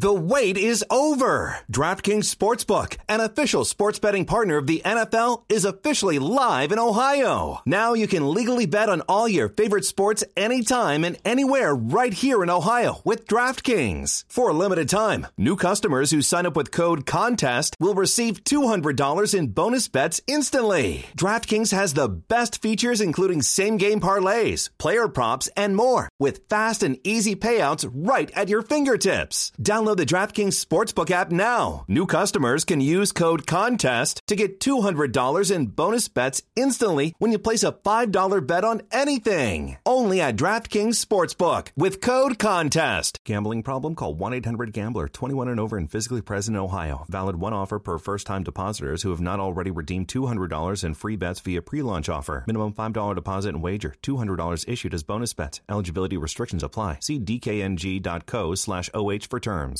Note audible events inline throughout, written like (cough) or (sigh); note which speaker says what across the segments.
Speaker 1: The wait is over. DraftKings Sportsbook, an official sports betting partner of the NFL, is officially live in Ohio. Now you can legally bet on all your favorite sports anytime and anywhere right here in Ohio with DraftKings. For a limited time, new customers who sign up with code CONTEST will receive $200 in bonus bets instantly. DraftKings has the best features including same-game parlays, player props, and more with fast and easy payouts right at your fingertips. Download the DraftKings Sportsbook app now. New customers can use code CONTEST to get $200 in bonus bets instantly when you place a $5 bet on anything. Only at DraftKings Sportsbook with code CONTEST. Gambling problem? Call 1-800-GAMBLER. 21 and over and physically present in Ohio. Valid one offer per first-time depositors who have not already redeemed $200 in free bets via pre-launch offer. Minimum $5 deposit and wager. $200 issued as bonus bets. Eligibility restrictions apply. See dkng.co slash OH for terms.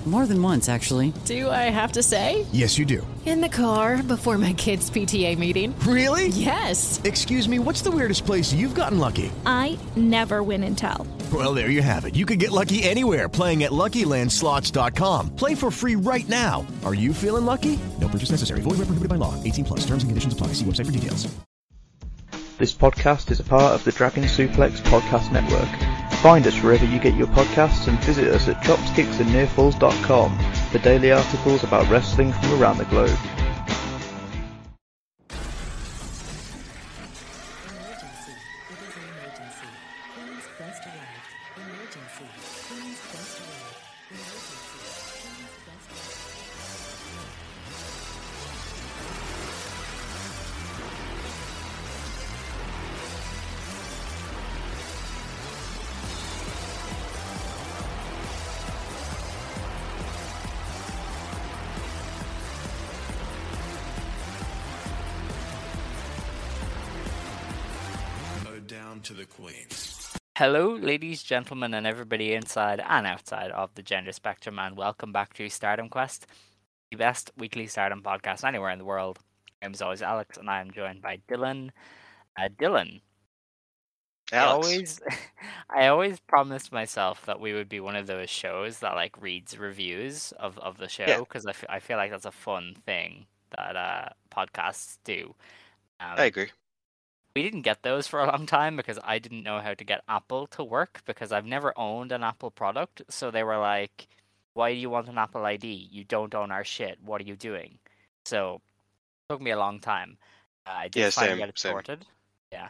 Speaker 2: More than once, actually.
Speaker 3: Do I have to say?
Speaker 4: Yes, you do.
Speaker 3: In the car before my kids' PTA meeting.
Speaker 4: Really?
Speaker 3: Yes.
Speaker 4: Excuse me, what's the weirdest place you've gotten lucky?
Speaker 5: I never win and tell.
Speaker 4: Well, there you have it. You can get lucky anywhere playing at LuckyLandSlots.com. Play for free right now. Are you feeling lucky? No purchase necessary. Void where prohibited by law. 18 plus. Terms and conditions apply. See website for details.
Speaker 6: This podcast is a part of the Dragon Suplex Podcast Network. Find us wherever you get your podcasts and visit us at chopskicksandnearfalls.com for daily articles about wrestling from around the globe.
Speaker 7: Hello, ladies, gentlemen, and everybody inside and outside of the gender spectrum, and welcome back to Stardom Quest, the best weekly Stardom podcast anywhere in the world. My name is always Alex, and I am joined by Dylan. Uh, Dylan, I
Speaker 8: Alex.
Speaker 7: always, (laughs) I always promised myself that we would be one of those shows that like reads reviews of, of the show
Speaker 8: Yeah.
Speaker 7: because I, f- I feel like that's a fun thing that uh, podcasts do. Um,
Speaker 8: I agree.
Speaker 7: We didn't get those for a long time because I didn't know how to get Apple to work because I've never owned an Apple product. So they were like, "Why do you want an Apple ID? You don't own our shit. What are you doing?" So it took me a long time. Uh, I did
Speaker 8: Yeah,
Speaker 7: finally
Speaker 8: same,
Speaker 7: get it
Speaker 8: same.
Speaker 7: sorted. Yeah,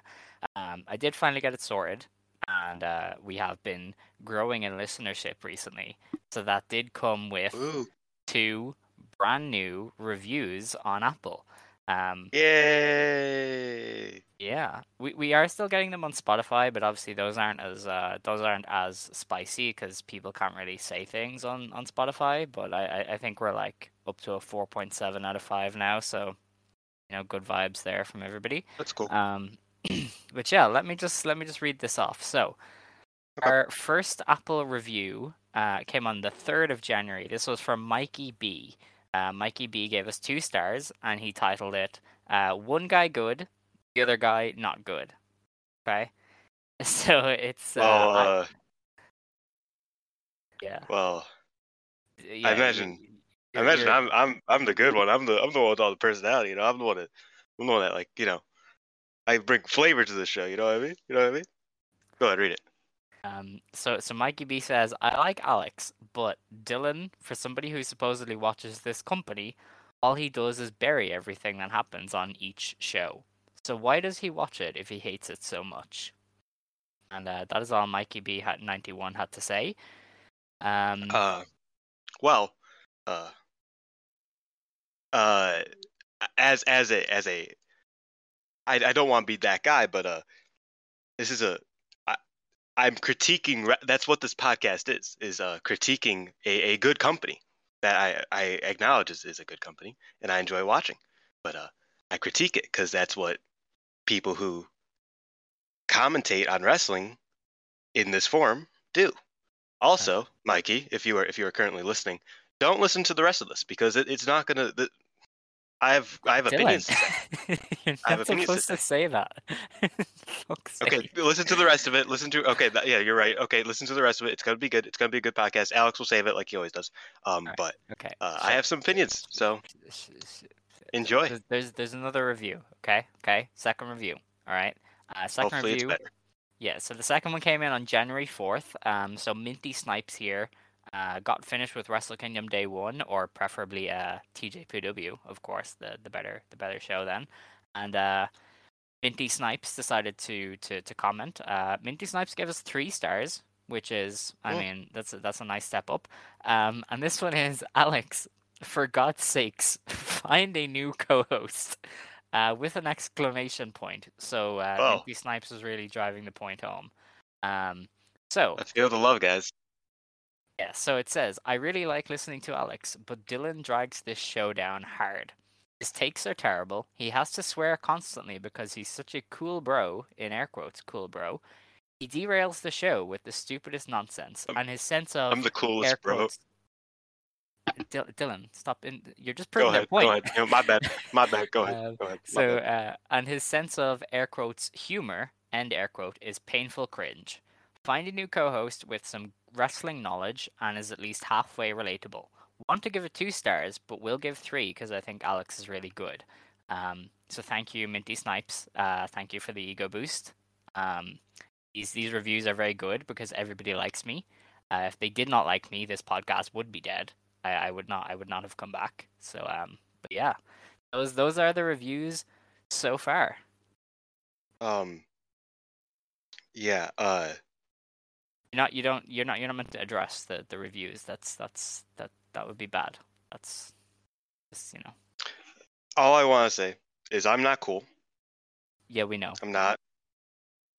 Speaker 7: um, I did finally get it sorted, and uh, we have been growing in listenership recently. So that did come with
Speaker 8: Ooh.
Speaker 7: two brand new reviews on Apple. Um,
Speaker 8: Yay!
Speaker 7: yeah, we we are still getting them on Spotify, but obviously those aren't as uh, those aren't as spicy because people can't really say things on, on Spotify. But I, I, I think we're like up to a four point seven out of five now, so you know, good vibes there from everybody.
Speaker 8: That's cool.
Speaker 7: Um, (clears throat) but yeah, let me just let me just read this off. So,
Speaker 8: Okay.
Speaker 7: our first Apple review uh, came on the third of January. This was from Mikey B. Uh, Mikey B gave us two stars, and he titled it uh, "One Guy Good, the Other Guy Not Good." Okay, (laughs) so it's uh,
Speaker 8: well,
Speaker 7: I-
Speaker 8: uh,
Speaker 7: yeah,
Speaker 8: well,
Speaker 7: yeah,
Speaker 8: I imagine, I
Speaker 7: you're-
Speaker 8: imagine
Speaker 7: you're-
Speaker 8: I'm, I'm, I'm the good one. I'm the, I'm the one with all the personality. You know, I'm the one that, I'm the one that, like, you know, I bring flavor to the show. You know what I mean? You know what I mean? Go ahead, read it.
Speaker 7: Um, so so Mikey B says, I like Alex, but Dylan, for somebody who supposedly watches this company, all he does is bury everything that happens on each show. So why does he watch it if he hates it so much? And uh, that is all Mikey B had ninety one had to say. Um,
Speaker 8: Uh, well, uh, uh, as as a as a, I I don't want to be that guy, but uh, this is a, I'm critiquing. That's what this podcast is is uh critiquing a, a good company that I I acknowledge is, is a good company and I enjoy watching, but uh, I critique it because that's what people who commentate on wrestling in this form do. Also, Mikey, if you are if you are currently listening, don't listen to the rest of this because it, it's not gonna. The, I have I have opinions.
Speaker 7: You're (laughs)
Speaker 8: I have opinions to
Speaker 7: supposed to say that. (laughs)
Speaker 8: Okay, listen to the rest of it. Listen to okay, that, yeah, you're right. Okay, listen to the rest of it. It's gonna be good. It's gonna be a good podcast. Alex will save it like he always does. Um,
Speaker 7: Alright,
Speaker 8: but
Speaker 7: Okay.
Speaker 8: uh,
Speaker 7: so-
Speaker 8: I have some opinions, so enjoy.
Speaker 7: There's, there's there's another review. Okay. Okay. Second review. All right. Uh, second
Speaker 8: Hopefully
Speaker 7: review. Yeah, so the second one came in on January 4th. Um, so Minty Snipes here uh, got finished with Wrestle Kingdom Day 1, or preferably uh, TJPW, of course, the, the better the better show then. And uh, Minty Snipes decided to to, to comment. Uh, Minty Snipes gave us three stars, which is, I mean, that's a, that's a nice step up. Um, and this one is Alex, for God's sakes, (laughs) find a new co-host. Uh, with an exclamation point. So uh,
Speaker 8: Oh.
Speaker 7: Minty Snipes was really driving the point home. Um, so
Speaker 8: I feel the love, guys.
Speaker 7: Yeah, so it says, I really like listening to Alex, but Dylan drags this show down hard. His takes are terrible. He has to swear constantly because he's such a cool bro, in air quotes, cool bro. He derails the show with the stupidest nonsense,
Speaker 8: I'm-
Speaker 7: and his sense of
Speaker 8: I'm the coolest,
Speaker 7: air
Speaker 8: bro.
Speaker 7: quotes. Dil- Dylan, stop! In- you're just
Speaker 8: Go
Speaker 7: proving
Speaker 8: ahead.
Speaker 7: point.
Speaker 8: Go ahead. No, my bad. My bad. Go ahead.
Speaker 7: Um,
Speaker 8: Go ahead.
Speaker 7: So, uh, and his sense of air quotes humor end air quote is painful cringe. Find a new co-host with some wrestling knowledge and is at least halfway relatable. Want to give it two stars, but will give three because I think Alex is really good. Um, so thank you, Minty Snipes. Uh, thank you for the ego boost. Um, these these reviews are very good because everybody likes me. Uh, if they did not like me, this podcast would be dead. I, I would not I would not have come back. So um, but yeah, those those are the reviews so far.
Speaker 8: um, yeah. Uh,
Speaker 7: You're not you don't you're not you're not meant to address the, the reviews. That's that's that that would be bad. That's just you know.
Speaker 8: all I want to say is I'm not cool.
Speaker 7: Yeah, we know.
Speaker 8: I'm not.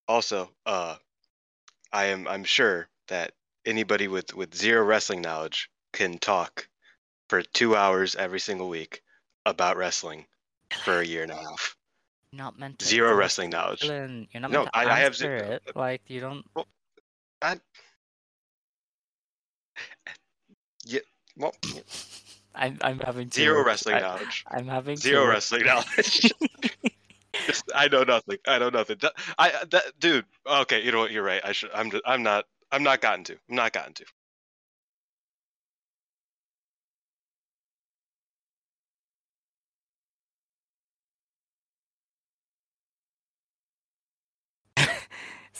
Speaker 8: Also, uh, I am. I'm sure that anybody with with zero wrestling knowledge can talk for two hours every single week about wrestling for a year and a half.
Speaker 7: You're not meant to
Speaker 8: Zero wrestling knowledge.
Speaker 7: Dylan, You're not
Speaker 8: No,
Speaker 7: meant to
Speaker 8: I- I have
Speaker 7: zero. Like you don't.
Speaker 8: I. Yeah. Well,
Speaker 7: I'm I'm having
Speaker 8: zero wrestling
Speaker 7: I-
Speaker 8: knowledge.
Speaker 7: I'm having
Speaker 8: Zero wrestling knowledge. (laughs) Just- I know nothing. I know nothing. I that dude. Okay, you know what? You're right. I should. I'm. just- I'm not. I'm not gotten to. I'm not gotten to.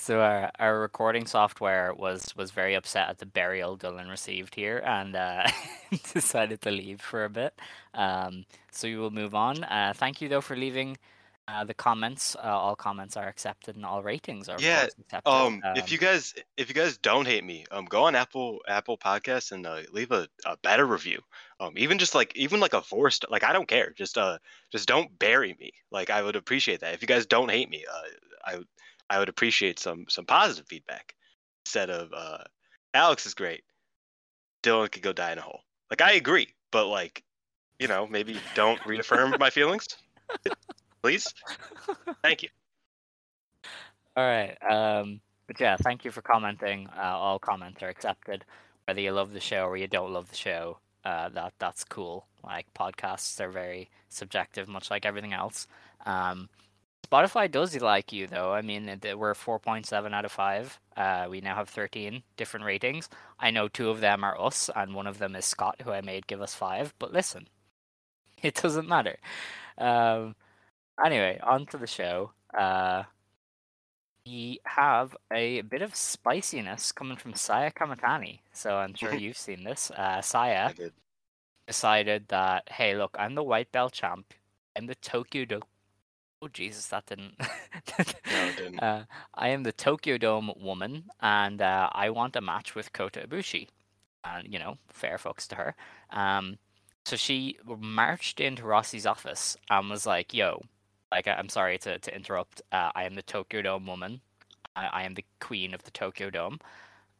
Speaker 7: So our, our recording software was was very upset at the burial Dylan received here and uh, (laughs) decided to leave for a bit. Um, so we will move on. Uh, thank you though for leaving uh, the comments. Uh, all comments are accepted and all ratings are
Speaker 8: Yeah,
Speaker 7: accepted.
Speaker 8: Um, if you guys if you guys don't hate me, um, go on Apple Apple Podcasts and uh, leave a, a better review. Um, even just like even like a star, like I don't care. Just uh, just don't bury me. Like I would appreciate that. If you guys don't hate me, uh, I would I would appreciate some some positive feedback instead of uh, Alex is great. Dylan could go die in a hole. Like I agree, but like, you know, maybe don't reaffirm my (laughs) feelings, please. Thank you.
Speaker 7: All right. Um, but yeah, thank you for commenting. Uh, all comments are accepted, whether you love the show or you don't love the show. Uh, that that's cool. Like podcasts are very subjective, much like everything else. Um, Spotify does like you though. I mean, we're four point seven out of five. Uh, we now have thirteen different ratings. I know two of them are us, and one of them is Scott, who I made give us five. But listen, (laughs) it doesn't matter. Um, anyway, on to the show. Uh, we have a bit of spiciness coming from Saya Kamatani. So I'm sure (laughs) you've seen this. Uh, Saya decided that, hey, look, I'm the white belt champ. I'm the Tokyo Dome. Oh, Jesus, that didn't. (laughs)
Speaker 8: No, it didn't.
Speaker 7: Uh, I am the Tokyo Dome woman, and uh, I want a match with Kota Ibushi. And, you know, fair fucks to her. Um, so she marched into Rossy's office and was like, yo, like, I'm sorry to, to interrupt. Uh, I am the Tokyo Dome woman. I, I am the queen of the Tokyo Dome.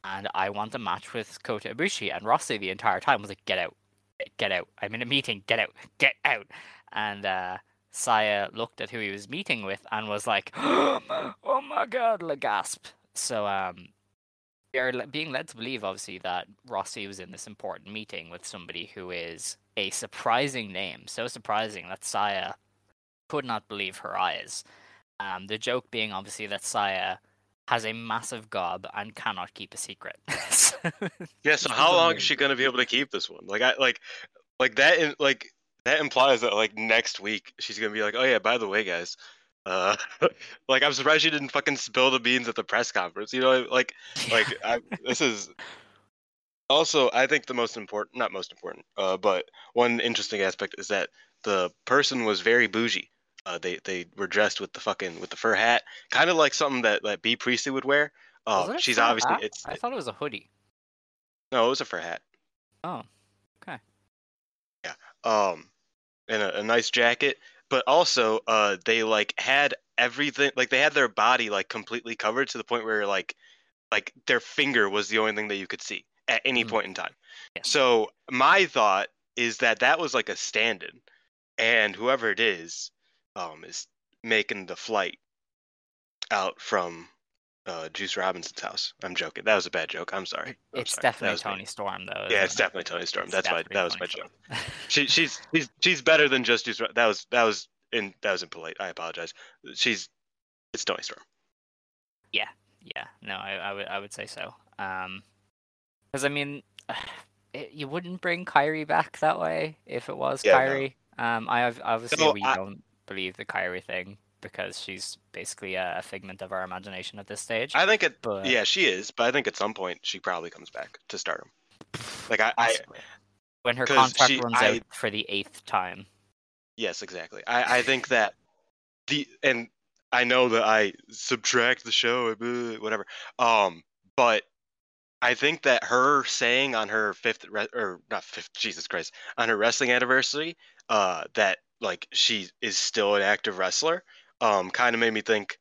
Speaker 7: And I want a match with Kota Ibushi. And Rossy the entire time was like, get out. Get out. I'm in a meeting. Get out. Get out. And uh, Saya looked at who he was meeting with and was like, (gasps) "Oh my god!" like gasp. So um, we are being led to believe, obviously, that Rossy was in this important meeting with somebody who is a surprising name. So surprising that Saya could not believe her eyes. Um, the joke being, obviously, that Saya has a massive gob and cannot keep a secret. So- (laughs)
Speaker 8: Yeah. So
Speaker 7: This
Speaker 8: how
Speaker 7: is
Speaker 8: long is she gonna be able to keep this one? Like I like like that. In, like that implies that like next week she's gonna be like, oh yeah, by the way, guys. Uh, (laughs) like I'm surprised she didn't fucking spill the beans at the press conference. You know, like (laughs) like I, this is also i think the most important not most important uh, but one interesting aspect is that the person was very bougie uh, they they were dressed with the fucking with the fur hat kind of like something that that bea priestley would wear
Speaker 7: Oh,
Speaker 8: uh, she's obviously
Speaker 7: hat?
Speaker 8: it's
Speaker 7: I thought it was a hoodie.
Speaker 8: no it was a fur hat
Speaker 7: Oh, okay. Yeah.
Speaker 8: Um and a, a nice jacket but also uh they like had everything like they had their body like completely covered to the point where like like their finger was the only thing that you could see at any
Speaker 7: Mhm.
Speaker 8: point in time
Speaker 7: Yeah.
Speaker 8: so my thought is that that was like a stand-in and whoever it is um is making the flight out from uh juice robinson's house i'm joking that was a bad joke i'm sorry I'm
Speaker 7: It's
Speaker 8: sorry.
Speaker 7: Definitely
Speaker 8: was me.
Speaker 7: Toni Storm, though.
Speaker 8: yeah it's
Speaker 7: it?
Speaker 8: definitely toni storm
Speaker 7: It's
Speaker 8: that's
Speaker 7: why
Speaker 8: that was
Speaker 7: Toni
Speaker 8: my joke
Speaker 7: Storm. (laughs)
Speaker 8: she she's she's she's better than just Juice. That was that was in that was impolite. I apologize. She's it's Toni Storm.
Speaker 7: Yeah, yeah. no, I, I would I would say so. Um, because I mean, (sighs) it, you wouldn't bring Kairi back that way if it was
Speaker 8: Yeah, no.
Speaker 7: Kairi. Um, I obviously
Speaker 8: No,
Speaker 7: we
Speaker 8: I-
Speaker 7: don't believe the Kairi thing because she's basically a, a figment of our imagination at this stage.
Speaker 8: I think it.
Speaker 7: But-
Speaker 8: yeah, she is. But I think at some point she probably comes back to stardom. Like I, I
Speaker 7: when her contract
Speaker 8: she-
Speaker 7: runs
Speaker 8: I-
Speaker 7: out for the eighth time.
Speaker 8: yes, exactly. I I think that the and I know that I subtract the show, whatever. Um, but I think that her saying on her fifth or not fifth, Jesus Christ, on her wrestling anniversary, uh, that like she is still an active wrestler, um, kind of made me think,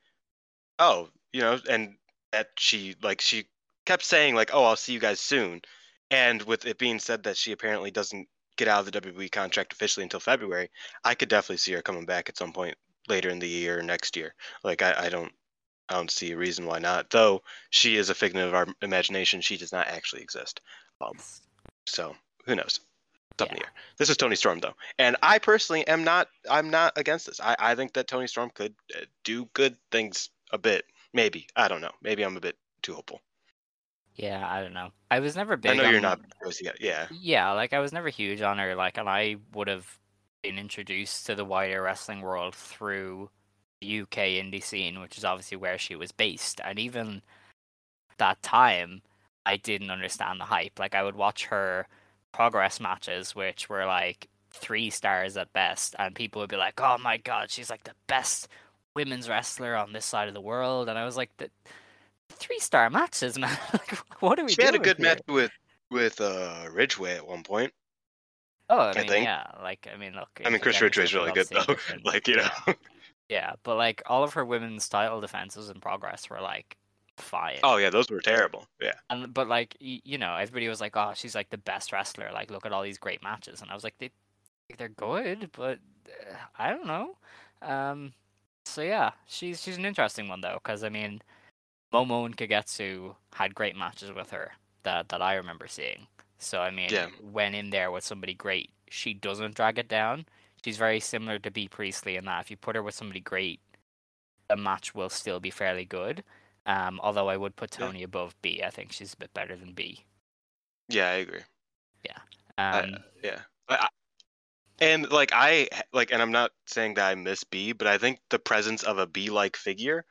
Speaker 8: oh, you know, and that she like she kept saying like, oh, I'll see you guys soon, and with it being said that she apparently doesn't get out of the WWE contract officially until February, I could definitely see her coming back at some point later in the year or next year. Like I, I don't I don't see a reason why not. Though she is a figment of our imagination, she does not actually exist. Um, so who knows? It's up in the air. This is Toni Storm though, and I personally am not. I'm not against this. I, I think that Toni Storm could uh, do good things a bit. Maybe I don't know. Maybe I'm a bit too hopeful.
Speaker 7: Yeah, I don't know. I was never big.
Speaker 8: I know you're not. Yeah, yeah.
Speaker 7: Yeah, like I was never huge on her, like, and I would have been introduced to the wider wrestling world through the UK indie scene, which is obviously where she was based. And even that time, I didn't understand the hype. Like, I would watch her progress matches, which were like three stars at best, and people would be like, "Oh my god, she's like the best women's wrestler on this side of the world," and I was like, "The three star matches, (laughs) man! like, what are we
Speaker 8: She
Speaker 7: doing?"
Speaker 8: had a good
Speaker 7: here?
Speaker 8: match with with uh Ridgeway at one point.
Speaker 7: Oh, I,
Speaker 8: I
Speaker 7: mean,
Speaker 8: think.
Speaker 7: yeah, like I mean, look.
Speaker 8: I mean, Chris
Speaker 7: again,
Speaker 8: Ridgeway's
Speaker 7: this is
Speaker 8: really good though. (laughs) like you know.
Speaker 7: yeah, yeah, but like all of her women's title defenses in progress were like fine.
Speaker 8: Oh yeah, those were terrible. Yeah.
Speaker 7: And but like you know, everybody was like, "Oh, she's like the best wrestler." Like, look at all these great matches, and I was like, "They, they're good, but uh, I don't know." Um, so yeah, she's she's an interesting one though, because I mean, Momo and Kagetsu had great matches with her that that I remember seeing. So I mean,
Speaker 8: Yeah.
Speaker 7: when in there with somebody great, she doesn't drag it down. She's very similar to Bea Priestley in that if you put her with somebody great, the match will still be fairly good. Um, although I would put
Speaker 8: Yeah.
Speaker 7: Toni above Bea. I think she's a bit better than Bea.
Speaker 8: Yeah, I agree. I-
Speaker 7: Um,
Speaker 8: yeah. I, I- and like I like, and I'm not saying that I miss Bea, but I think the presence of a Bea-like figure,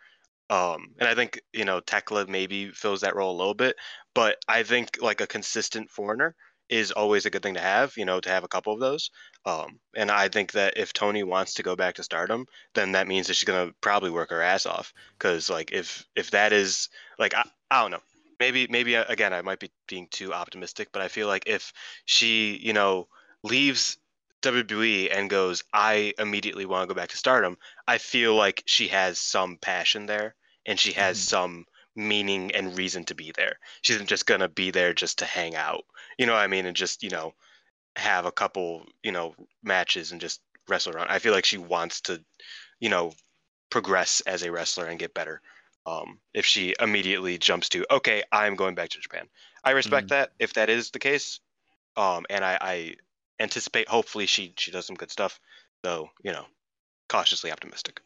Speaker 8: um, and I think you know Tekla maybe fills that role a little bit, but I think like a consistent foreigner is always a good thing to have. You know, to have a couple of those. Um, and I think that if Toni wants to go back to Stardom, then that means that she's gonna probably work her ass off. Because like if if that is like I, I don't know, maybe maybe uh, again I might be being too optimistic, but I feel like if she you know leaves WWE and goes, I immediately want to go back to Stardom. I feel like she has some passion there, and she has
Speaker 7: Mhm.
Speaker 8: some meaning and reason to be there. She isn't just gonna be there just to hang out. You know what I mean? And just you know have a couple you know matches and just wrestle around. I feel like she wants to you know progress as a wrestler and get better. Um, if she immediately jumps to okay, I'm going back to Japan. I respect
Speaker 7: Mm.
Speaker 8: that if that is the case. Um, and I, I anticipate hopefully she she does some good stuff. Though you know, cautiously optimistic.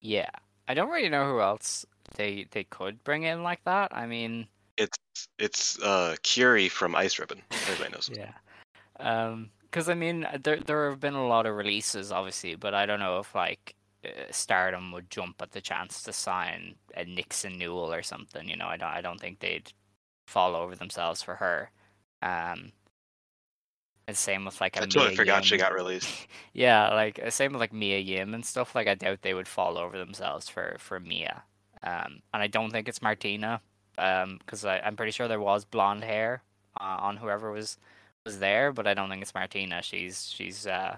Speaker 7: Yeah, I don't really know who else they they could bring in like that. I mean,
Speaker 8: It's it's uh Kyuri from Ice Ribbon. Everybody knows.
Speaker 7: yeah, um, because I mean, there there have been a lot of releases, obviously, but I don't know if like uh, Stardom would jump at the chance to sign a Nixon Newell or something. You know, I don't I don't think they'd fall over themselves for her. Um, and same with like a
Speaker 8: I totally
Speaker 7: Mia
Speaker 8: forgot she got released. (laughs)
Speaker 7: Yeah, like uh, same with like Mia Yim and stuff. Like I doubt they would fall over themselves for for Mia. Um, and I don't think it's Martina. Um, because I'm pretty sure there was blonde hair uh, on whoever was was there, but I don't think it's Martina. She's she's uh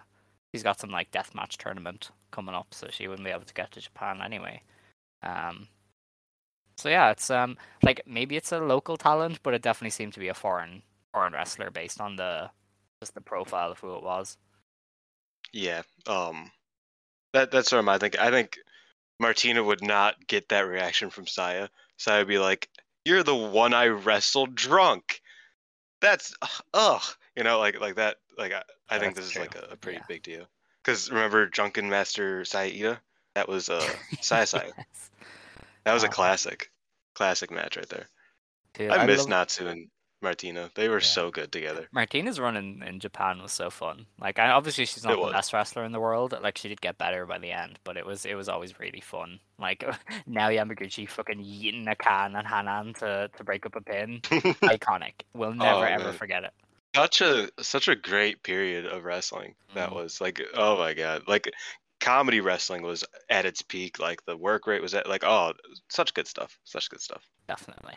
Speaker 7: she's got some like deathmatch tournament coming up, so she wouldn't be able to get to Japan anyway. Um. So yeah, it's um like maybe it's a local talent, but it definitely seemed to be a foreign foreign wrestler based on the just the profile of who it was.
Speaker 8: Yeah. Um. That that's what I think. I think Martina would not get that reaction from Saya. Saya would be like, "You're the one I wrestled drunk." That's ugh. You know, like like that. Like I, I think this is like a, a pretty
Speaker 7: Yeah.
Speaker 8: big deal. Because remember Drunken Master Saya? That was uh Saya (laughs) Saya.
Speaker 7: Yes.
Speaker 8: That was a
Speaker 7: Uh-huh.
Speaker 8: classic, classic match right there.
Speaker 7: Dude,
Speaker 8: I, miss
Speaker 7: love-
Speaker 8: Natsu and Martina. They were
Speaker 7: Yeah.
Speaker 8: so good together.
Speaker 7: Martina's run in, in Japan was so fun. Like, I, obviously she's not the best wrestler in the world. Like, she did get better by the end, but it was it was always really fun. Like, (laughs) now Yamaguchi fucking yeeting a can and Hanan to, to break up a pin. (laughs) Iconic. We'll never
Speaker 8: Oh,
Speaker 7: ever
Speaker 8: man.
Speaker 7: forget it.
Speaker 8: such a such a great period of wrestling that
Speaker 7: Mhm.
Speaker 8: was like oh my god like comedy wrestling was at its peak like the work rate was at like oh such good stuff such good stuff
Speaker 7: Definitely.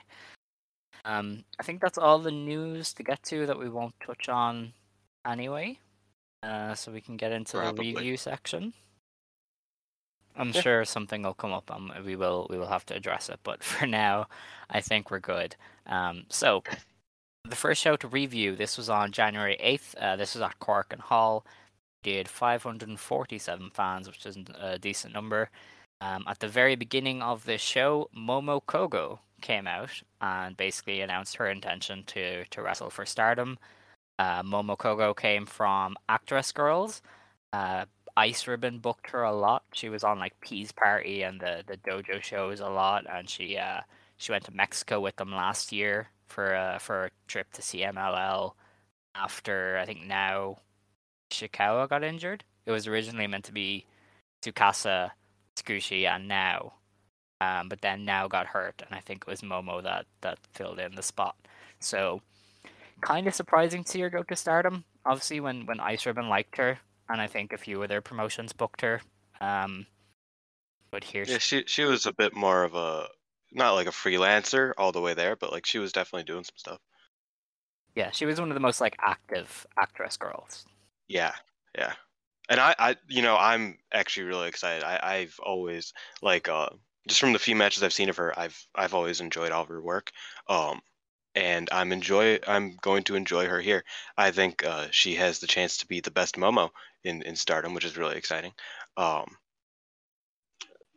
Speaker 7: Um, I think that's all the news to get to that we won't touch on anyway. Uh, so we can get into
Speaker 8: Probably.
Speaker 7: the review section. I'm
Speaker 8: Yeah.
Speaker 7: sure something will come up and we will we will have to address it, but (laughs) for now, I think we're good. Um, so the first show to review this was on January 8th. Uh, this was at Korakuen Hall. Did 547 fans, which is a decent number. Um, at the very beginning of this show, Momo Kogo came out and basically announced her intention to to wrestle for Stardom. Uh, Momo Kogo came from Actress Girls. Uh, Ice Ribbon booked her a lot. She was on like P's Party and the the dojo shows a lot, and she uh she went to Mexico with them last year for uh for a trip to CMLL. After I think now Shikawa got injured. It was originally meant to be Tsukasa, Tsukushi, and now, um, but then now got hurt, and I think it was Momo that that filled in the spot. So, kind of surprising to see her go to Stardom. Obviously, when when Ice Ribbon liked her, and I think a few other promotions booked her. Um, but here,
Speaker 8: yeah
Speaker 7: she,
Speaker 8: she she was a bit more of a not like a freelancer all the way there but like she was definitely doing some stuff
Speaker 7: yeah, she was one of the most like active actress girls.
Speaker 8: yeah yeah and i i you know i'm actually really excited i i've always like uh just from the few matches i've seen of her i've i've always enjoyed all of her work um and i'm enjoy i'm going to enjoy her here i think uh she has the chance to be the best momo in in stardom which is really exciting um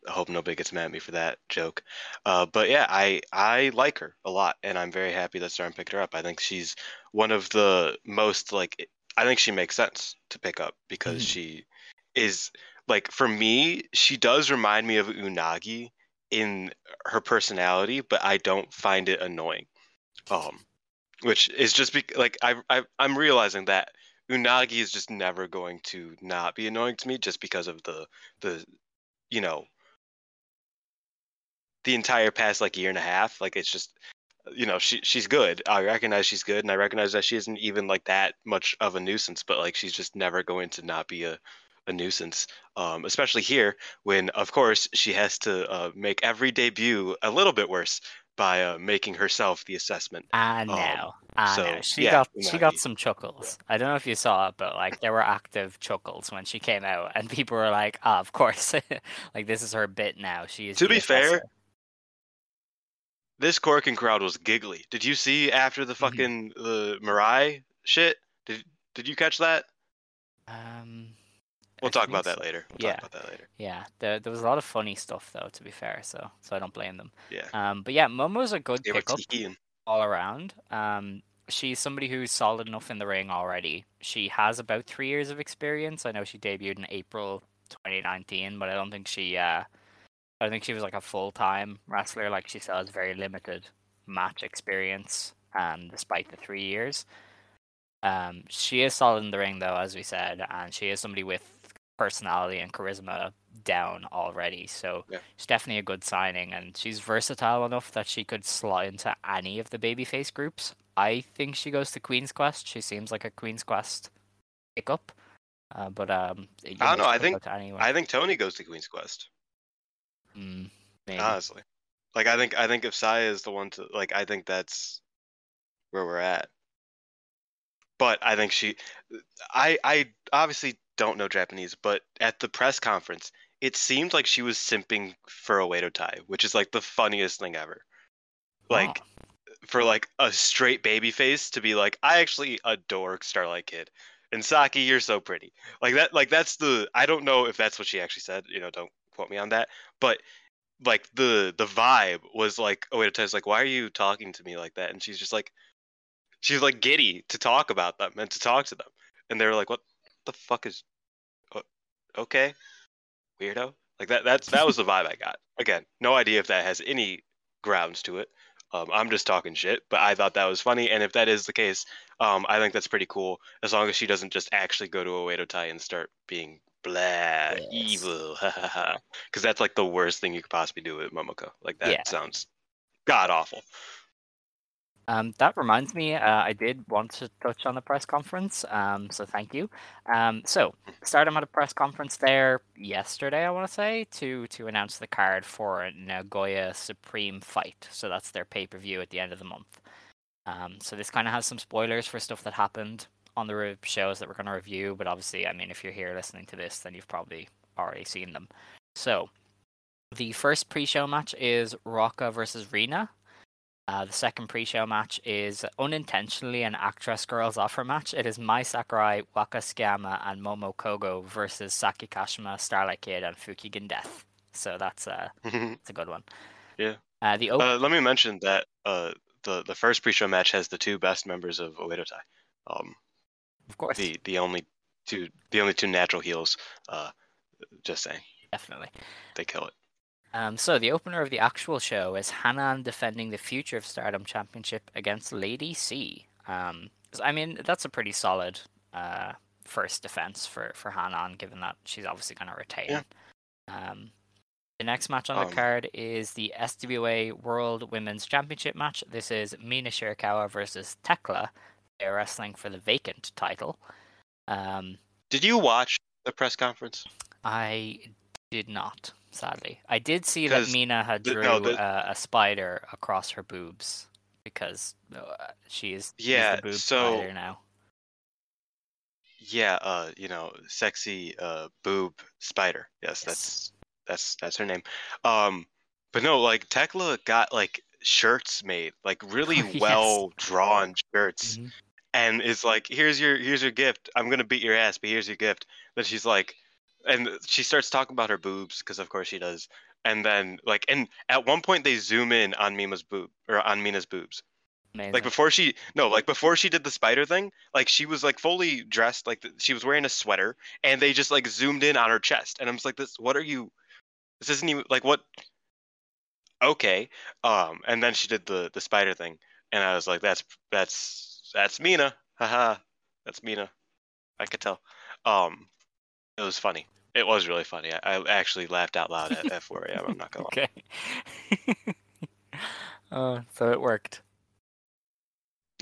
Speaker 8: I hope nobody gets mad at me for that joke. Uh, but yeah, I I like her a lot, and I'm very happy that Stardom picked her up. I think she's one of the most like I think she makes sense to pick up because
Speaker 7: Mhm.
Speaker 8: she is like for me, she does remind me of Unagi in her personality, but I don't find it annoying. Um, which is just be- like I, I I'm realizing that Unagi is just never going to not be annoying to me just because of the the you know the entire past like year and a half like it's just you know she she's good i recognize she's good and i recognize that she isn't even like that much of a nuisance but like she's just never going to not be a, a nuisance um especially here when of course she has to uh, make every debut a little bit worse by uh, making herself the assessment
Speaker 7: I
Speaker 8: Um,
Speaker 7: know. I
Speaker 8: so,
Speaker 7: know. She
Speaker 8: yeah,
Speaker 7: got she got some chuckles. I don't know if you saw it, but like there were active chuckles when she came out, and people were like, "Ah, of course, (laughs) like this is her bit now." She is."
Speaker 8: To be fair, this Korakuen crowd was giggly did you see after the fucking the Mirai shit did did you catch that
Speaker 7: um,
Speaker 8: We'll talk about that later. We'll
Speaker 7: Yeah.
Speaker 8: talk about that later.
Speaker 7: Yeah, there, there was a lot of funny stuff though. To be fair, so so I don't blame them.
Speaker 8: Yeah.
Speaker 7: Um, but yeah, Momo's a good
Speaker 8: They
Speaker 7: pickup all around. Um, she's somebody who's solid enough in the ring already. She has about three years of experience. I know she debuted in April 2019, but I don't think she. Uh, I think she was like a full time wrestler. Like she still has very limited match experience. Um, despite the three years, um, she is solid in the ring though, as we said, and she is somebody with personality and charisma down already. So
Speaker 8: Yeah.
Speaker 7: she's definitely a good signing, and she's versatile enough that she could slot into any of the babyface groups. I think she goes to Queen's Quest. She seems like a Queen's Quest pickup. Uh, but um,
Speaker 8: I don't know. I think. I think Toni goes to Queen's Quest.
Speaker 7: Mm.
Speaker 8: Honestly, like I think I think if Saya is the one to like, I think that's where we're at. But I think she, I I obviously don't know Japanese, but at the press conference, it seemed like she was simping for a Oedo Tai, which is like the funniest thing ever. Like
Speaker 7: Oh,
Speaker 8: for like a straight baby face to be like, I actually adore Starlight Kid. And Saki, you're so pretty. Like that like that's the I don't know if that's what she actually said, you know, don't quote me on that. But like the the vibe was like wait it's like why are you talking to me like that and she's just like she's like giddy to talk about them and to talk to them and they're like what the fuck is okay weirdo like that that's that was the vibe i got again no idea if that has any grounds to it um, i'm just talking shit but i thought that was funny and if that is the case um, i think that's pretty cool as long as she doesn't just actually go to a Tai and start being blah
Speaker 7: Yes.
Speaker 8: evil (laughs) because that's like the worst thing you could possibly do with Momoko. Like that
Speaker 7: Yeah.
Speaker 8: sounds god awful.
Speaker 7: Um, that reminds me, uh, I did want to touch on the press conference, um, so thank you. Um, so, Stardom had a press conference there yesterday, I want to say, to to announce the card for Nagoya Supreme Fight. So that's their pay per view at the end of the month. Um, so this kind of has some spoilers for stuff that happened on the shows that we're going to review, but obviously, I mean, if you're here listening to this, then you've probably already seen them. So, the first pre-show match is Ruaka versus Rina. Uh, the second pre-show match is unintentionally an actress girls offer match. It is Mai Sakurai, Waka Tsukiyama, and Momo Kogo versus Saki Kashima, Starlight Kid, and Fukigen Death. So that's uh, (laughs) that's a good one.
Speaker 8: Yeah.
Speaker 7: Uh, the op-
Speaker 8: Uh, let me mention that uh, the the first pre-show match has the two best members of Oedo Tai. Um,
Speaker 7: of course,
Speaker 8: the the only two the only two natural heels. Uh, just saying,
Speaker 7: definitely.
Speaker 8: they kill it.
Speaker 7: Um, so the opener of the actual show is Hanan defending the Future of Stardom Championship against Lady C. Um, I mean, that's a pretty solid uh, first defense for for Hanan, given that she's obviously going to retain.
Speaker 8: Yeah.
Speaker 7: Um, the next match on
Speaker 8: Um,
Speaker 7: the card is the SWA World Women's Championship match. This is Mina Shirakawa versus Tekla. They're wrestling for the vacant title. Um,
Speaker 8: Did you watch the press conference?
Speaker 7: I did not, sadly. I did see that Mina had drew
Speaker 8: no, the-
Speaker 7: uh, a spider across her boobs because uh, she is she's
Speaker 8: Yeah,
Speaker 7: the boob
Speaker 8: so-
Speaker 7: spider now.
Speaker 8: Yeah, uh, you know, sexy uh boob spider. Yes,
Speaker 7: Yes.
Speaker 8: that's that's that's her name. Um, but no, like Tekla got like shirts made, like (laughs) really
Speaker 7: Yes.
Speaker 8: well drawn shirts,
Speaker 7: Mhm.
Speaker 8: and it's like, here's your here's your gift. I'm gonna beat your ass, but here's your gift. Then she's like, and she starts talking about her boobs because of course she does. And then like, and at one point they zoom in on Mima's boob or on Mina's boobs.
Speaker 7: Amazing.
Speaker 8: Like before she no, like before she did the spider thing, like she was like fully dressed, like she was wearing a sweater, and they just like zoomed in on her chest, and I'm just like, this, what are you? This isn't even like what? Okay, um, and then she did the the spider thing, and I was like, that's that's that's Mina, haha, that's Mina, I could tell. Um, it was funny. It was really funny. I, I actually laughed out loud at, at 4 a.m. I'm not gonna (laughs)
Speaker 7: okay. oh, (laughs) so it worked.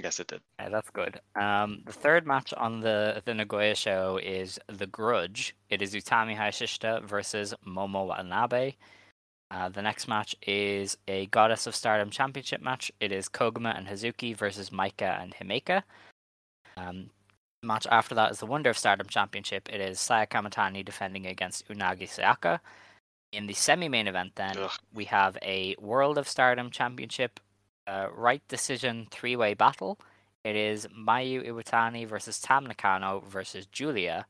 Speaker 8: Yes, it did.
Speaker 7: Yeah, that's good. Um, the third match on the the Nagoya show is The Grudge. It is Utami Hayashishita versus Momo Watanabe. Uh, the next match is a Goddess of Stardom Championship match. It is Koguma and Hazuki versus Maika and Himeka. Um, match after that is the Wonder of Stardom Championship. It is Saya Kamatani defending against Unagi Sayaka. In the semi-main event, then
Speaker 8: Ugh.
Speaker 7: we have a World of Stardom Championship uh, right decision three-way battle. It is Mayu Iwatani versus Tam Nakano versus Julia.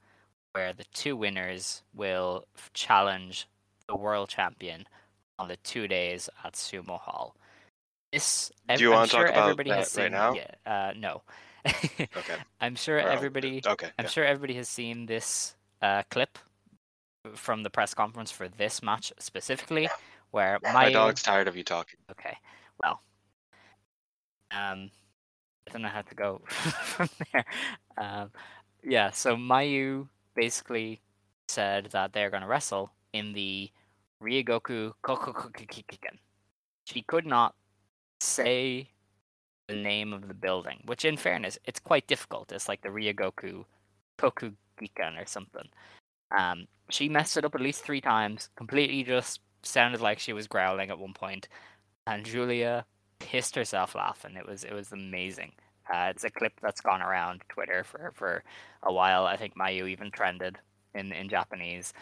Speaker 7: where the two winners will challenge the world champion on the two days at Sumo Hall. This,
Speaker 8: Do you
Speaker 7: I'm
Speaker 8: wanna talk about
Speaker 7: everybody has
Speaker 8: that right
Speaker 7: seen.
Speaker 8: now?
Speaker 7: Yeah, uh, no.
Speaker 8: Okay. (laughs)
Speaker 7: I'm sure everybody.
Speaker 8: okay,
Speaker 7: I'm
Speaker 8: yeah.
Speaker 7: sure everybody has seen this uh, clip from the press conference for this match specifically, where
Speaker 8: My
Speaker 7: Mayu-
Speaker 8: dog's tired of you talking.
Speaker 7: Okay. Well, um, I don't know how to go (laughs) from there. Um, yeah. So Mayu basically said that they're going to wrestle in the Ryogoku Kokokukikiken. She could not say the name of the building, which, in fairness, it's quite difficult. It's like the Ryogoku Kokugikan or something. Um, she messed it up at least three times. Completely just sounded like she was growling at one point, and Julia pissed herself laughing. It was it was amazing. Uh, it's a clip that's gone around Twitter for for a while. I think Mayu even trended in in Japanese,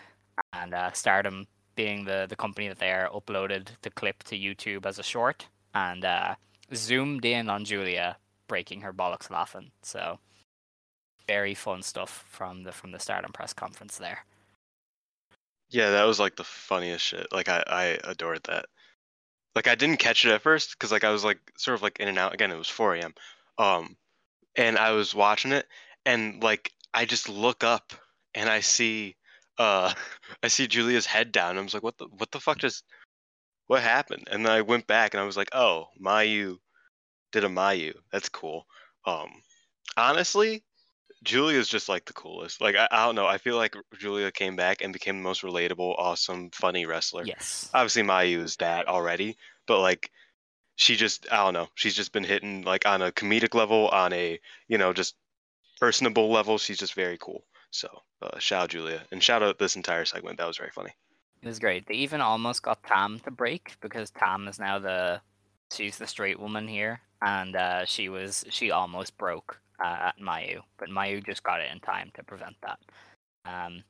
Speaker 7: and uh, Stardom being the the company that they are uploaded the clip to YouTube as a short and uh, zoomed in on Julia breaking her bollocks laughing. So very fun stuff from the from the Stardom press conference there.
Speaker 8: Yeah, that was like the funniest shit. Like I, I adored that. Like I didn't catch it at first because like I was like sort of like in and out. Again, it was 4 a.m. Um, and I was watching it, and like I just look up and I see, uh, (laughs) I see Julia's head down. I was like, what the what the fuck just, what happened? And then I went back and I was like, oh, Mayu did a Mayu. That's cool. Um, honestly, Julia's just like the coolest. Like I, I don't know. I feel like Julia came back and became the most relatable, awesome, funny wrestler.
Speaker 7: Yes.
Speaker 8: Obviously, Mayu is that already, but like she just I don't know. She's just been hitting like on a comedic level, on a you know just personable level. She's just very cool. So uh, shout out Julia and shout out this entire segment. That was very funny.
Speaker 7: It was great. They even almost got Tam to break because Tam is now the she's the straight woman here, and uh, she was she almost broke uh, at Mayu, but Mayu just got it in time to prevent that. Um,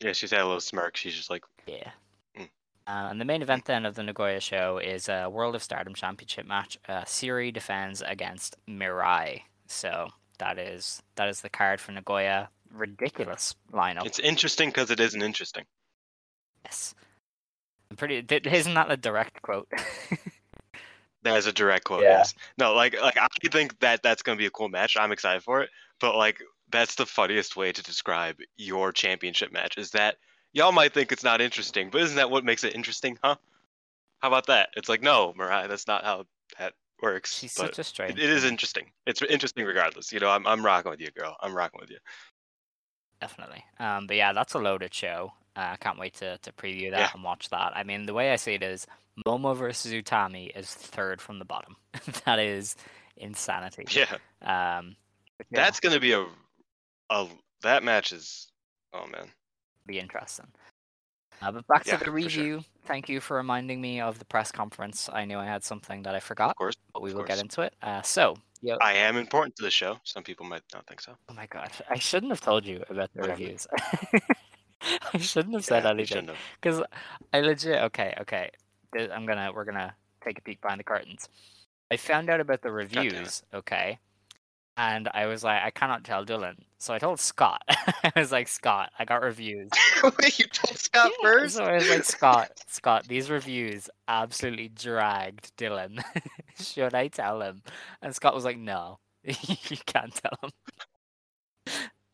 Speaker 8: Yeah, she's had a little smirk. She's just like
Speaker 7: yeah.
Speaker 8: Mm.
Speaker 7: Uh, and the main event then of the Nagoya show is a World of Stardom Championship match. Uh, Syuri defends against Mirai. So that is that is the card for Nagoya. Ridiculous lineup.
Speaker 8: it's interesting because it isn't interesting.
Speaker 7: Yes. I'm pretty. Isn't that a direct quote? (laughs)
Speaker 8: That is a direct quote.
Speaker 7: Yeah.
Speaker 8: Yes. No, like like I think that that's gonna be a cool match. I'm excited for it. But like that's the funniest way to describe your championship match is that y'all might think it's not interesting, but isn't that what makes it interesting, huh? How about that? It's like no, Mariah, that's not how that works.
Speaker 7: She's
Speaker 8: but
Speaker 7: such a strange.
Speaker 8: it, it is interesting. It's interesting regardless. You know, I'm I'm rocking with you, girl. I'm rocking with you.
Speaker 7: Definitely. Um, but yeah, that's a loaded show. I uh, can't wait to, to preview that
Speaker 8: Yeah.
Speaker 7: and watch that. I mean, the way I see it is Momo versus Utami is third from the bottom. (laughs) that is insanity.
Speaker 8: Yeah.
Speaker 7: Um, yeah,
Speaker 8: That's gonna be a a that match is oh man.
Speaker 7: be interesting. Uh, but back
Speaker 8: Yeah,
Speaker 7: to the
Speaker 8: for sure.
Speaker 7: review. Thank you for reminding me of the press conference. I knew I had something that I forgot,
Speaker 8: Of course.
Speaker 7: but we will get into it. Uh, so, yo,
Speaker 8: I am important to the show. Some people might not think so.
Speaker 7: oh my god, I shouldn't have told you about the reviews. (laughs) (laughs) I shouldn't have said
Speaker 8: Yeah,
Speaker 7: anything. Because I legit okay, okay. I'm gonna we're gonna take a peek behind the curtains. I found out about the reviews, okay, and I was like, I cannot tell Dylan, so I told Scott. (laughs) I was like, Scott, I got reviews. (laughs)
Speaker 8: Wait, you told Scott
Speaker 7: Yeah,
Speaker 8: first?
Speaker 7: So I was like, Scott, Scott, these reviews absolutely dragged Dylan. Should I tell him? And Scott was like, No, you can't tell him.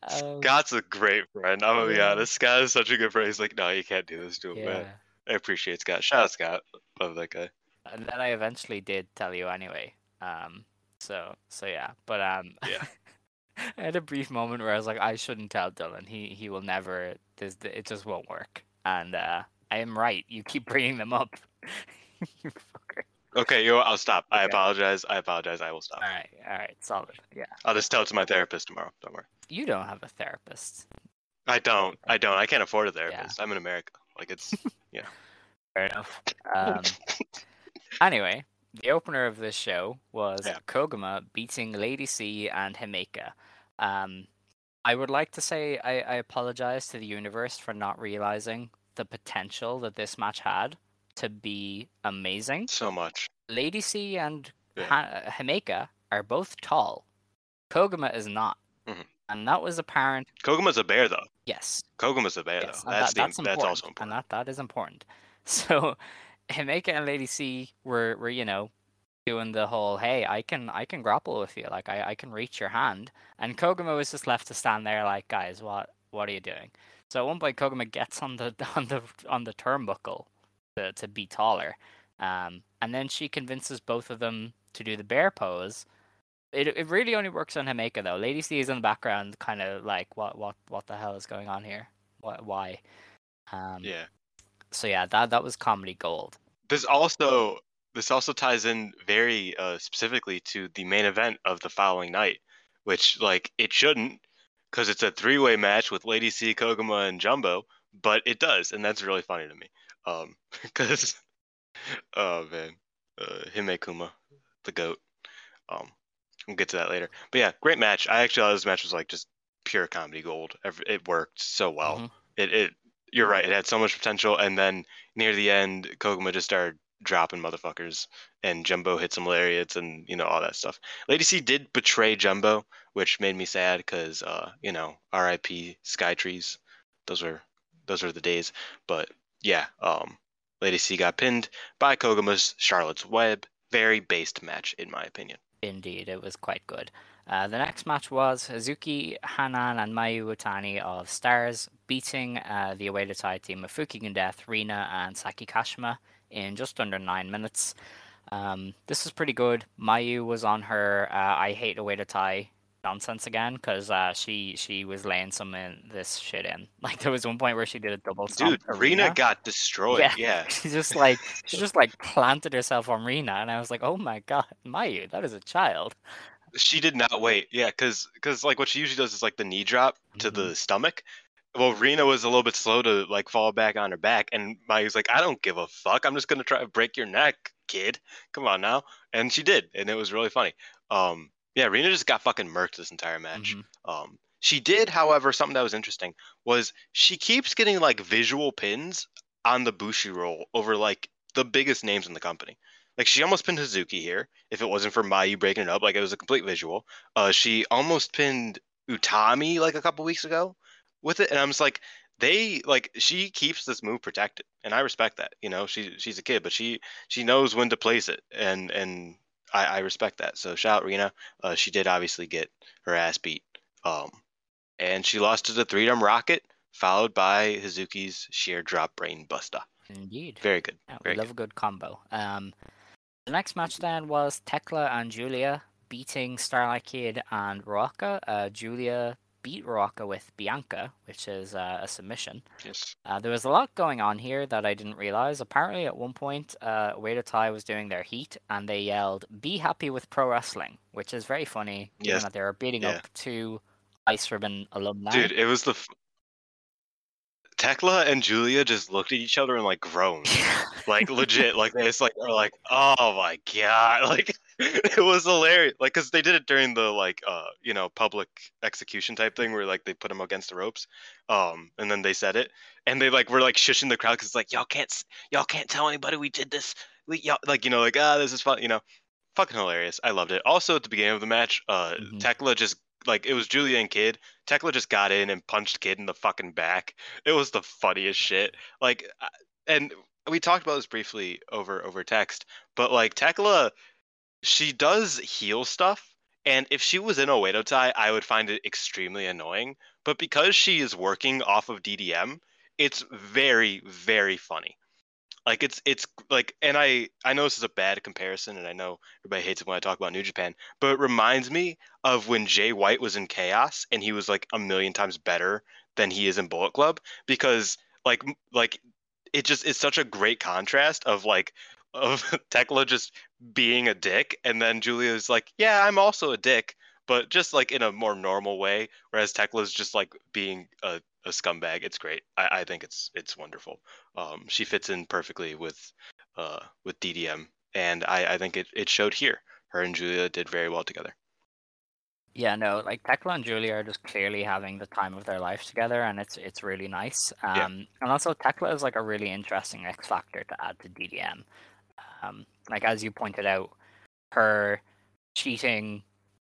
Speaker 7: Um,
Speaker 8: Scott's a great friend. I'm gonna be honest. Scott is such a good friend. He's like, no, you can't do this to him,
Speaker 7: yeah.
Speaker 8: man. I appreciate Scott. Shout out Scott. Love that guy.
Speaker 7: and then I eventually did tell you anyway. Um, so so yeah, but um,
Speaker 8: Yeah. (laughs)
Speaker 7: I had a brief moment where I was like, I shouldn't tell Dylan. He he will never. This it just won't work. And uh, I am right. You keep bringing them up. (laughs) you fucker.
Speaker 8: Okay, yo, I'll stop. I
Speaker 7: Okay.
Speaker 8: apologize. I apologize. I will stop.
Speaker 7: All right, all right, solid. Yeah,
Speaker 8: I'll just tell it to my therapist tomorrow. Don't worry.
Speaker 7: you don't have a therapist.
Speaker 8: I don't. I don't. I can't afford a therapist. I'm in America. Like it's (laughs) yeah.
Speaker 7: Fair enough. Um, (laughs) anyway, the opener of this show was
Speaker 8: Yeah.
Speaker 7: Koguma beating Lady C and Himeka. Um, I would like to say I, I apologize to the universe for not realizing the potential that this match had to be amazing.
Speaker 8: so much.
Speaker 7: Lady C and
Speaker 8: Yeah.
Speaker 7: ha- Himeka are both tall. Koguma is not.
Speaker 8: Mhm.
Speaker 7: and that was apparent.
Speaker 8: Koguma's a bear though.
Speaker 7: Yes,
Speaker 8: Koguma's a bear
Speaker 7: yes,
Speaker 8: though. That's
Speaker 7: that-
Speaker 8: the,
Speaker 7: that's
Speaker 8: that's
Speaker 7: important,
Speaker 8: also important.
Speaker 7: and that that is important. (laughs) So, Himeka and Lady C were were you know doing the whole hey I can I can grapple with you like I I can reach your hand, and Koguma was just left to stand there like guys what what are you doing? So at one point Koguma gets on the (laughs) on the on the turnbuckle to to be taller, um, and then she convinces both of them to do the bear pose. It it really only works on Himeka though. Lady C is in the background, kind of like what what what the hell is going on here? What why? Um,
Speaker 8: Yeah.
Speaker 7: So yeah, that that was comedy gold.
Speaker 8: This also this also ties in very uh, specifically to the main event of the following night, which like it shouldn't, because it's a three way match with Lady C, Koguma, and Jumbo, but it does, and that's really funny to me. Um, (laughs) because oh man, uh, Hime Kuma, the goat. Um, we'll get to that later. But yeah, great match. I actually thought this match was like just pure comedy gold. It worked so well.
Speaker 7: Mhm.
Speaker 8: It it you're right. It had so much potential, and then near the end, Koguma just started dropping motherfuckers, and Jumbo hit some lariats, and you know all that stuff. Lady C did betray Jumbo, which made me sad because uh, you know R.I.P. Sky Trees. Those were those were the days. But yeah, um, Lady C got pinned by Koguma's Charlotte's Web. Very based match, in my opinion.
Speaker 7: Indeed, it was quite good. Uh, the next match was Hazuki Hanan and Mayu Iwatani of Stars beating uh, the Oedo Tai team of Fukigen Death, Rina, and Saki Kashima in just under nine minutes. Um, this was pretty good. Mayu was on her uh, I hate Oedo Tai nonsense again because uh, she she was laying some in this shit in. (laughs) Like there was one point where she did a double
Speaker 8: Dude, Rina got (laughs) destroyed.
Speaker 7: Yeah.
Speaker 8: Yeah. (laughs)
Speaker 7: she just like she just like planted herself on Rina, and I was like, oh my god, Mayu, that is a child.
Speaker 8: She did not wait. Yeah, because because like what she usually does is like the knee drop to the stomach. Well, Rina was a little bit slow to like fall back on her back, and Mayu's like, I don't give a fuck. I'm just gonna try to break your neck, kid. Come on now. And she did, and it was really funny. Um, yeah, Rina just got fucking murked this entire match. Um, she did, however, something that was interesting was she keeps getting like visual pins on the Bushi roll over like the biggest names in the company. Like she almost pinned Hazuki here. If it wasn't for Mayu breaking it up, like it was a complete visual. Uh, she almost pinned Utami like a couple weeks ago with it, and I'm just like, they like she keeps this move protected, and I respect that. You know, she she's a kid, but she she knows when to place it, and and I, I respect that. So shout out Rina. Uh, she did obviously get her ass beat, um, and she lost to the three drum rocket, followed by Hazuki's sheer drop brain buster.
Speaker 7: Indeed.
Speaker 8: Very good.
Speaker 7: Yeah, we
Speaker 8: Very
Speaker 7: love
Speaker 8: good.
Speaker 7: a good combo. Um, the next match then was Tekla and Julia beating Starlight Kid and Ruaka. Uh, Julia beat Ruaka with Bianca, which is uh, a submission.
Speaker 8: Yes.
Speaker 7: Uh, there was a lot going on here that I didn't realize. Apparently, at one point, uh, Tai was doing their heat, and they yelled "Be happy with pro wrestling," which is very funny, given
Speaker 8: Yes.
Speaker 7: that they were beating
Speaker 8: Yeah.
Speaker 7: up two Ice Ribbon alumni.
Speaker 8: Dude, it was the. F- Tekla and Julia just looked at each other and like groaned, (laughs) like legit, like they just like are like, oh my god, (laughs) like it was hilarious, like because they did it during the like uh you know public execution type thing where like they put them against the ropes, um and then they said it and they like were like shushing the crowd because it's like y'all can't y'all can't tell anybody we did this, we y'all like you know like ah this is fun you know, fucking hilarious, I loved it. Also at the beginning of the match, uh Tekla just like it was Julia and Kid. Tekla just got in and punched Kid in the fucking back. It was the funniest shit. Like, and we talked about this briefly over over text, but like Tekla, she does heal stuff, and if she was in Oedo Tai, I would find it extremely annoying. But because she is working off of DDM, it's very very funny. Like it's it's like, and I I know this is a bad comparison, and I know everybody hates it when I talk about New Japan, but it reminds me of when Jay White was in Chaos, and he was like a million times better than he is in Bullet Club because like like it just it's such a great contrast of like of (laughs) Tekla just being a dick, and then Julia's like, yeah, I'm also a dick, but just like in a more normal way, whereas Tekla's just like being a, a scumbag. It's great. I, I think it's it's wonderful. Um, she fits in perfectly with uh with DDM, and I I think it it showed here. Her and Julia did very well together.
Speaker 7: Yeah, no, like Tekla and Julia are just clearly having the time of their life together, and it's it's really nice. Um,
Speaker 8: Yeah.
Speaker 7: and also Tekla is like a really interesting X factor to add to DDM. Um, like as you pointed out, her cheating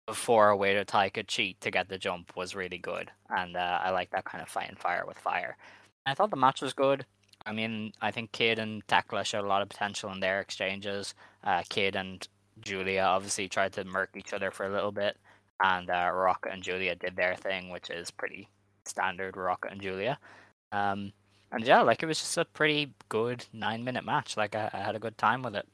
Speaker 7: before Oedo Tai could cheat to get the jump was really good, and uh, I like that kind of fighting fire with fire. I thought the match was good. I mean, I think Kid and Tekla showed a lot of potential in their exchanges. Uh, Kid and Julia obviously tried to murk each other for a little bit, and uh, Ruaka and Julia did their thing, which is pretty standard Ruaka and Julia. Um, and yeah, like it was just a pretty good nine minute match. Like I, I had a good time with it.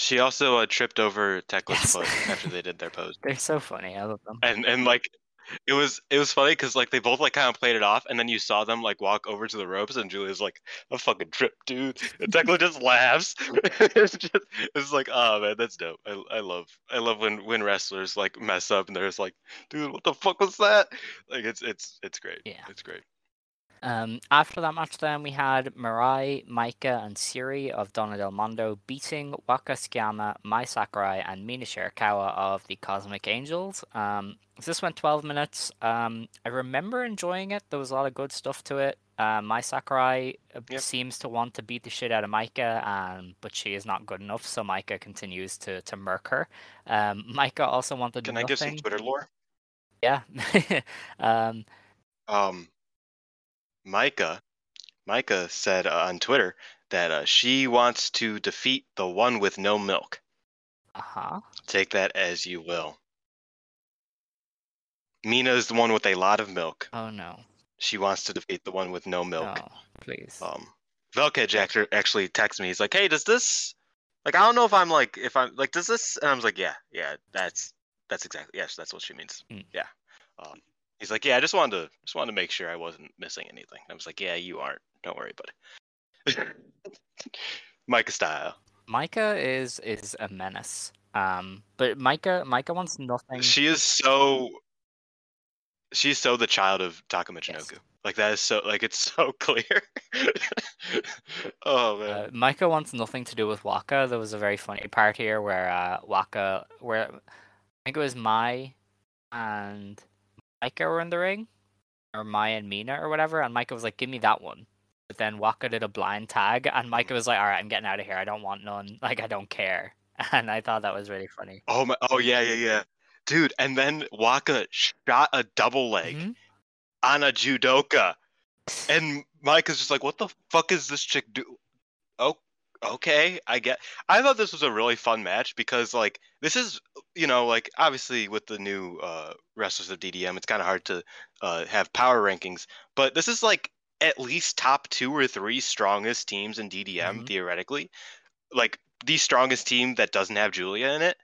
Speaker 8: She also uh, tripped over Tekla's
Speaker 7: Yes.
Speaker 8: foot after they did their (laughs) pose,
Speaker 7: They're so funny. I love them.
Speaker 8: and and like it was it was funny because like they both like kind of played it off, and then you saw them like walk over to the ropes, and Julia's like, "A fucking trip, dude," and Tekla just laughs. it's just it's like, oh man, that's dope. I I love I love when when wrestlers like mess up and they're just like, dude, what the fuck was that? Like it's it's it's great.
Speaker 7: Yeah.
Speaker 8: it's great.
Speaker 7: Um, after that match, then we had Mirai, Maika, and Syuri of Donna Del Mondo beating Waka Tsukiyama, Mai Sakurai, and Mina Shirakawa of the Cosmic Angels. Um, this went 12 minutes. Um, I remember enjoying it. There was a lot of good stuff to it. Uh, Mai Sakurai uh,
Speaker 8: Yep.
Speaker 7: seems to want to beat the shit out of Maika, um, but she is not good enough, so Maika continues to, to murk her. Um, (laughs) Maika also wanted
Speaker 8: Can I give some
Speaker 7: nothing.
Speaker 8: Twitter lore?
Speaker 7: Yeah. (laughs) um,
Speaker 8: Um, Maika, Maika said uh, on Twitter that uh, she wants to defeat the one with no milk.
Speaker 7: uh-huh.
Speaker 8: Take that as you will. Mina is the one with a lot of milk.
Speaker 7: Oh no.
Speaker 8: She wants to defeat the one with no milk.
Speaker 7: No, please.
Speaker 8: Um, Velkage actor actually texted me. He's like, "Hey, does this like I don't know if I'm like if I'm like does this?" And I was like, "Yeah, yeah, that's that's exactly yes, that's what she means.
Speaker 7: Mm.
Speaker 8: Yeah." Um, he's like, "Yeah, I just wanted to just wanted to make sure I wasn't missing anything." I was like, "Yeah, you aren't. Don't worry, buddy." (laughs) Maika style.
Speaker 7: Maika is is a menace. Um, but Maika Maika wants nothing.
Speaker 8: She is so. She's so the child of Taka Michinoku. Like that is so like it's so (laughs) clear. oh man.
Speaker 7: Uh, Maika wants nothing to do with Waka. There was a very funny part here where uh, Waka, where I think it was Mai and Maika were in the ring, or Maya and Mina or whatever, and Maika was like, "Give me that one." But then Waka did a blind tag, and Maika was like, "All right, I'm getting out of here. I don't want none. (laughs) Like I don't care." (laughs) And I thought that was really funny.
Speaker 8: Oh my! Oh yeah, yeah, yeah, dude. And then Waka shot a double leg
Speaker 7: Mhm.
Speaker 8: on a judoka, and Mike is just like, "What the fuck is this chick do?" Okay, I get. I thought this was a really fun match because like this is, you know, like obviously with the new uh, wrestlers of DDM, it's kind of hard to uh, have power rankings, but this is like at least top two or three strongest teams in DDM
Speaker 7: Mhm.
Speaker 8: theoretically, like the strongest team that doesn't have Julia in it,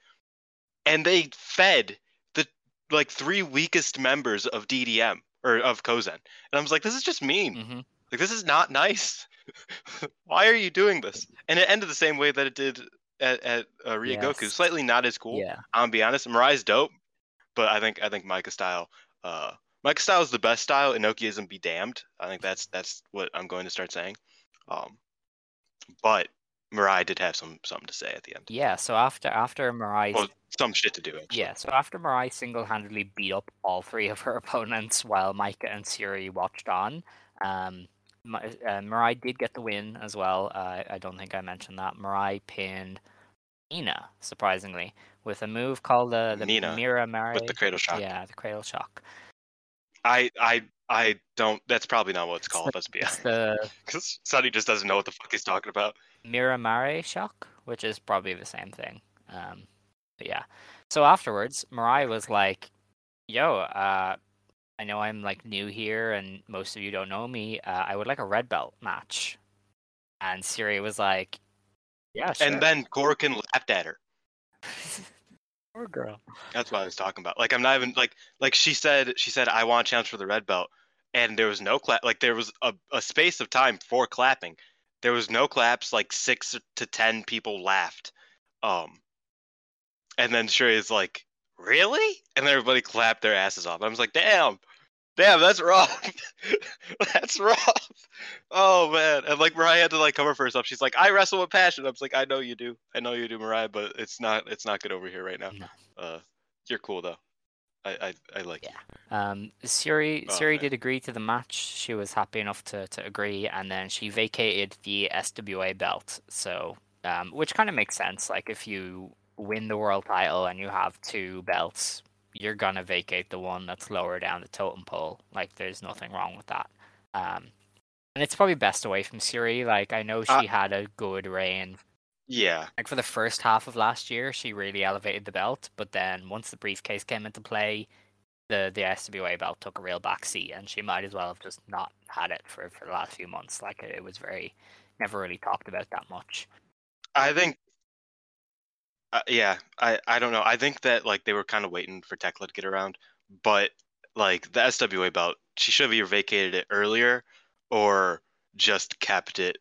Speaker 8: and they fed the like three weakest members of DDM or of Kozen, and I was like, this is just mean.
Speaker 7: hmm
Speaker 8: Like this is not nice. (laughs) Why are you doing this? And it ended the same way that it did at, at uh, Ryogoku.
Speaker 7: Yes.
Speaker 8: Slightly not as cool.
Speaker 7: Yeah.
Speaker 8: I'm be honest. Mirai's dope, but I think I think Maika style. Uh, Maika style is the best style. Inokiism be damned. I think that's that's what I'm going to start saying. Um, but Mirai did have some something to say at the end.
Speaker 7: Yeah. So after after Mirai
Speaker 8: Well, some shit to do. Actually.
Speaker 7: Yeah, so after Mirai single-handedly beat up all three of her (laughs) opponents while Maika and Syuri watched on, um, Uh, Mirai did get the win as well. Uh, I don't think I mentioned that. Mirai pinned Mina, surprisingly, with a move called the, the
Speaker 8: Nina,
Speaker 7: Miramare.
Speaker 8: with the cradle shock.
Speaker 7: Yeah, the Cradle Shock.
Speaker 8: I I I don't. That's probably not what it's
Speaker 7: It's
Speaker 8: called.
Speaker 7: the-
Speaker 8: Let's be honest. Because (laughs) Sonny just doesn't know what the fuck he's talking about.
Speaker 7: Miramare shock, which is probably the same thing. Um, but yeah. So afterwards, Mirai was like, "Yo, uh, I know I'm like new here, and most of you don't know me. Uh, I would like a red belt match." And Syuri was like, "Yeah, sure."
Speaker 8: And then Korakuen laughed at her. (laughs)
Speaker 7: poor girl.
Speaker 8: That's what I was talking about. Like I'm not even like like she said she said I want a challenge for the red belt, and there was no clap. Like there was a, a space of time for clapping. There was no claps. Like six to ten people laughed. Um, and then Syuri is like, really? And everybody clapped their asses off. I was like, damn, damn, that's rough. (laughs) that's rough. Oh man. And like Mirai had to like cover for herself. She's like, I wrestle with passion. I was like, I know you do. I know you do, Mirai, but it's not it's not good over here right now.
Speaker 7: No.
Speaker 8: Uh, you're cool though. I I, I like you.
Speaker 7: Um, Syuri
Speaker 8: Oh,
Speaker 7: Syuri
Speaker 8: man.
Speaker 7: did agree to the match. She was happy enough to, to agree, and then she vacated the SWA belt. So, um, which kind of makes sense. Like if you win the world title and you have two belts, you're gonna vacate the one that's lower down the totem pole. Like there's nothing wrong with that. Um, and it's probably best away from Syuri. Like I know she
Speaker 8: Uh,
Speaker 7: had a good reign.
Speaker 8: Yeah.
Speaker 7: Like for the first half of last year, she really elevated the belt. But then once the briefcase came into play, the the SWA belt took a real backseat, and she might as well have just not had it for for the last few months. Like it, it was very never really talked about that much.
Speaker 8: I think. Uh, yeah, I I don't know. I think that like they were kind of waiting for Tekla to get around, but like the SWA belt, she should have either vacated it earlier or just kept it,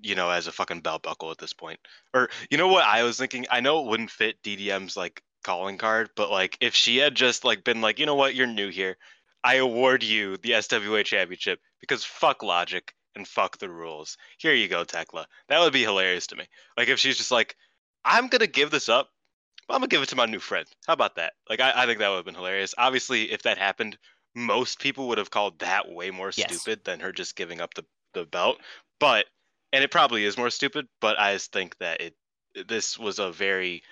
Speaker 8: you know, as a fucking belt buckle at this point. Or you know what I was thinking? I know it wouldn't fit DDM's like calling card, but like if she had just like been like, you know what, you're new here, I award you the SWA championship because fuck logic and fuck the rules. Here you go, Tekla. That would be hilarious to me. Like if she's just like, I'm gonna give this up. but I'm gonna give it to my new friend. How about that? Like I, I think that would have been hilarious. Obviously, if that happened, most people would have called that way more
Speaker 7: Yes.
Speaker 8: stupid than her just giving up the, the belt. But and it probably is more stupid, but I just think that it this was a very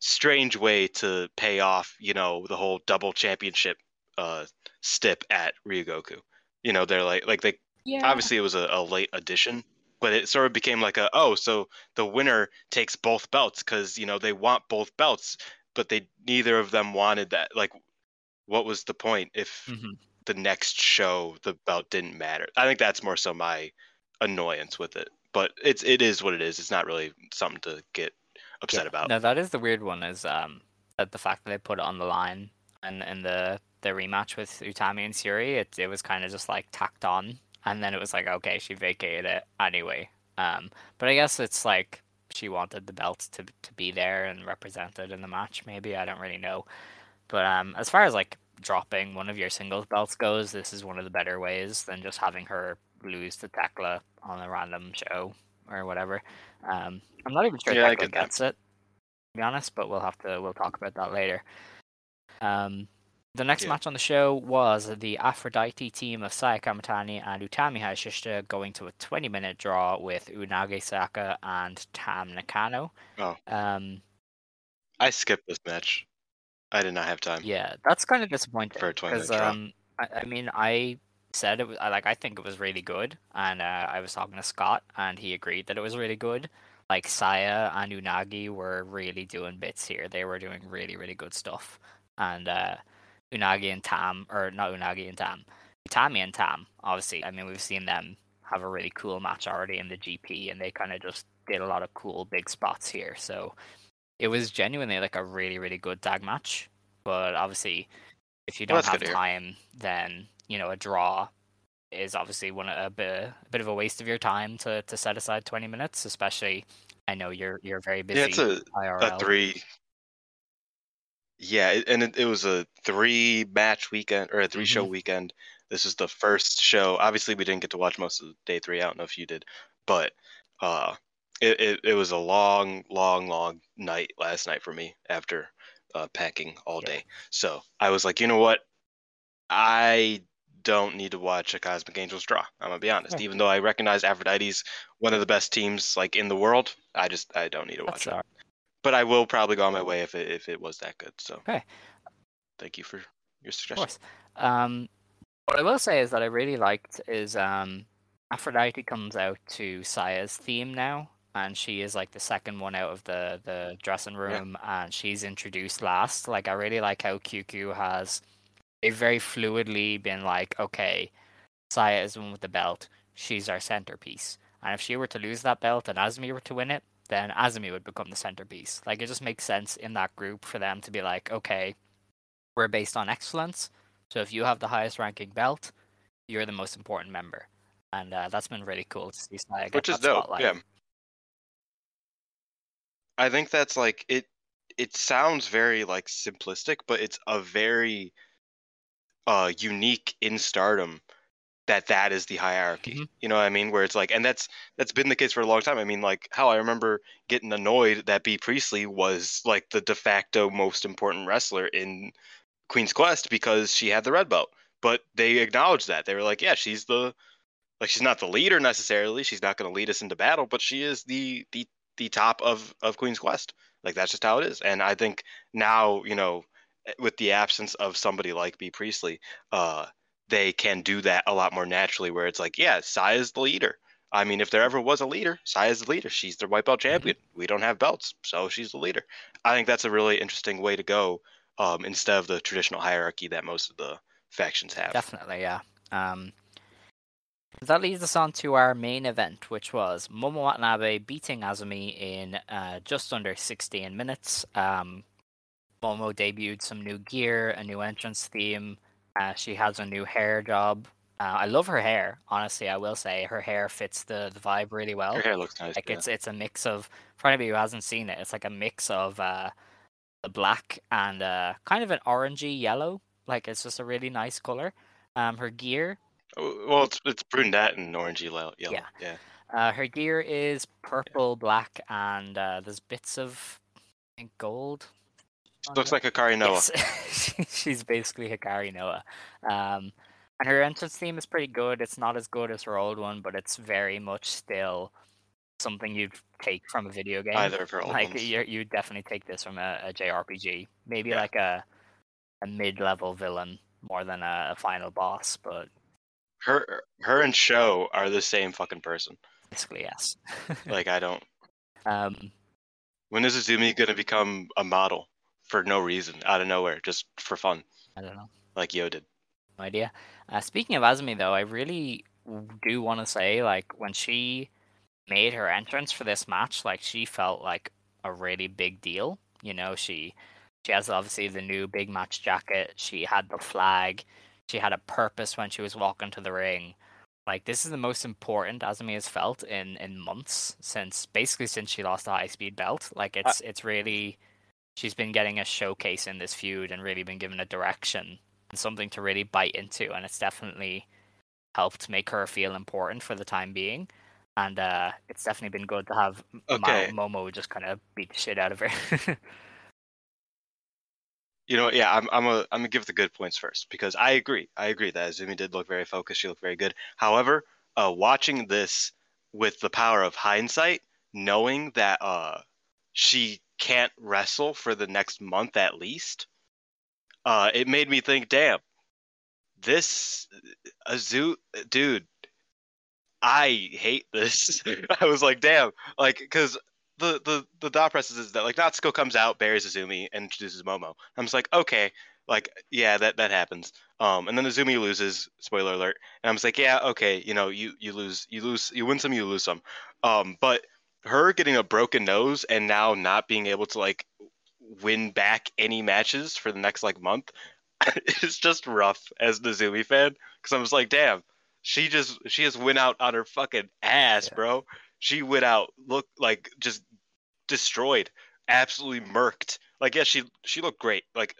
Speaker 8: strange way to pay off, you know, the whole double championship uh stip at Ryogoku. You know, they're like like they
Speaker 7: Yeah.
Speaker 8: obviously it was a, a late addition but it sort of became like a oh so the winner takes both belts because you know they want both belts but they neither of them wanted that like what was the point if
Speaker 7: Mhm.
Speaker 8: the next show the belt didn't matter i think that's more so my annoyance with it but it's it is what it is it's not really something to get upset
Speaker 7: Yeah.
Speaker 8: about
Speaker 7: No, that is the weird one. Is um that the fact that they put it on the line and in the the rematch with Utami and Syuri, it it was kind of just like tacked on, and then it was like okay, she vacated it anyway. Um, but I guess it's like she wanted the belt to to be there and represented in the match. Maybe I don't really know. But um, as far as like dropping one of your singles belts goes, this is one of the better ways than just having her lose to Tekla on a random show or whatever. Um, I'm not even sure
Speaker 8: Yeah, I
Speaker 7: Tekla
Speaker 8: get that.
Speaker 7: it, to be honest, but we'll have to we'll talk about that later. Um, the next
Speaker 8: Yeah.
Speaker 7: match on the show was the Aphrodite team of Saya Kamatani and Utami Hayashishita going to a 20 minute draw with Unagi Sayaka and Tam Nakano.
Speaker 8: oh
Speaker 7: Um,
Speaker 8: i skipped this match i did not have time
Speaker 7: Yeah, that's kind of disappointing
Speaker 8: For a 20
Speaker 7: because
Speaker 8: minute draw.
Speaker 7: um, I, I mean, I said it was I like I think it was really good, and uh, I was talking to Scott, and he agreed that it was really good. Like Saya and Unagi were really doing bits here; they were doing really really good stuff, and uh, Unagi and Tam, or not Unagi and Tam, Utami and Tam. Obviously, I mean we've seen them have a really cool match already in the GP, and they kind of just did a lot of cool big spots here. So it was genuinely like a really really good tag match. But obviously, if you don't
Speaker 8: that's
Speaker 7: have time, then you know a draw is obviously one a bit a bit of a waste of your time to, to set aside twenty minutes. Especially, I know you're you're very busy.
Speaker 8: yeah it's a, a three yeah and it, it was a three match weekend or a 3 show
Speaker 7: Mhm.
Speaker 8: weekend. This is the first show. Obviously we didn't get to watch most of day three. I don't know if you did but uh it, it, it was a long long long night last night for me after uh, packing all
Speaker 7: Yeah.
Speaker 8: day. So i was like you know what? I don't need to watch a cosmic angels draw i'm gonna be honest. Even though i recognize aphrodite's one of the best teams like in the world i just i don't need to watch
Speaker 7: That's
Speaker 8: it.
Speaker 7: right.
Speaker 8: But I will probably go on my way if it if it was that good. So
Speaker 7: Okay.
Speaker 8: thank you for your
Speaker 7: Of
Speaker 8: suggestion.
Speaker 7: course. Um, what I will say is that I really liked is um, Aphrodite comes out to Saya's theme now, and she is like the second one out of the the dressing room, and she's introduced last. Like I really like how QQ has a very fluidly been like, okay, Saya is the one with the belt. She's our centerpiece, and if she were to lose that belt and Azumi were to win it, then Azumi would become the centerpiece. Like it just makes sense in that group for them to be like, okay, we're based on excellence. So if you have the highest ranking belt, you're the most important member, and uh, that's been really cool to see get
Speaker 8: Which is dope.
Speaker 7: spotlight.
Speaker 8: Yeah. I think that's like it it sounds very like simplistic, but it's a very uh unique in stardom that that is the hierarchy.
Speaker 7: Mhm.
Speaker 8: You know what I mean? Where it's like and that's that's been the case for a long time. I mean like how I remember getting annoyed that Bea Priestley was like the de facto most important wrestler in Queen's Quest because she had the red belt. But they acknowledged that. They were like, yeah, she's the like she's not the leader necessarily. She's not going to lead us into battle, but she is the the the top of of Queen's Quest. Like that's just how it is. And I think now, you know, with the absence of somebody like Bea Priestley, uh, they can do that a lot more naturally. Where it's like, yeah, Sai is the leader. I mean, if there ever was a leader, Sai is the leader. She's the white belt champion. We don't have belts, so she's the leader. I think that's a really interesting way to go um, instead of the traditional hierarchy that most of the factions have.
Speaker 7: Definitely, yeah. Um, that leads us on to our main event, which was Momo Watanabe beating Azumi in uh, just under 16 minutes. Um, Momo debuted some new gear, a new entrance theme. Uh, she has a new hair job. Uh, I love her hair. Honestly, I will say her hair fits the, the vibe really well.
Speaker 8: Her hair looks nice.
Speaker 7: Like
Speaker 8: yeah.
Speaker 7: it's it's a mix of for anybody who hasn't seen it, it's like a mix of uh, the black and uh, kind of an orangey yellow. Like it's just a really nice color. Um, her gear
Speaker 8: Well, it's it's brunette and orangey yellow.
Speaker 7: Yeah.
Speaker 8: yeah.
Speaker 7: Uh, her gear is purple, black, and uh, there's bits of gold.
Speaker 8: She looks like Hikari Noa.
Speaker 7: Yes. (laughs) She's basically Hikari Noa. Um, and her entrance theme is pretty good. It's not as good as her old one, but it's very much still something you'd take from a video game.
Speaker 8: Either of her old
Speaker 7: like
Speaker 8: ones.
Speaker 7: you definitely take this from a, a JRPG. Maybe
Speaker 8: Yeah.
Speaker 7: like a a mid level villain more than a, a final boss, but
Speaker 8: Her her and Show are the same fucking person.
Speaker 7: basically yes. (laughs)
Speaker 8: Like I don't.
Speaker 7: um,
Speaker 8: When is Azumi gonna become a model for no reason, out of nowhere, just for fun,
Speaker 7: I don't know.
Speaker 8: like Yo did?
Speaker 7: No idea. Uh, speaking of Azumi, though, I really do want to say, like, when she made her entrance for this match, like, she felt like a really big deal. You know, she she has obviously the new big match jacket. She had the flag. She had a purpose when she was walking to the ring. Like, this is the most important Azumi has felt in in months since basically since she lost the high speed belt. Like, it's it's really she's been getting a showcase in this feud and really been given a direction and something to really bite into, and it's definitely helped make her feel important for the time being. And uh, it's definitely been good to have M- Ma- Momo just kind of beat the shit out of her. (laughs)
Speaker 8: You know, yeah, I'm I'm a I'm gonna give the good points first because I agree. I agree that Azumi did look very focused. She looked very good. However, uh, watching this with the power of hindsight, knowing that uh, she can't wrestle for the next month at least, uh, it made me think, damn, this Azu dude, I hate this. (laughs) (laughs) I was like, damn, like because the the the thought process is that like Natsuko comes out, buries Azumi, and introduces Momo. I'm just like, okay, like yeah, that that happens. Um, and then Azumi loses. Spoiler alert. And I'm just like, yeah, okay, you know, you you lose, you lose, you win some, you lose some. Um, but her getting a broken nose and now not being able to like win back any matches for the next like month (laughs) is just rough as the Azumi fan because I'm just like, damn, she just she just went out on her fucking ass,
Speaker 7: Yeah.
Speaker 8: bro. She went out look like just destroyed, absolutely murked. Like yeah, she she looked great. Like,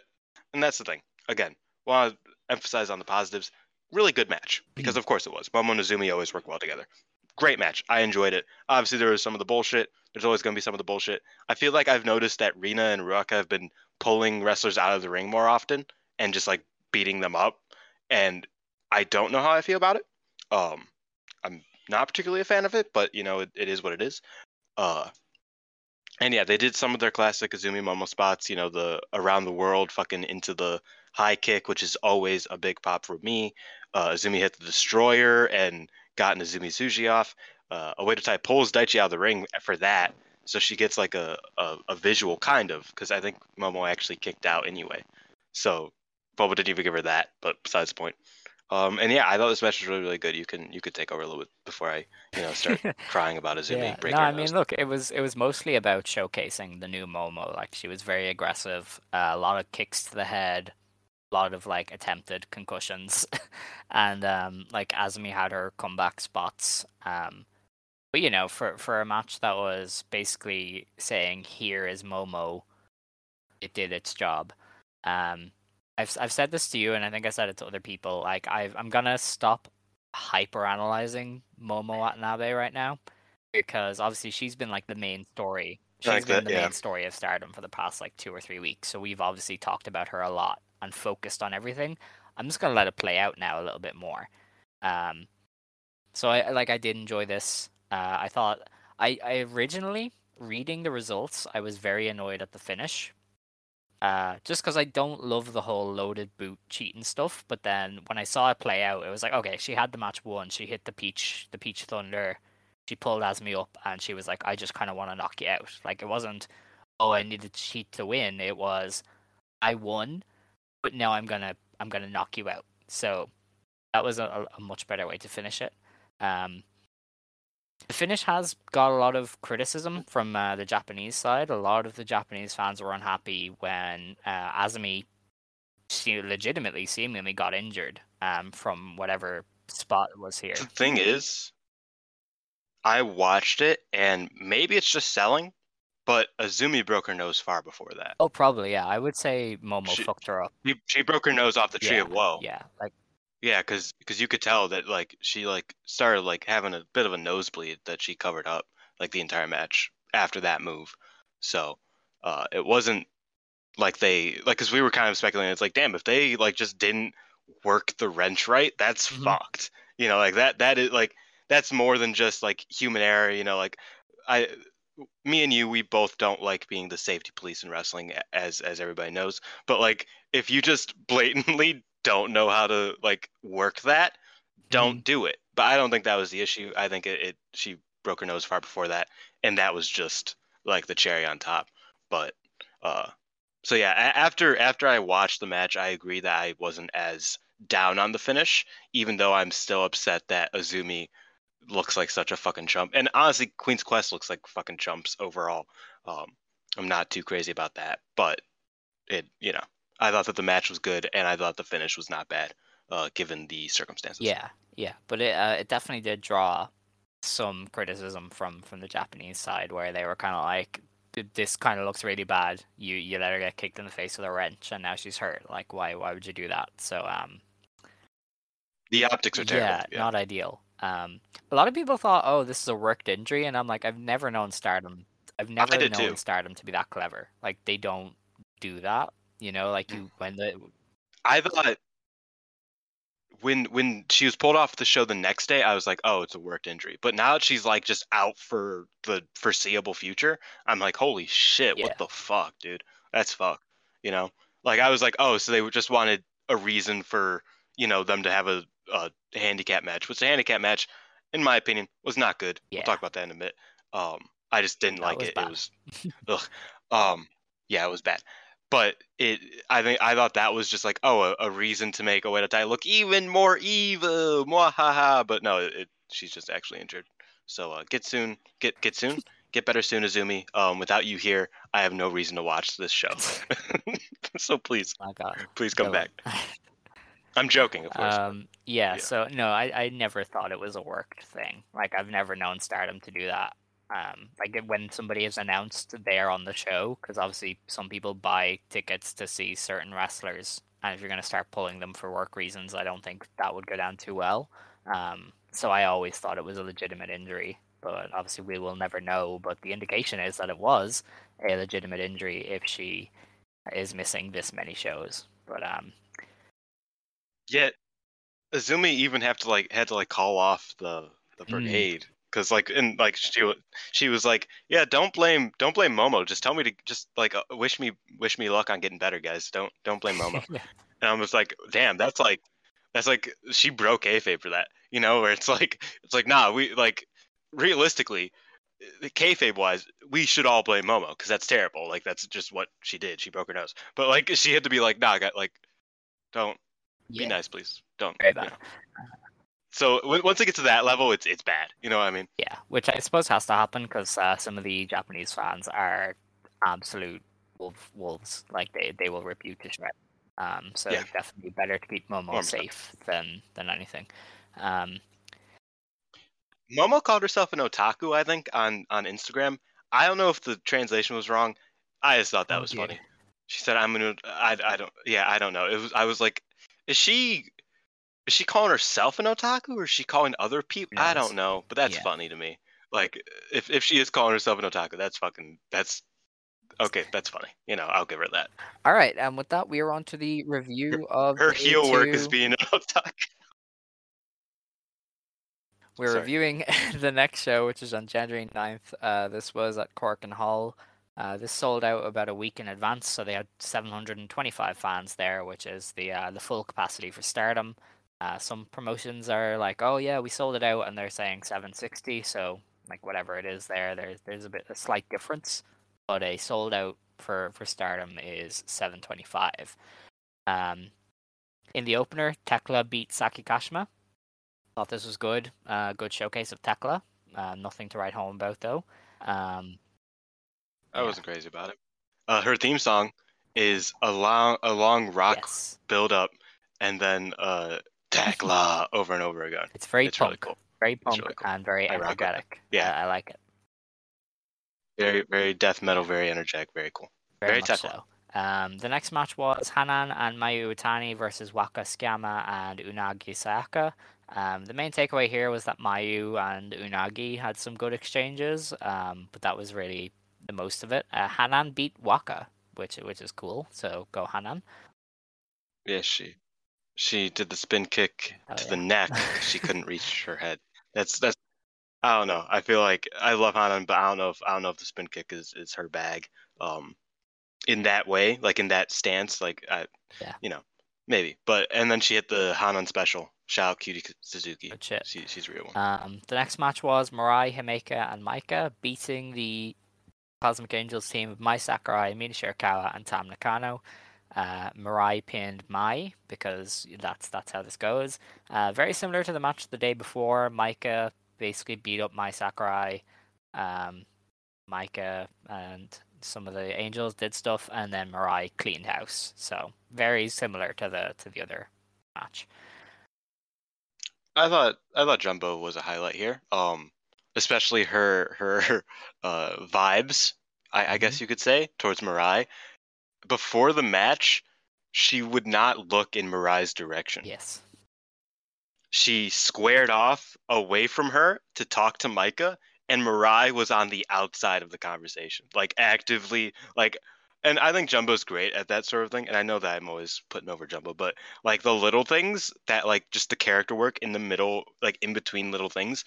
Speaker 8: and that's the thing. Again, want to emphasize on the positives. Really good match because mm-hmm. of course it was. Momo and Azumi always work well together. Great match. I enjoyed it. Obviously there was some of the bullshit. There's always going to be some of the bullshit. I feel like I've noticed that Rina and Ruaka have been pulling wrestlers out of the ring more often and just like beating them up. And I don't know how I feel about it. Um, I'm not particularly a fan of it, but you know, it, it is what it is. Uh, and yeah, they did some of their classic Azumi Momo spots. You know, the around the world, fucking into the high kick, which is always a big pop for me. Uh, Azumi hit the destroyer and got Azumi Suji off. Uh, Oedo Tai pulls Daichi out of the ring for that, so she gets like a, a, a visual kind of because I think Momo actually kicked out anyway. So Boba didn't even give her that, but besides the point. Um, and yeah, I thought this match was really, really good. You can you could take over a little bit before I, you know, start (laughs) crying about Azumi
Speaker 7: yeah.
Speaker 8: breaking
Speaker 7: No, I mean, look, it was it was mostly about showcasing the new Momo. Like she was very aggressive, uh, a lot of kicks to the head, a lot of like attempted concussions, (laughs) and um, like Azumi had her comeback spots. Um, but you know, for for a match that was basically saying here is Momo, it did its job. Um, I've I've said this to you, and I think I said it to other people. Like I've, I'm gonna stop hyper analyzing Momo Watanabe right now because obviously she's been like the main story. She's
Speaker 8: Like
Speaker 7: been
Speaker 8: that,
Speaker 7: the
Speaker 8: yeah.
Speaker 7: main story of Stardom for the past like two or three weeks. So we've obviously talked about her a lot and focused on everything. I'm just gonna let it play out now a little bit more. Um, so I like I did enjoy this. Uh, I thought I I originally reading the results, I was very annoyed at the finish. Uh, just because I don't love the whole loaded boot cheating stuff, but then when I saw it play out, it was like, okay, she had the match won. She hit the peach, the peach thunder. She pulled Azumi up, and she was like, I just kind of want to knock you out. Like it wasn't, oh, I needed to cheat to win. It was, I won, but now I'm gonna, I'm gonna knock you out. So that was a, a much better way to finish it. Um, the finish has got a lot of criticism from uh, the Japanese side. A lot of the Japanese fans were unhappy when uh, Azumi legitimately, seemingly got injured um, from whatever spot was here.
Speaker 8: The thing is, I watched it, and maybe it's just selling, but Azumi broke her nose far before that.
Speaker 7: Oh, probably yeah. I would say Momo
Speaker 8: She-
Speaker 7: fucked her up.
Speaker 8: She, she broke her nose off the tree
Speaker 7: yeah,
Speaker 8: of woe.
Speaker 7: Yeah, like
Speaker 8: Yeah, because because you could tell that like she like started like having a bit of a nosebleed that she covered up like the entire match after that move. So uh, it wasn't like they like because we were kind of speculating. It's like damn, if they like just didn't work the wrench right, that's
Speaker 7: Mhm.
Speaker 8: fucked. You know, like that that is like that's more than just like human error. You know, like I. Me and you, we both don't like being the safety police in wrestling, as as everybody knows. But like, if you just (laughs) blatantly don't know how to like work that, don't do it. But I don't think that was the issue. I think it, it she broke her nose far before that, and that was just like the cherry on top. But uh, so yeah, a- after after I watched the match, I agree that I wasn't as down on the finish, even though I'm still upset that Azumi looks like such a fucking chump. And honestly, Queen's Quest looks like fucking chumps overall. Um, I'm not too crazy about that, but it you know I thought that the match was good, and I thought the finish was not bad, uh, given the circumstances.
Speaker 7: Yeah, yeah, but it uh, it definitely did draw some criticism from from the Japanese side where they were kind of like, "This kind of looks really bad. You you let her get kicked in the face with a wrench, and now she's hurt. Like, why why would you do that?" So um,
Speaker 8: The optics are terrible.
Speaker 7: yeah, not ideal. Um, a lot of people thought, "Oh, this is a worked injury," and I'm like, I've never known Stardom. I've never known
Speaker 8: too.
Speaker 7: Stardom to be that clever. Like they don't do that. You know, like you when the
Speaker 8: I thought when when she was pulled off the show the next day, I was like, oh, it's a worked injury. But now that she's like just out for the foreseeable future, I'm like, holy shit,
Speaker 7: Yeah.
Speaker 8: what the fuck, dude? That's fuck. You know, like I was like, oh, so they just wanted a reason for you know them to have a, a handicap match, which the handicap match, in my opinion, was not good.
Speaker 7: Yeah.
Speaker 8: We'll talk about that in a bit. Um, I just didn't
Speaker 7: That
Speaker 8: like it.
Speaker 7: bad.
Speaker 8: It was, (laughs) ugh. Um, yeah, it was bad. But it, I think, I thought that was just like, oh, a, a reason to make Oedo Tai look even more evil, mwahaha. But no, it, she's just actually injured. So uh, get soon, get get soon, get better soon, Azumi. Um, without you here, I have no reason to watch this show. (laughs) so please, please come back. (laughs) I'm joking, of course.
Speaker 7: Um, yeah,
Speaker 8: Yeah.
Speaker 7: so no, I, I never thought it was a worked thing. Like I've never known Stardom to do that. Um, like when somebody is announced they're on the show, because obviously some people buy tickets to see certain wrestlers, and if you're gonna start pulling them for work reasons, I don't think that would go down too well. Um, so I always thought it was a legitimate injury, but obviously we will never know. But the indication is that it was a legitimate injury if she is missing this many shows. But um,
Speaker 8: Yet Azumi even have to like had to like call off the the
Speaker 7: Mm.
Speaker 8: brigade because like and like she she was like yeah don't blame don't blame Momo. Just tell me to just like uh, wish me wish me luck on getting better guys. Don't don't blame Momo. (laughs)
Speaker 7: Yeah.
Speaker 8: and I'm just like damn that's like that's like she broke kayfabe for that you know where it's like it's like nah we like realistically kayfabe wise we should all blame Momo because that's terrible. Like that's just what she did. She broke her nose. But like she had to be like nah got like don't be nice please don't
Speaker 7: Very
Speaker 8: you know. So w- once it gets to that level, it's it's bad. You know what I mean?
Speaker 7: Yeah, which I suppose has to happen because uh, some of the Japanese fans are absolute wolf, wolves. Like they, they will rip you to shreds. Um, so
Speaker 8: Yeah.
Speaker 7: definitely better to keep Momo
Speaker 8: 100%.
Speaker 7: safe than than anything. Um,
Speaker 8: Momo called herself an otaku, I think, on on Instagram. I don't know if the translation was wrong. I just thought that
Speaker 7: Oh,
Speaker 8: was
Speaker 7: dear.
Speaker 8: funny. She said, "I'm an I I don't yeah I don't know." It was I was like, is she is she calling herself an otaku or is she calling other people? I don't know, but that's
Speaker 7: Yeah.
Speaker 8: funny to me. Like if if she is calling herself an otaku, that's fucking that's okay. That's funny. You know, I'll give her that.
Speaker 7: all right, and with that, we are on to the review of
Speaker 8: Her
Speaker 7: the
Speaker 8: heel work is being an otaku.
Speaker 7: we're
Speaker 8: Sorry.
Speaker 7: reviewing (laughs) the next show, which is on January 9th. Uh, this was at Korakuen Hall. Uh, this sold out about a week in advance, so they had 725 fans there, which is the uh, the full capacity for Stardom. Uh, some promotions are like, "Oh yeah, we sold it out," and they're saying 760. So like whatever it is there, there's there's a bit a slight difference, but a sold out for for Stardom is 725. Um, in the opener, Tekla beat Saki Kashima. Thought this was good. Uh, good showcase of Tekla. Uh, nothing to write home about though. Um,
Speaker 8: I wasn't crazy about it. Uh, her theme song is a long, a long rock
Speaker 7: yes,
Speaker 8: build up, and then uh, Tekla (laughs) over and over again.
Speaker 7: it's very
Speaker 8: It's
Speaker 7: punk,
Speaker 8: really cool.
Speaker 7: very punk
Speaker 8: really cool.
Speaker 7: and very
Speaker 8: I
Speaker 7: energetic.
Speaker 8: Yeah.
Speaker 7: Uh, I like it.
Speaker 8: Very, very death metal, very energetic, very cool.
Speaker 7: Very,
Speaker 8: Very
Speaker 7: much so. Um, the next match was Hanan and Mayu Iwatani versus Waka Tsukiyama and Unagi Sayaka. Um, the main takeaway here was that Mayu and Unagi had some good exchanges, um, but that was really the most of it. Uh, Hanan beat Waka, which which is cool. So go Hanan.
Speaker 8: Yeah, she, she did the spin kick
Speaker 7: Oh,
Speaker 8: to
Speaker 7: yeah.
Speaker 8: the neck. she couldn't reach (laughs) her head. That's that's. I don't know. I feel like I love Hanan, but I don't know if I don't know if the spin kick is is her bag. Um, in that way, like in that stance, like I,
Speaker 7: Yeah.
Speaker 8: you know, maybe. But and then she hit the Hanan special. Shout out Cutie Suzuki. She, she's a real one.
Speaker 7: Um, the next match was Mirai, Himeka, and Maika beating the Cosmic Angels team of Mai Sakurai, Mina Shirakawa, and Tam Nakano. Uh, Mirai pinned Mai because that's that's how this goes. Uh, very similar to the match the day before. Maika basically beat up Mai Sakurai. Um, Maika and some of the Angels did stuff, and then Mirai cleaned house. So very similar to the to the other match.
Speaker 8: I thought I thought Jumbo was a highlight here. Um, especially her her (laughs) uh vibes. I, I guess you could say towards Mirai. Before the match, she would not look in Mirai's direction.
Speaker 7: Yes.
Speaker 8: She squared off away from her to talk to Maika, and Mirai was on the outside of the conversation, like actively like. And I think Jumbo's great at that sort of thing. And I know that I'm always putting over Jumbo, but like the little things that like just the character work in the middle, like in between little things,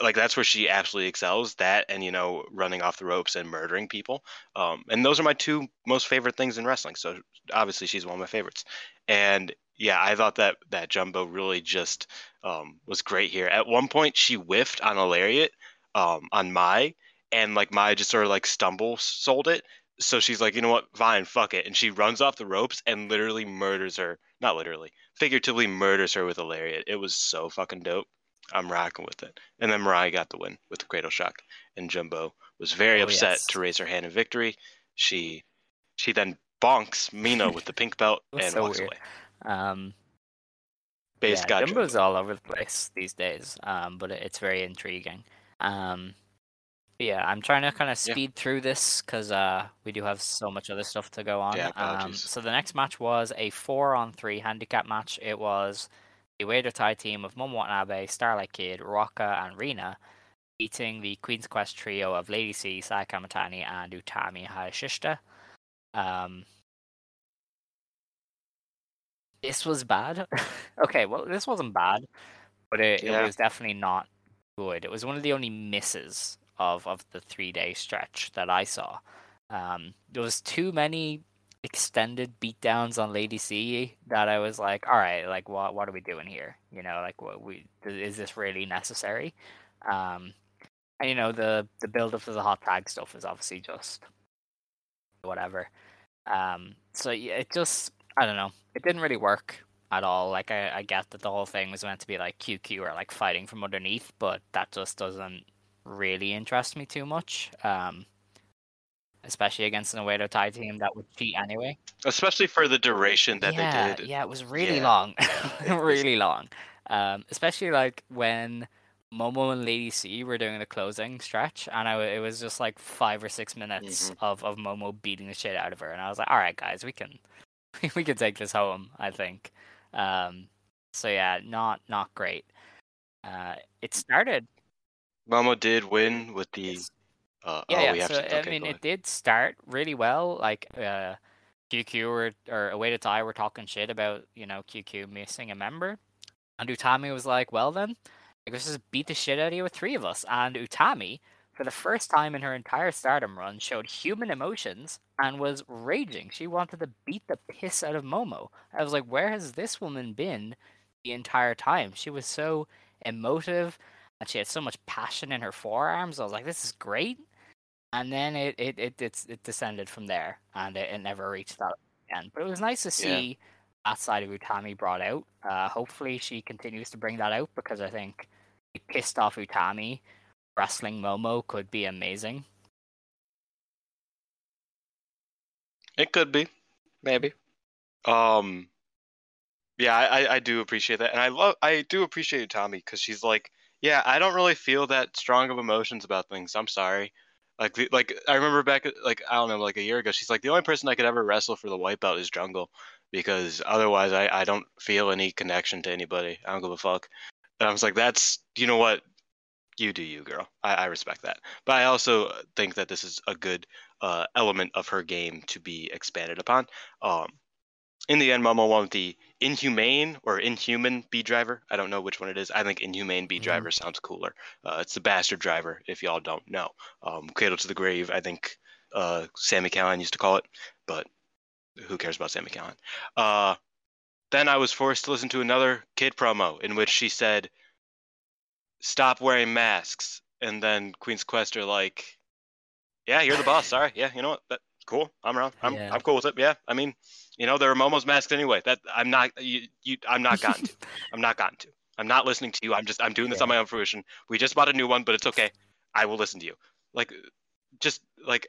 Speaker 8: like that's where she absolutely excels. That and you know running off the ropes and murdering people. Um, and those are my two most favorite things in wrestling. So obviously she's one of my favorites. And yeah, I thought that that Jumbo really just um, was great here. At one point, she whiffed on a lariat um, on Mai, and like Mai just sort of like stumble sold it. So she's like, you know what, fine, fuck it, and she runs off the ropes and literally murders her. Not literally, figuratively murders her with a lariat. It was so fucking dope. I'm rocking with it. And then Mirai got the win with the Cradle Shock, and Jumbo was very
Speaker 7: Oh,
Speaker 8: upset
Speaker 7: yes.
Speaker 8: to raise her hand in victory. She she then bonks Mina with the pink belt (laughs) and
Speaker 7: so
Speaker 8: walks
Speaker 7: weird.
Speaker 8: away.
Speaker 7: Um,
Speaker 8: Base
Speaker 7: yeah,
Speaker 8: got
Speaker 7: Jumbo's
Speaker 8: Jumbo.
Speaker 7: all over the place these days, um, but it- it's very intriguing. Um, yeah, I'm trying to kind of
Speaker 8: Yeah.
Speaker 7: speed through this because uh, we do have so much other stuff to go on.
Speaker 8: Yeah,
Speaker 7: um, so the next match was a four-on-three handicap match. It was the Oedo Tai team of Momo Watanabe, Starlight Kid, Ruaka, and Rina beating the Queen's Quest trio of Lady C, Saya Kamatani, and Utami Hayashishita. Um, this was bad. (laughs) okay, well, this wasn't bad, but it,
Speaker 8: Yeah.
Speaker 7: it was definitely not good. It was one of the only misses of, of the three day stretch that I saw. Um, there was too many extended beatdowns on Lady C that I was like, all right, like what what are we doing here? You know, like what we is this really necessary? Um, and you know the the build up to the hot tag stuff is obviously just whatever. Um, so yeah, it just I don't know. It didn't really work at all. Like I, I get that the whole thing was meant to be like QQ or like fighting from underneath, but that just doesn't really interest me too much. Um, especially against an Oedo Tai team that would cheat anyway.
Speaker 8: Especially for the duration that
Speaker 7: yeah,
Speaker 8: they did.
Speaker 7: yeah, it was really
Speaker 8: Yeah.
Speaker 7: long, (laughs) (laughs) really long. Um, especially like when Momo and Lady C were doing the closing stretch, and I, it was just like five or six minutes
Speaker 8: Mhm.
Speaker 7: of, of Momo beating the shit out of her, and I was like, all right, guys, we can (laughs) we can take this home. I think. Um, so yeah, not not great. Uh, it started.
Speaker 8: Momo did win with the. Uh,
Speaker 7: Yeah,
Speaker 8: oh,
Speaker 7: yeah.
Speaker 8: we
Speaker 7: so. I
Speaker 8: Okay,
Speaker 7: mean, it
Speaker 8: ahead.
Speaker 7: did start really well. Like uh, QQ or or Oedo Tai were talking shit about you know QQ missing a member, and Utami was like, "Well then, Like, let's just beat the shit out of you with three of us. And Utami, for the first time in her entire stardom run, showed human emotions and was raging. She wanted to beat the piss out of Momo. I was like, where has this woman been the entire time? She was so emotive and she had so much passion in her forearms. I was like, this is great. And then it it it it's, it descended from there, and it, it never reached that again. But it was nice to
Speaker 8: Yeah.
Speaker 7: see that side of Utami brought out. Uh, hopefully, she continues to bring that out because I think a pissed off Utami wrestling Momo could be amazing.
Speaker 8: It could be, maybe. Um, yeah, I, I- I do appreciate that, and I love I do appreciate Tommy because she's like, yeah, I don't really feel that strong of emotions about things. I'm sorry. Like like I remember back like I don't know like a year ago, she's like the only person I could ever wrestle for the white belt is Jungle because otherwise I I don't feel any connection to anybody. I don't give a fuck. And I was like, that's you know what, you do you, girl. I, I respect that, but I also think that this is a good uh, element of her game to be expanded upon. Um, in the end, Momo wanted the inhumane or inhuman B driver. I don't know which one it is. I think inhumane B driver sounds cooler. Uh, it's the bastard driver, if y'all don't know. Um, Cradle to the grave, I think uh, Sami Callihan used to call it, but who cares about Sami Callihan? Uh, then I was forced to listen to another kid promo in which she said, "Stop wearing masks," and then Queen's Quest are like, "Yeah, you're the boss. (laughs) Sorry. Yeah, you know what? That cool. I'm around. I'm
Speaker 7: Yeah.
Speaker 8: I'm cool with it. Yeah. I mean, you know, there are Momo's masks anyway. That I'm not you, you I'm not gotten to. (laughs) I'm not gotten to. I'm not listening to you. I'm just I'm doing this on my own fruition. We just bought a new one, but it's okay. I will listen to you. Like just like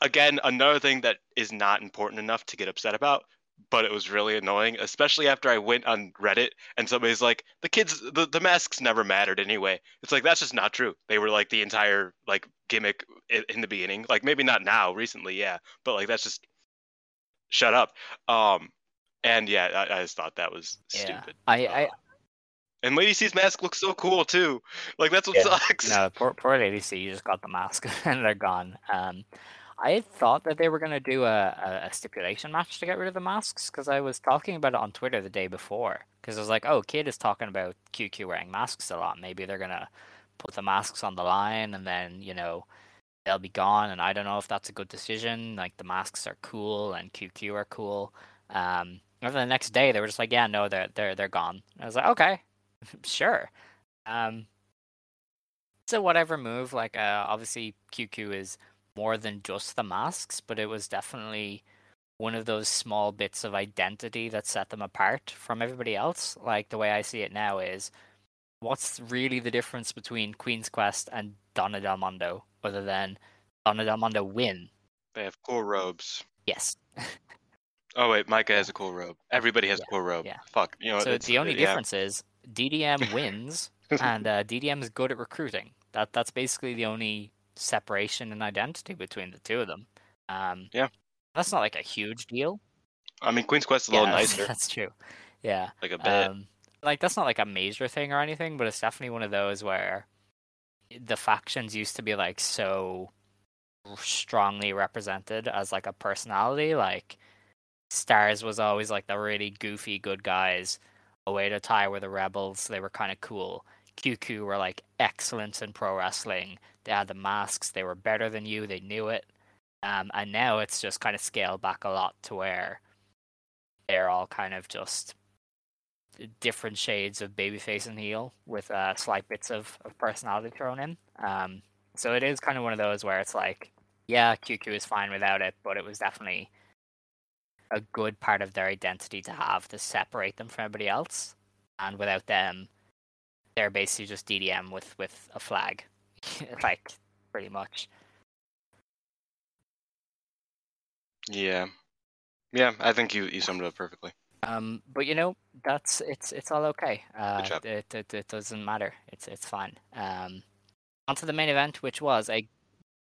Speaker 8: again, another thing that is not important enough to get upset about, but it was really annoying, especially after I went on Reddit and somebody's like, the kids, the, the masks never mattered anyway. It's like, that's just not true. They were like the entire like gimmick in, in the beginning. Like maybe not now, recently, yeah, but like that's just shut up. Um, and yeah, I, I just thought that was
Speaker 7: Yeah.
Speaker 8: stupid.
Speaker 7: I, I
Speaker 8: And Lady C's mask looks so cool too. Like that's what
Speaker 7: Yeah.
Speaker 8: sucks.
Speaker 7: No, poor poor Lady C, you just got the mask (laughs) and they're gone. Um, I thought that they were gonna do a, a, stipulation match to get rid of the masks because I was talking about it on Twitter the day before. Because I was like, oh, Kid is talking about QQ wearing masks a lot. Maybe they're gonna put the masks on the line and then you know they'll be gone. And I don't know if that's a good decision. Like the masks are cool and QQ are cool. Um, and the next day they were just like, yeah, no, they're they're they're gone. And I was like, okay, (laughs) sure. Um, it's a whatever move. Like, uh, obviously, QQ is more than just the masks, but it was definitely one of those small bits of identity that set them apart from everybody else. Like, the way I see it now is what's really the difference between Queen's Quest and Donna Del Mondo, other than Donna Del Mondo win?
Speaker 8: They have cool robes.
Speaker 7: Yes. (laughs)
Speaker 8: Oh wait, Maika has a cool robe. Everybody has a cool robe.
Speaker 7: yeah.
Speaker 8: Fuck. You know.
Speaker 7: so
Speaker 8: it's-
Speaker 7: the only
Speaker 8: yeah.
Speaker 7: difference is DDM (laughs) wins, and uh, DDM is good at recruiting. That that's basically the only separation and identity between the two of them. Um,
Speaker 8: Yeah.
Speaker 7: that's not like a huge deal.
Speaker 8: I mean, Queen's Quest is a
Speaker 7: Yeah,
Speaker 8: little (laughs) nicer.
Speaker 7: That's true. Yeah.
Speaker 8: Like a bit.
Speaker 7: Um, like that's not like a major thing or anything, but it's definitely one of those where the factions used to be like so strongly represented as like a personality. Like Stars was always like the really goofy good guys. Oedo Tai were the rebels. They were kind of cool. QQ were like excellent in pro wrestling. They had the masks. They were better than you. They knew it. Um, and now it's just kind of scaled back a lot to where they're all kind of just different shades of babyface and heel with uh, slight bits of, of personality thrown in. Um, so it is kind of one of those where it's like, yeah, QQ is fine without it, but it was definitely a good part of their identity to have to separate them from everybody else. And without them, they're basically just DDM with, with a flag, (laughs) like pretty much.
Speaker 8: Yeah. Yeah, I think you, you summed it up perfectly.
Speaker 7: Um, but you know, that's it's it's all okay. Uh,
Speaker 8: job.
Speaker 7: it, it it doesn't matter. It's it's fine. Um, onto the main event, which was a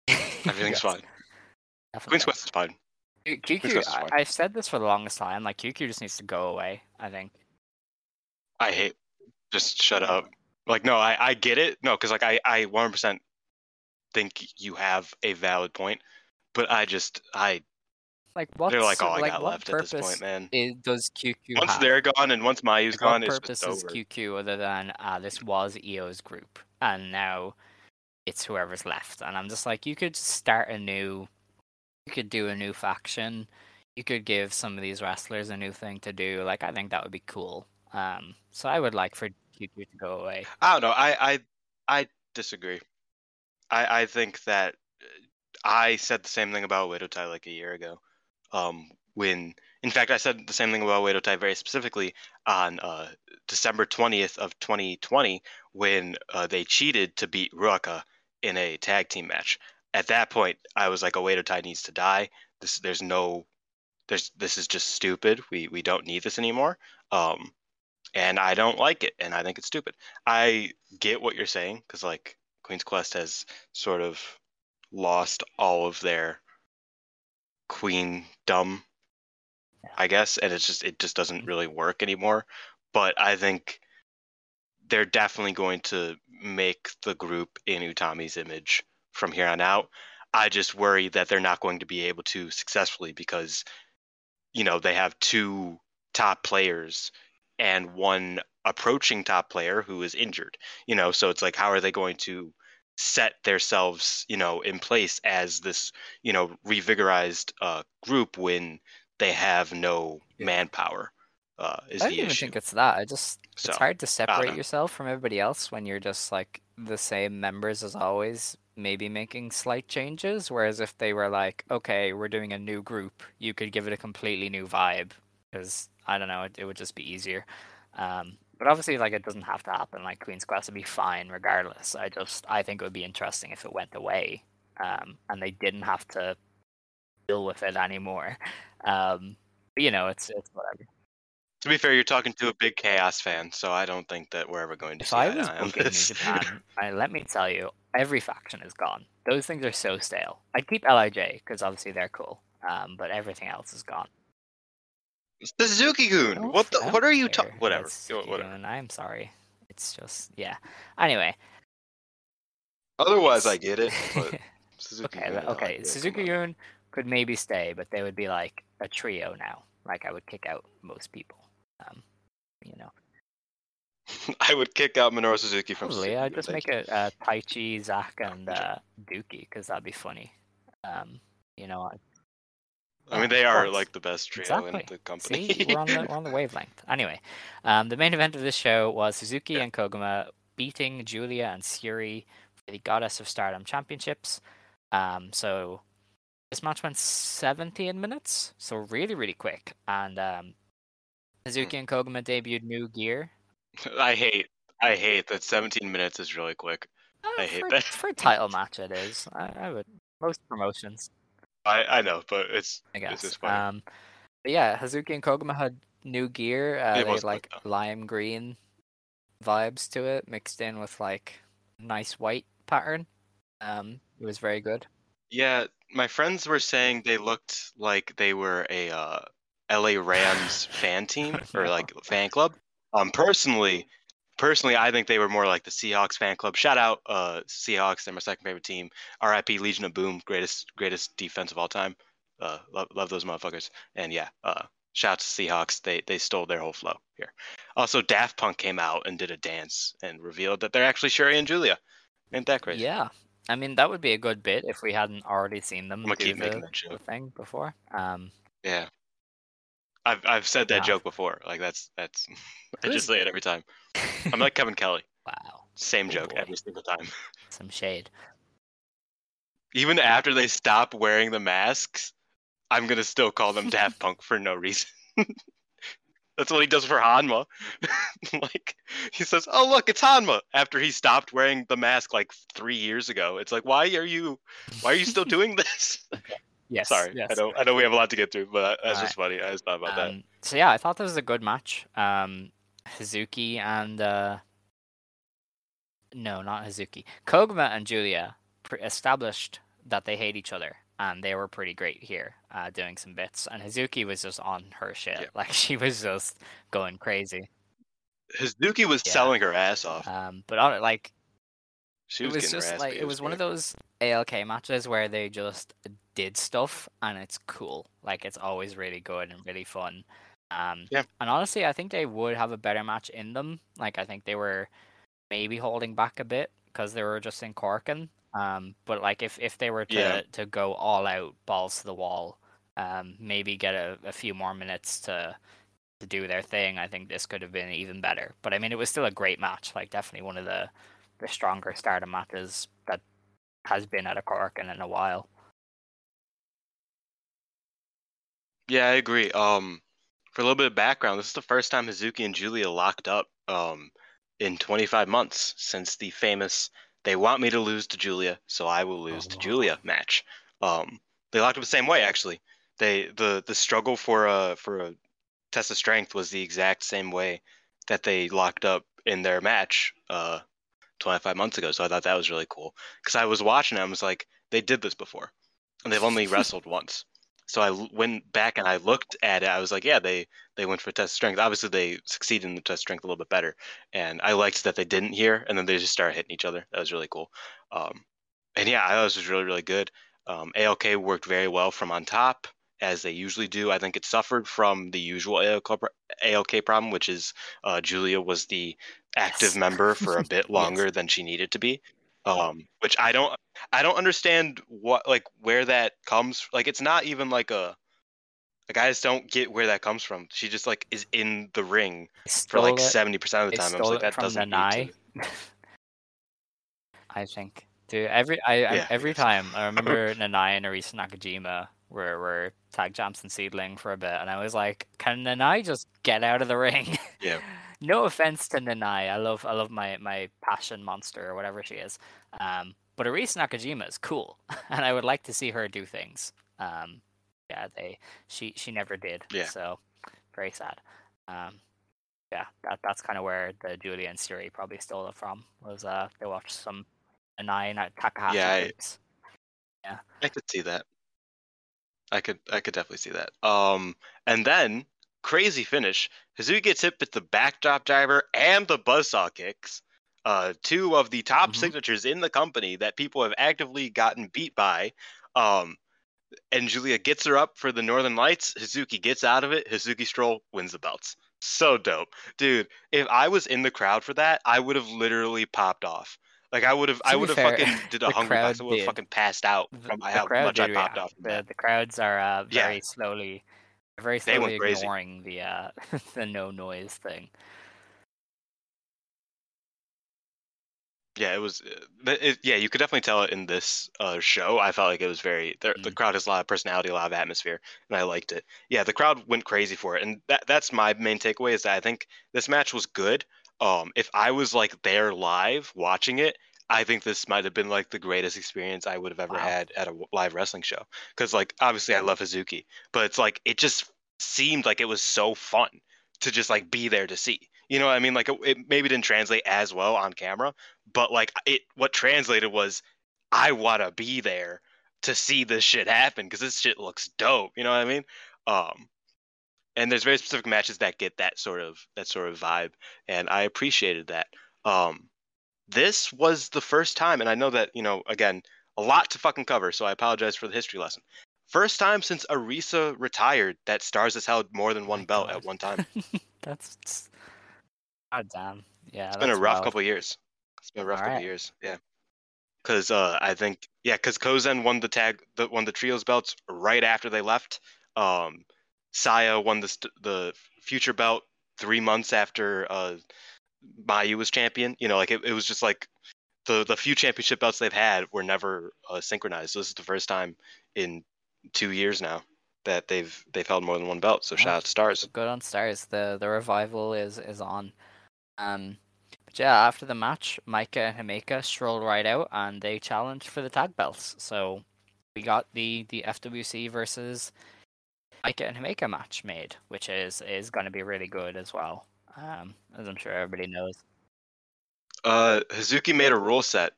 Speaker 7: (laughs)
Speaker 8: Everything's
Speaker 7: Yes,
Speaker 8: fine.
Speaker 7: definitely.
Speaker 8: Queen's Quest is fine.
Speaker 7: QQ, I. I've said this for the longest time. Like QQ just needs to go away. I think.
Speaker 8: I hate. Just shut up. Like, no, I, I get it. No, because like I, I 100% think you have a valid point, but I just I
Speaker 7: like what's
Speaker 8: They're like all I
Speaker 7: like,
Speaker 8: got left at this point, man.
Speaker 7: i- does QQ
Speaker 8: Once
Speaker 7: have?
Speaker 8: they're gone and once Mayu's
Speaker 7: Like, what
Speaker 8: gone, it's
Speaker 7: purpose
Speaker 8: just
Speaker 7: is
Speaker 8: over.
Speaker 7: QQ other than uh, this was Io's group, and now it's whoever's left. And I'm just like, you could start a new, you could do a new faction. You could give some of these wrestlers a new thing to do. Like, I think that would be cool. Um, so I would like for QQ to go away.
Speaker 8: I don't know. I I I disagree. I I think that uh, I said the same thing about Oedo Tai like a year ago. Um, when in fact I said the same thing about Oedo Tai very specifically on uh, December twentieth of 2020 when uh, they cheated to beat Ruaka in a tag team match. At that point, I was like, "Oh, Oedo Tai needs to die. This there's no there's this is just stupid. We we don't need this anymore." Um, and I don't like it, and I think it's stupid. I get what you're saying because like Queen's Quest has sort of lost all of their queen dumb, I guess, and it's just it just doesn't really work anymore. But I think they're definitely going to make the group in Utami's image from here on out. I just worry that they're not going to be able to successfully because you know they have two top players and one approaching top player who is injured you know so it's like how are they going to set themselves you know in place as this you know revigorized uh, group when they have no manpower uh, is
Speaker 7: I
Speaker 8: the
Speaker 7: don't even
Speaker 8: issue
Speaker 7: think it's that. I just
Speaker 8: So,
Speaker 7: it's hard to separate yourself from everybody else when you're just like the same members as always, maybe making slight changes. Whereas if they were like, okay, we're doing a new group, you could give it a completely new vibe. Because I don't know, it, it would just be easier. Um, but obviously, like it doesn't have to happen. Like Queen's Quest would be fine regardless. I just I think it would be interesting if it went away, um, and they didn't have to deal with it anymore. Um, but, you know, it's it's whatever.
Speaker 8: to be fair you're talking to a big chaos fan so i don't think that we're ever going to
Speaker 7: If
Speaker 8: see
Speaker 7: I was booking New. Japan, (laughs) I, let me tell you, every faction is gone. Those things are so stale. I'd keep Lij because obviously they're cool, um, but everything else is gone.
Speaker 8: Suzuki-gun,
Speaker 7: I
Speaker 8: what the? What are you talking?
Speaker 7: about
Speaker 8: Whatever.
Speaker 7: Suzuki
Speaker 8: Whatever.
Speaker 7: I'm sorry. It's just yeah. Anyway.
Speaker 8: Otherwise, I get it. (laughs) Suzuki
Speaker 7: okay, okay.
Speaker 8: like
Speaker 7: Suzuki
Speaker 8: on.
Speaker 7: Gun could maybe stay, but they would be like a trio now. Like I would kick out most people. Um, you know. (laughs)
Speaker 8: I would kick out Minoru Suzuki from
Speaker 7: Probably,
Speaker 8: Suzuki
Speaker 7: I'd just make it uh, Taichi, Zack, and uh, DOUKI because that'd be funny. Um, you know, I-
Speaker 8: I mean, they are like the best trio
Speaker 7: Exactly.
Speaker 8: in the company.
Speaker 7: See, we're on the we're on the (laughs) wavelength. Anyway, um, the main event of this show was Hazuki and Koguma beating Julia and Syuri for the Goddess of Stardom Championships. Um, so this match went 17 minutes, so really really quick. And um, Hazuki and Koguma debuted new gear. (laughs)
Speaker 8: I hate, I hate that 17 minutes is really quick. I
Speaker 7: Uh,
Speaker 8: hate
Speaker 7: for,
Speaker 8: that.
Speaker 7: for a title match. It is. I, I would most promotions.
Speaker 8: I, I know, but it's
Speaker 7: I
Speaker 8: it's
Speaker 7: guess.
Speaker 8: just funny.
Speaker 7: Um, but yeah, Hazuki and Koguma had new gear. Uh,
Speaker 8: It
Speaker 7: they had
Speaker 8: was good,
Speaker 7: like lime green vibes to it, mixed in with like nice white pattern. Um, it was very good.
Speaker 8: yeah, my friends were saying they looked like they were a uh, LA Rams (laughs) fan team or like fan club. Um, personally, personally, I think they were more like the Seahawks fan club. Shout out, uh, Seahawks. They're my second favorite team. R.I.P. Legion of Boom, greatest greatest defense of all time. Uh, love love those motherfuckers. And yeah, uh, shout out to Seahawks. They they stole their whole flow here. Also, Daft Punk came out and did a dance and revealed that they're actually Sherry and Julia. Ain't that crazy?
Speaker 7: Yeah, I mean that would be a good bit if we hadn't already seen them
Speaker 8: I'm
Speaker 7: do
Speaker 8: keep
Speaker 7: the, the thing before. Um,
Speaker 8: Yeah. I've I've said that
Speaker 7: Yeah.
Speaker 8: joke before. Like that's that's (laughs) I just say it every time. I'm like Kevin Kelly. (laughs)
Speaker 7: wow,
Speaker 8: Same
Speaker 7: Oh,
Speaker 8: joke
Speaker 7: boy.
Speaker 8: every single time.
Speaker 7: some shade.
Speaker 8: Even after they stop wearing the masks, I'm gonna still call them (laughs) Daft Punk for no reason. That's what he does for Hanma. like he says, "Oh look, it's Hanma." After he stopped wearing the mask like three years ago, it's like, why are you, why are you still doing this?
Speaker 7: Yes.
Speaker 8: Sorry,
Speaker 7: yes.
Speaker 8: I know, I know we have a lot to get through, but that's
Speaker 7: Alright.
Speaker 8: just funny. I just thought about that.
Speaker 7: Um, so yeah, I thought this was a good match. Um, Hazuki and uh, no, not Hazuki. Koguma and Julia pre- established that they hate each other, and they were pretty great here, uh, doing some bits. And Hazuki was just on her shit,
Speaker 8: Yeah.
Speaker 7: like (laughs) she was just going crazy.
Speaker 8: Hazuki was
Speaker 7: yeah.
Speaker 8: selling her ass off.
Speaker 7: Um, but on like
Speaker 8: She
Speaker 7: it
Speaker 8: was,
Speaker 7: was
Speaker 8: getting her
Speaker 7: just like it was one of those ALK matches where they just did stuff, and it's cool. Like it's always really good and really fun. Um,
Speaker 8: Yeah.
Speaker 7: And honestly, I think they would have a better match in them. Like I think they were maybe holding back a bit because they were just in Korakuen. Um, but like if if they were to
Speaker 8: Yeah.
Speaker 7: to go all out, balls to the wall, um, maybe get a, a few more minutes to to do their thing, I think this could have been even better. But I mean, it was still a great match. Like definitely one of the the stronger starter matches that has been at a Korakuen in a while.
Speaker 8: Yeah, I agree. Um, for a little bit of background, this is the first time Hazuki and Julia locked up um, in 25 months since the famous "They want me to lose to Julia, so I will lose to Julia" match. Um, they locked up the same way, actually. They the the struggle for a for a test of strength was the exact same way that they locked up in their match uh, 25 months ago. So I thought that was really cool because I was watching it, I was like, they did this before, and they've only (laughs) wrestled once. So I went back and I looked at it. I was like, yeah, they they went for test strength. Obviously, they succeeded in the test strength a little bit better, and I liked that they didn't here, and then they just started hitting each other. That was really cool. Um, and yeah, I thought this was really really good. Um, ALK worked very well from on top as they usually do. I think it suffered from the usual ALK, ALK problem, which is uh, Julia was the active
Speaker 7: Yes.
Speaker 8: member for a bit (laughs) longer than she needed to be. Um, which I don't, I don't understand what like where that comes. Like it's not even like a, like I just don't get where that comes from. She just like is in the ring for like seventy percent of the time. I was like, that doesn't need to. (laughs)
Speaker 7: I think. Dude, every I, I every
Speaker 8: yes.
Speaker 7: time I remember Nanae and Arisa Nakajima were were tag champs and SEAdLINNNG for a bit, and I was like, can Nanae just get out of the ring?
Speaker 8: Yeah. (laughs)
Speaker 7: no offense to Nanae, I love I love my my passion monster or whatever she is. Um, but Arisa Nakajima is cool, (laughs) and I would like to see her do things. Um, yeah, they she she never did.
Speaker 8: Yeah.
Speaker 7: So very sad. Um, yeah, that that's kind of where the Julia and Syuri probably stole it from. Was uh they watched some Nanae and Takahashi.
Speaker 8: Yeah, I-
Speaker 7: clips.
Speaker 8: I could see that. I could I could definitely see that. Um and then crazy finish. Hazuki gets hit with the backdrop driver and the buzzsaw kicks. Uh two of the top
Speaker 7: Mhm.
Speaker 8: signatures in the company that people have actively gotten beat by. Um and Julia gets her up for the Northern Lights. Hazuki gets out of it. Hazuki Stroll wins the belts. So dope. Dude, if I was in the crowd for that, I would have literally popped off. Like I would have I would have fucking did (laughs) a hungry box. I would have fucking passed out from
Speaker 7: the
Speaker 8: how much I popped off.
Speaker 7: The, the crowds are uh,
Speaker 8: Yeah.
Speaker 7: very slowly, very
Speaker 8: They went crazy.
Speaker 7: ignoring the uh, (laughs) the no noise thing.
Speaker 8: Yeah, it was. uh, It, yeah, you could definitely tell it in this uh, show. I felt like it was very. The, the
Speaker 7: Mm.
Speaker 8: crowd has a lot of personality, a lot of atmosphere, and I liked it. Yeah, the crowd went crazy for it, and that that's my main takeaway is that I think this match was good. Um, if I was like there live watching it, I think this might have been like the greatest experience I would have ever
Speaker 7: Wow.
Speaker 8: had at a live wrestling show. Because like obviously I love Hazuki, but it's like it just seemed like it was so fun to just like be there to see. You know what I mean? Like it, it maybe didn't translate as well on camera, but like it what translated was I want to be there to see this shit happen because this shit looks dope. You know what I mean? Um, and there's very specific matches that get that sort of that sort of vibe, and I appreciated that. Um, this was the first time, and I know that you know again a lot to fucking cover, so I apologize for the history lesson. First time since Arisa retired that Stars has held more than one belt
Speaker 7: God.
Speaker 8: at one (laughs) time.
Speaker 7: That's god damn. Yeah,
Speaker 8: It's been a rough
Speaker 7: wild.
Speaker 8: couple of years. It's been a rough couple
Speaker 7: Alright.
Speaker 8: of years. Yeah. Because uh, I think yeah, because Kozen won the tag, the won the trios belts right after they left. Um, Saya won the the future belt three months after uh, Mayu was champion. You know, like it, it was just like the the few championship belts they've had were never uh, synchronized. So this is the first time in two years now that they've they've held more than one belt. So shout out to Stars.
Speaker 7: Good on Stars. The the revival is is on. Um, but yeah, after the match, Maika and Himeka strolled right out and they challenged for the tag belts. So we got the the FWC versus Maika and Himeka match made, which is is going to be really good as well. Um, as I'm sure everybody knows.
Speaker 8: Uh, Hazuki made a rule set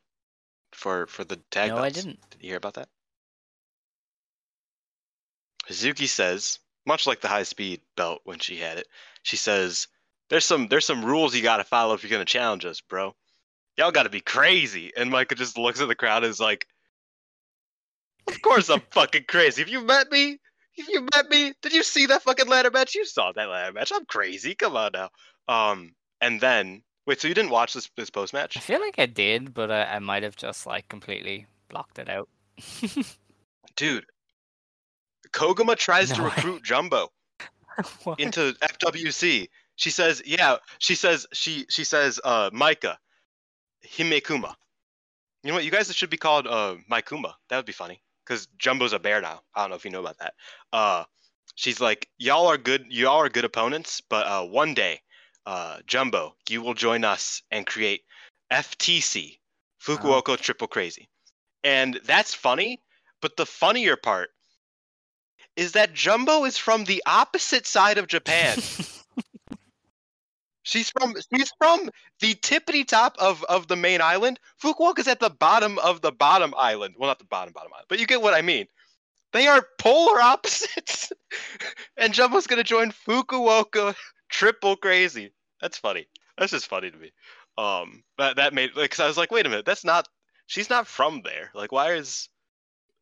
Speaker 8: for for the tag
Speaker 7: no,
Speaker 8: belts.
Speaker 7: I didn't.
Speaker 8: Did you hear about that? Hazuki says, much like the high speed belt when she had it, she says, "There's some there's some rules you got to follow if you're gonna challenge us, bro. Y'all got to be crazy." And Maika just looks at the crowd and is like, Of course I'm (laughs) fucking crazy. If you met me, you met me, did you see that fucking ladder match? You saw that ladder match. I'm crazy. Come on now. Um, and then wait, so you didn't watch this this post match?
Speaker 7: I feel like I did, but I, I might have just like completely blocked it out. (laughs)
Speaker 8: Dude, Koguma tries to
Speaker 7: way.
Speaker 8: recruit Jumbo (laughs) into FWC. She says, yeah, she says she she says uh Maika Himekuma. You know what? You guys should be called uh Maikuma. That would be funny. Because Jumbo's a bear now. I don't know if you know about that. Uh she's like, Y'all are good y'all are good opponents, but uh one day, uh Jumbo, you will join us and create FTC, Fukuoka Triple Crazy. And that's funny, but the funnier part is that Jumbo is from the opposite side of Japan. (laughs) she's from she's from the tippity top of, of the main island. Fukuoka's at the bottom of the bottom island. Well, not the bottom bottom island, but you get what I mean. They are polar opposites. (laughs) and Jumbo's gonna join Fukuoka triple crazy. That's funny. That's just funny to me. Um, that that made like, cause I was like, wait a minute, that's not. She's not from there. Like, why is?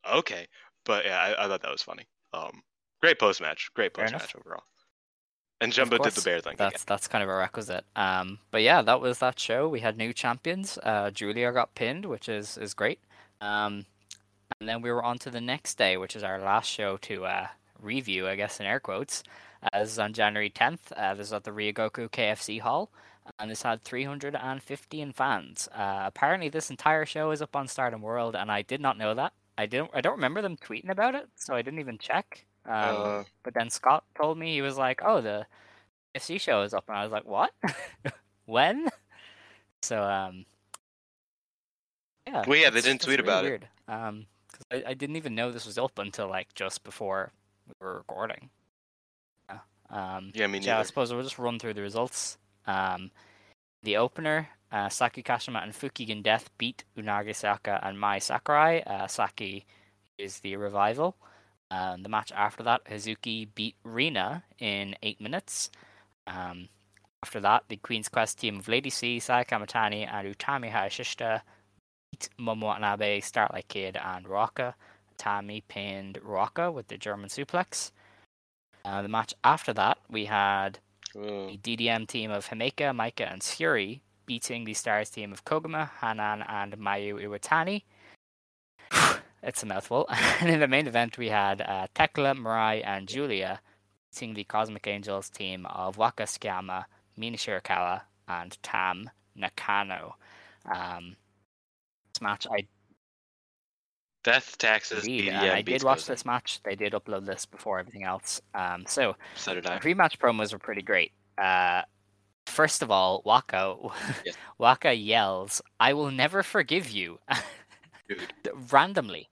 Speaker 8: Okay, but yeah, I, I thought that was funny. Um, great post match. Great post match overall. And
Speaker 7: Of
Speaker 8: Jumbo did the bear thing.
Speaker 7: That's that's kind of a requisite. Um, but yeah, that was that show. We had new champions. Uh, Julia got pinned, which is is great. Um, and then we were on to the next day, which is our last show to uh, review, I guess in air quotes. Uh, this is on January 10th. Uh, this is at the Ryogoku KFC Hall, and this had 315 fans. Uh, apparently, this entire show is up on Stardom World, and I did not know that. I didn't. I don't remember them tweeting about it, so I didn't even check. Um,
Speaker 8: Uh,
Speaker 7: but then Scott told me he was like, "Oh, the FC show is up," and I was like, "What? (laughs) when?" So um, yeah.
Speaker 8: Well, yeah, they didn't tweet
Speaker 7: really
Speaker 8: about it.
Speaker 7: weird. Um, 'cause I, I didn't even know this was up until like just before we were recording. Yeah. Um,
Speaker 8: Yeah, me
Speaker 7: yeah, I suppose we'll just run through the results. Um, the opener, uh, Saki Kashima and Fukigen Death beat Unagi Sayaka and Mai Sakurai. Uh, Saki is the revival. Um, the match after that, Hazuki beat Rina in eight minutes. Um, after that, the Queen's Quest team of Lady C, Saya Kamatani, and Utami Hayashishita beat Momo Watanabe, Starlight Kid, and Ruaka. Tami pinned Ruaka with the German suplex. Uh, the match after that, we had
Speaker 8: Mm.
Speaker 7: the DDM team of Himeka, Maika, and Syuri beating the Stars team of Koguma, Hanan, and Mayu Iwatani. (sighs) (sighs) it's a mouthful. (laughs) and in the main event, we had uh, Thekla, Mirai, and Julia beating the Cosmic Angels team of Waka Tsukiyama, Mina Shirakawa, and Tam Nakano. Um, this match, I
Speaker 8: Death taxes.
Speaker 7: Indeed, DDM I did watch this match. They did upload this before everything else. Um, so
Speaker 8: So did
Speaker 7: the
Speaker 8: I.
Speaker 7: pre-match promos were pretty great. Uh, first of all, Waka
Speaker 8: Yes. (laughs)
Speaker 7: Waka yells, "I will never forgive you," (laughs)
Speaker 8: Dude.
Speaker 7: randomly.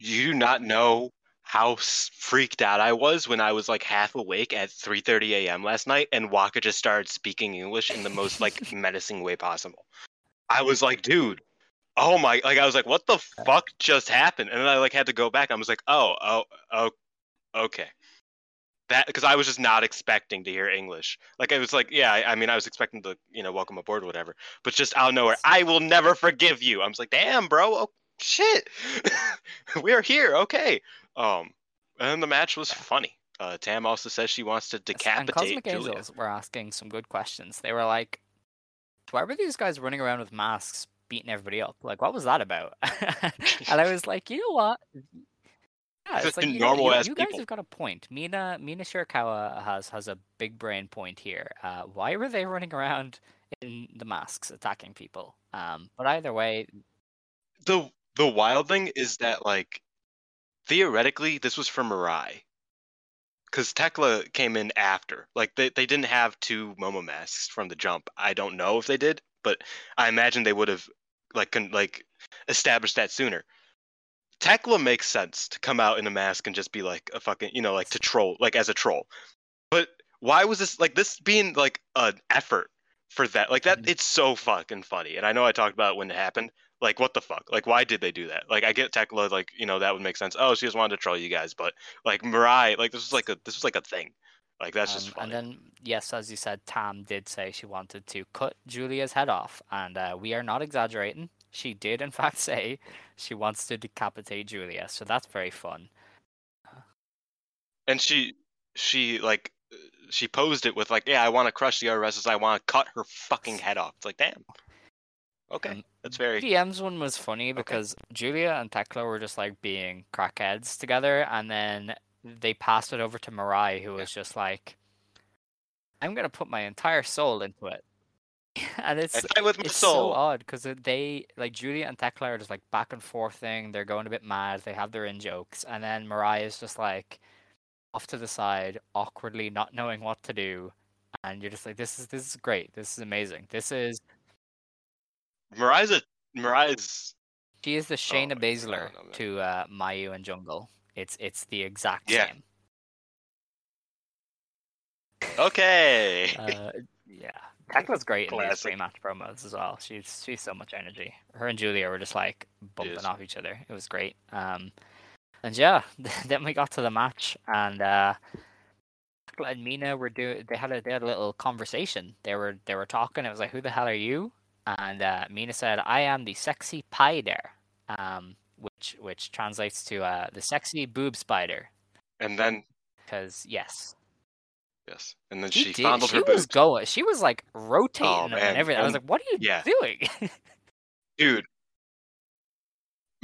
Speaker 8: You do not know how freaked out I was when I was like half awake at 3:30 a.m. last night, and Waka just started speaking English in the most like (laughs) menacing way possible. I was like, dude, oh my! Like I was like, what the fuck just happened? And then I like had to go back. I was like, oh, oh, oh, okay. That because I was just not expecting to hear English. Like it was like, yeah, I, I mean, I was expecting to, you know, welcome aboard, or whatever. But just out of nowhere, I will never forgive you. I was like, damn, bro, shit, (laughs) we're here, okay. Um, and the match was funny. Uh, Tam also says she wants to
Speaker 7: And
Speaker 8: decapitate
Speaker 7: Cosmic
Speaker 8: Julia.
Speaker 7: Angels were asking some good questions. They were like, "Why were these guys running around with masks, beating everybody up? Like, what was that about?" (laughs) and I was like, "You know what?" Yeah, it's like you,
Speaker 8: normal
Speaker 7: know, you, you guys
Speaker 8: people.
Speaker 7: have got a point. Mina Mina Shirakawa has has a big brain point here. Uh, why were they running around in the masks attacking people? Um, but either way,
Speaker 8: the the wild thing is that like theoretically this was for Mirai. Cause Thekla came in after. Like they, they didn't have two Momo masks from the jump. I don't know if they did, but I imagine they would have like con- like established that sooner. Thekla makes sense to come out in a mask and just be like a fucking you know, like to troll like as a troll. But why was this like this being like an effort for that? Like that mm. it's so fucking funny. And I know I talked about it when it happened, like what the fuck like why did they do that like i get thekla like you know that would make sense oh she just wanted to troll you guys but like mirai like this was like a this was like a thing like that's just
Speaker 7: Um,
Speaker 8: funny
Speaker 7: and then, yes, as you said, Tam did say she wanted to cut Julia's head off, and uh, we are not exaggerating. she did in (laughs) fact say she wants to decapitate Julia, so that's very fun.
Speaker 8: And she she like she posed it with like, yeah, I want to crush the wrestlers. I want to cut her fucking head off. It's like, damn. Okay,
Speaker 7: Um,
Speaker 8: that's very.
Speaker 7: DM's one was funny because Julia and Thekla were just like being crackheads together, and then they passed it over to Mirai, who was just like, "I'm gonna put my entire soul into it," (laughs) and it's
Speaker 8: I with my
Speaker 7: it's so odd because they like Julia and Thekla are just like back and forth thing. They're going a bit mad. They have their in jokes, and then Mirai's just like off to the side, awkwardly not knowing what to do, and you're just like, "This is this is great. This is amazing. This is."
Speaker 8: Mirai's a Mirai's.
Speaker 7: She is the Shayna
Speaker 8: my God,
Speaker 7: Baszler
Speaker 8: oh,
Speaker 7: to uh, Mayu and Jungle. It's it's the exact
Speaker 8: Yeah.
Speaker 7: same.
Speaker 8: Okay.
Speaker 7: Uh, yeah, Thekla's great in these
Speaker 8: Classic.
Speaker 7: pre-match promos as well. She's she's so much energy. Her and Julia were just like bumping off each other. It was great. Um, and yeah, (laughs) then we got to the match, and uh, Thekla and Mina were doing. They had a they had a little conversation. They were they were talking. It was like, "Who the hell are you?" And uh, Mina said, "I am the sexy spider," um, which which translates to uh, the sexy boob spider.
Speaker 8: and then
Speaker 7: Because yes,
Speaker 8: yes, and then
Speaker 7: she,
Speaker 8: she,
Speaker 7: did.
Speaker 8: fondled
Speaker 7: She
Speaker 8: her
Speaker 7: was going. She was like rotating
Speaker 8: Oh,
Speaker 7: and everything. I was like, "What are you
Speaker 8: yeah.
Speaker 7: doing?" (laughs)
Speaker 8: Dude,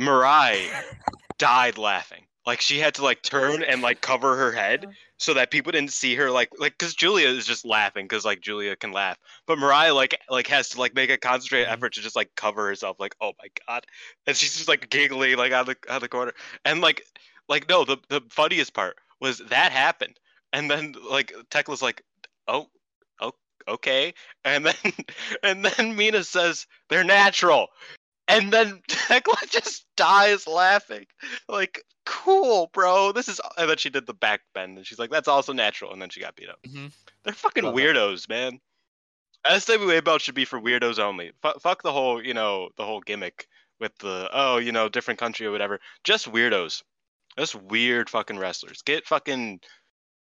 Speaker 8: Mirai (laughs) died laughing. Like she had to like turn and like cover her head so that people didn't see her like like because Julia is just laughing because like Julia can laugh, but Mirai like like has to like make a concentrated
Speaker 7: Mhm.
Speaker 8: effort to just like cover herself like oh my god, and she's just like giggling like out of the out of the corner. And like like no the the funniest part was that happened. And then like Thekla's like oh oh okay. And then (laughs) and then Mina says they're natural and then (laughs) Thekla just dies laughing. Like, cool, bro. This is. And then she did the back bend, and she's like, "That's also natural." And then she got beat up.
Speaker 7: Mhm.
Speaker 8: They're fucking
Speaker 7: Love it.
Speaker 8: weirdos, man. SWA belt should be for weirdos only. F- fuck the whole, you know, the whole gimmick with the oh, you know, different country or whatever. Just weirdos. Just weird fucking wrestlers. Get fucking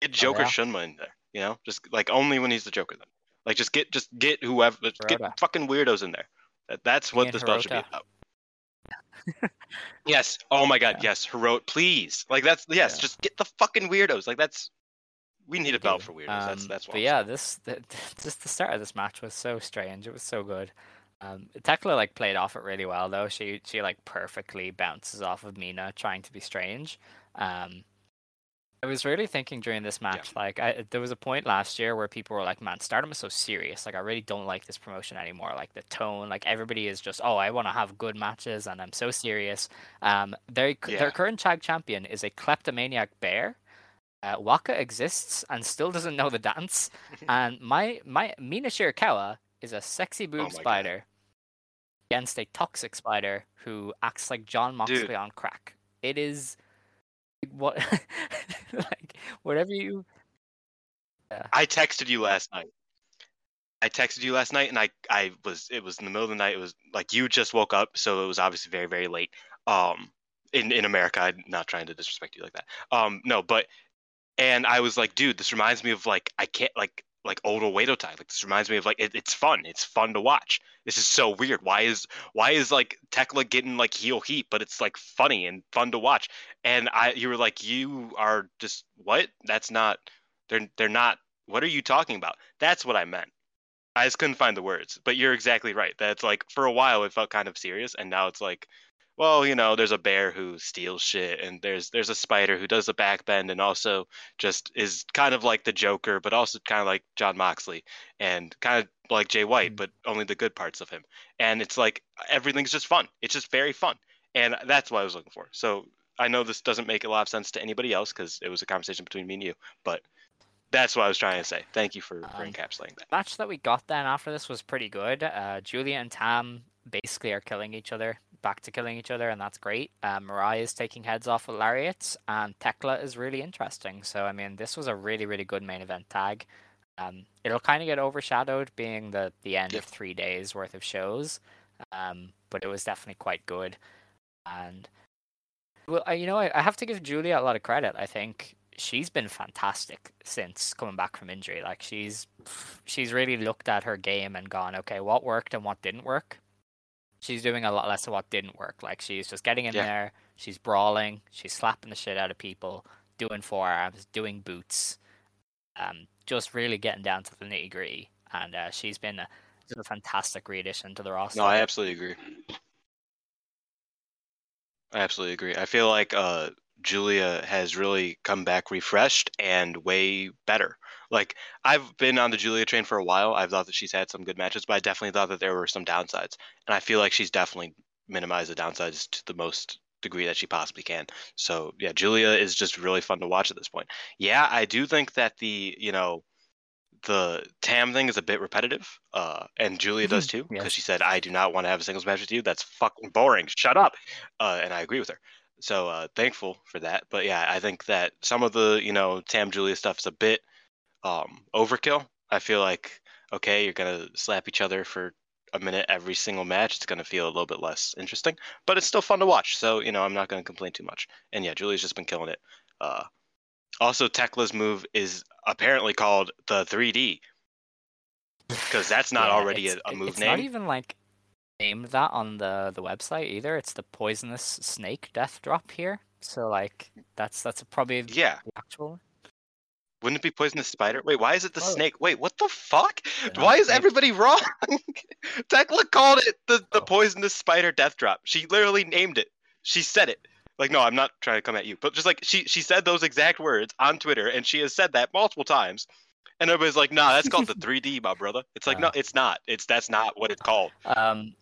Speaker 8: get Joker
Speaker 7: yeah.
Speaker 8: Shunma in there. You know, just like only when he's the Joker. Then, like, just get just get whoever. Get fucking weirdos in there. That, that's what
Speaker 7: and
Speaker 8: this belt should be about. Yes. Oh my God.
Speaker 7: Yeah.
Speaker 8: Yes. Heroic. Please. Like that's yes.
Speaker 7: Yeah.
Speaker 8: Just get the fucking weirdos. Like that's. We need a belt for weirdos. that's
Speaker 7: Um,
Speaker 8: that's what.
Speaker 7: But
Speaker 8: I'm
Speaker 7: yeah,
Speaker 8: saying.
Speaker 7: this the, (laughs) just the start of this match was so strange. It was so good. Um, Thekla like played off it really well though. She she like perfectly bounces off of Mina trying to be strange. Um, I was really thinking during this match, like I, there was a point last year where people were like, "Man, Stardom is so serious. Like I really don't like this promotion anymore. Like the tone, like everybody is just, oh, I want to have good matches, and I'm so serious." Um, their
Speaker 8: Yeah.
Speaker 7: their current tag champion is a kleptomaniac bear. Uh, Waka exists and still doesn't know the dance. (laughs) and my my Mina Shirakawa is a sexy boob
Speaker 8: Oh my God.
Speaker 7: spider against a toxic spider who acts like Jon Moxley
Speaker 8: Dude.
Speaker 7: on crack. It is what (laughs) like whatever you
Speaker 8: I texted you last night. I texted you last night, and I I was it was in the middle of the night. It was like you just woke up, so it was obviously very very late. Um, in in America, I'm not trying to disrespect you like that. Um, no, but and I was like, dude, this reminds me of like I can't like like old Oedo Tai. Like this reminds me of like it, it's fun. It's fun to watch. This is so weird. Why is why is like Thekla getting like heel heat, but it's like funny and fun to watch. And I you were like, you are just what? That's not. They're they're not. What are you talking about? That's what I meant. I just couldn't find the words. But you're exactly right. That's like for a while it felt kind of serious, and now it's like, well, you know, there's a bear who steals shit, and there's there's a spider who does a backbend, and also just is kind of like the Joker, but also kind of like Jon Moxley, and kind of like Jay White, but only the good parts of him. And it's like everything's just fun. It's just very fun, and that's what I was looking for. So I know this doesn't make a lot of sense to anybody else because it was a conversation between me and you, but that's what I was trying to say. Thank you for, for
Speaker 7: Um,
Speaker 8: encapsulating that.
Speaker 7: match that we got then after this was pretty good. Uh, Julia and Tam basically are killing each other, back to killing each other, and that's great. Uh, Mirai is taking heads off with lariats, and Thekla is really interesting. So I mean, this was a really really good main event tag. Um, it'll kind of get overshadowed being the the end
Speaker 8: Yeah.
Speaker 7: of three days worth of shows, um, but it was definitely quite good. And well, I- you know, I, I have to give Julia a lot of credit. I think she's been fantastic since coming back from injury. Like she's she's really looked at her game and gone, okay, what worked and what didn't work, she's doing a lot less of what didn't work. Like she's just getting in
Speaker 8: Yeah.
Speaker 7: there, she's brawling, she's slapping the shit out of people, doing forearms, doing boots, um, just really getting down to the nitty gritty. And uh, she's been a, a fantastic re-addition to the roster.
Speaker 8: No, I absolutely agree. I absolutely agree. I feel like uh, Julia has really come back refreshed and way better. Like I've been on the Julia train for a while. I've thought that she's had some good matches, but I definitely thought that there were some downsides, and I feel like she's definitely minimized the downsides to the most degree that she possibly can. So yeah, Julia is just really fun to watch at this point. Yeah, I do think that the you know the Tam thing is a bit repetitive, uh, and Julia does too, because
Speaker 7: Yes.
Speaker 8: she said, "I do not want to have a singles match with you. That's fucking boring. Shut up." Uh, and I agree with her. So uh, thankful for that. But yeah, I think that some of the you know Tam Julia stuff is a bit um, overkill. I feel like okay, you're gonna slap each other for a minute every single match. It's gonna feel a little bit less interesting, but it's still fun to watch. So you know, I'm not gonna complain too much. And yeah, Julia's just been killing it. Uh, also, Thekla's move is apparently called the 3D because that's not
Speaker 7: Yeah,
Speaker 8: already a,
Speaker 7: it's-
Speaker 8: a move
Speaker 7: it's
Speaker 8: name.
Speaker 7: not even like named that on the the website either. It's the poisonous snake death drop here. So like that's that's probably
Speaker 8: Yeah,
Speaker 7: the actual.
Speaker 8: wouldn't it be poisonous spider? Wait, why is it the
Speaker 7: Oh.
Speaker 8: snake? Wait, what the fuck? Why is everybody wrong? (laughs) Thekla called it the, the
Speaker 7: Oh.
Speaker 8: poisonous spider death drop. She literally named it. She said it. Like, no, I'm not trying to come at you, but just like she she said those exact words on Twitter, and she has said that multiple times. And everybody's like, "Nah, that's called the (laughs) 3D, my brother." It's like, no,
Speaker 7: Uh.
Speaker 8: it's not. It's that's not what it's called.
Speaker 7: Um,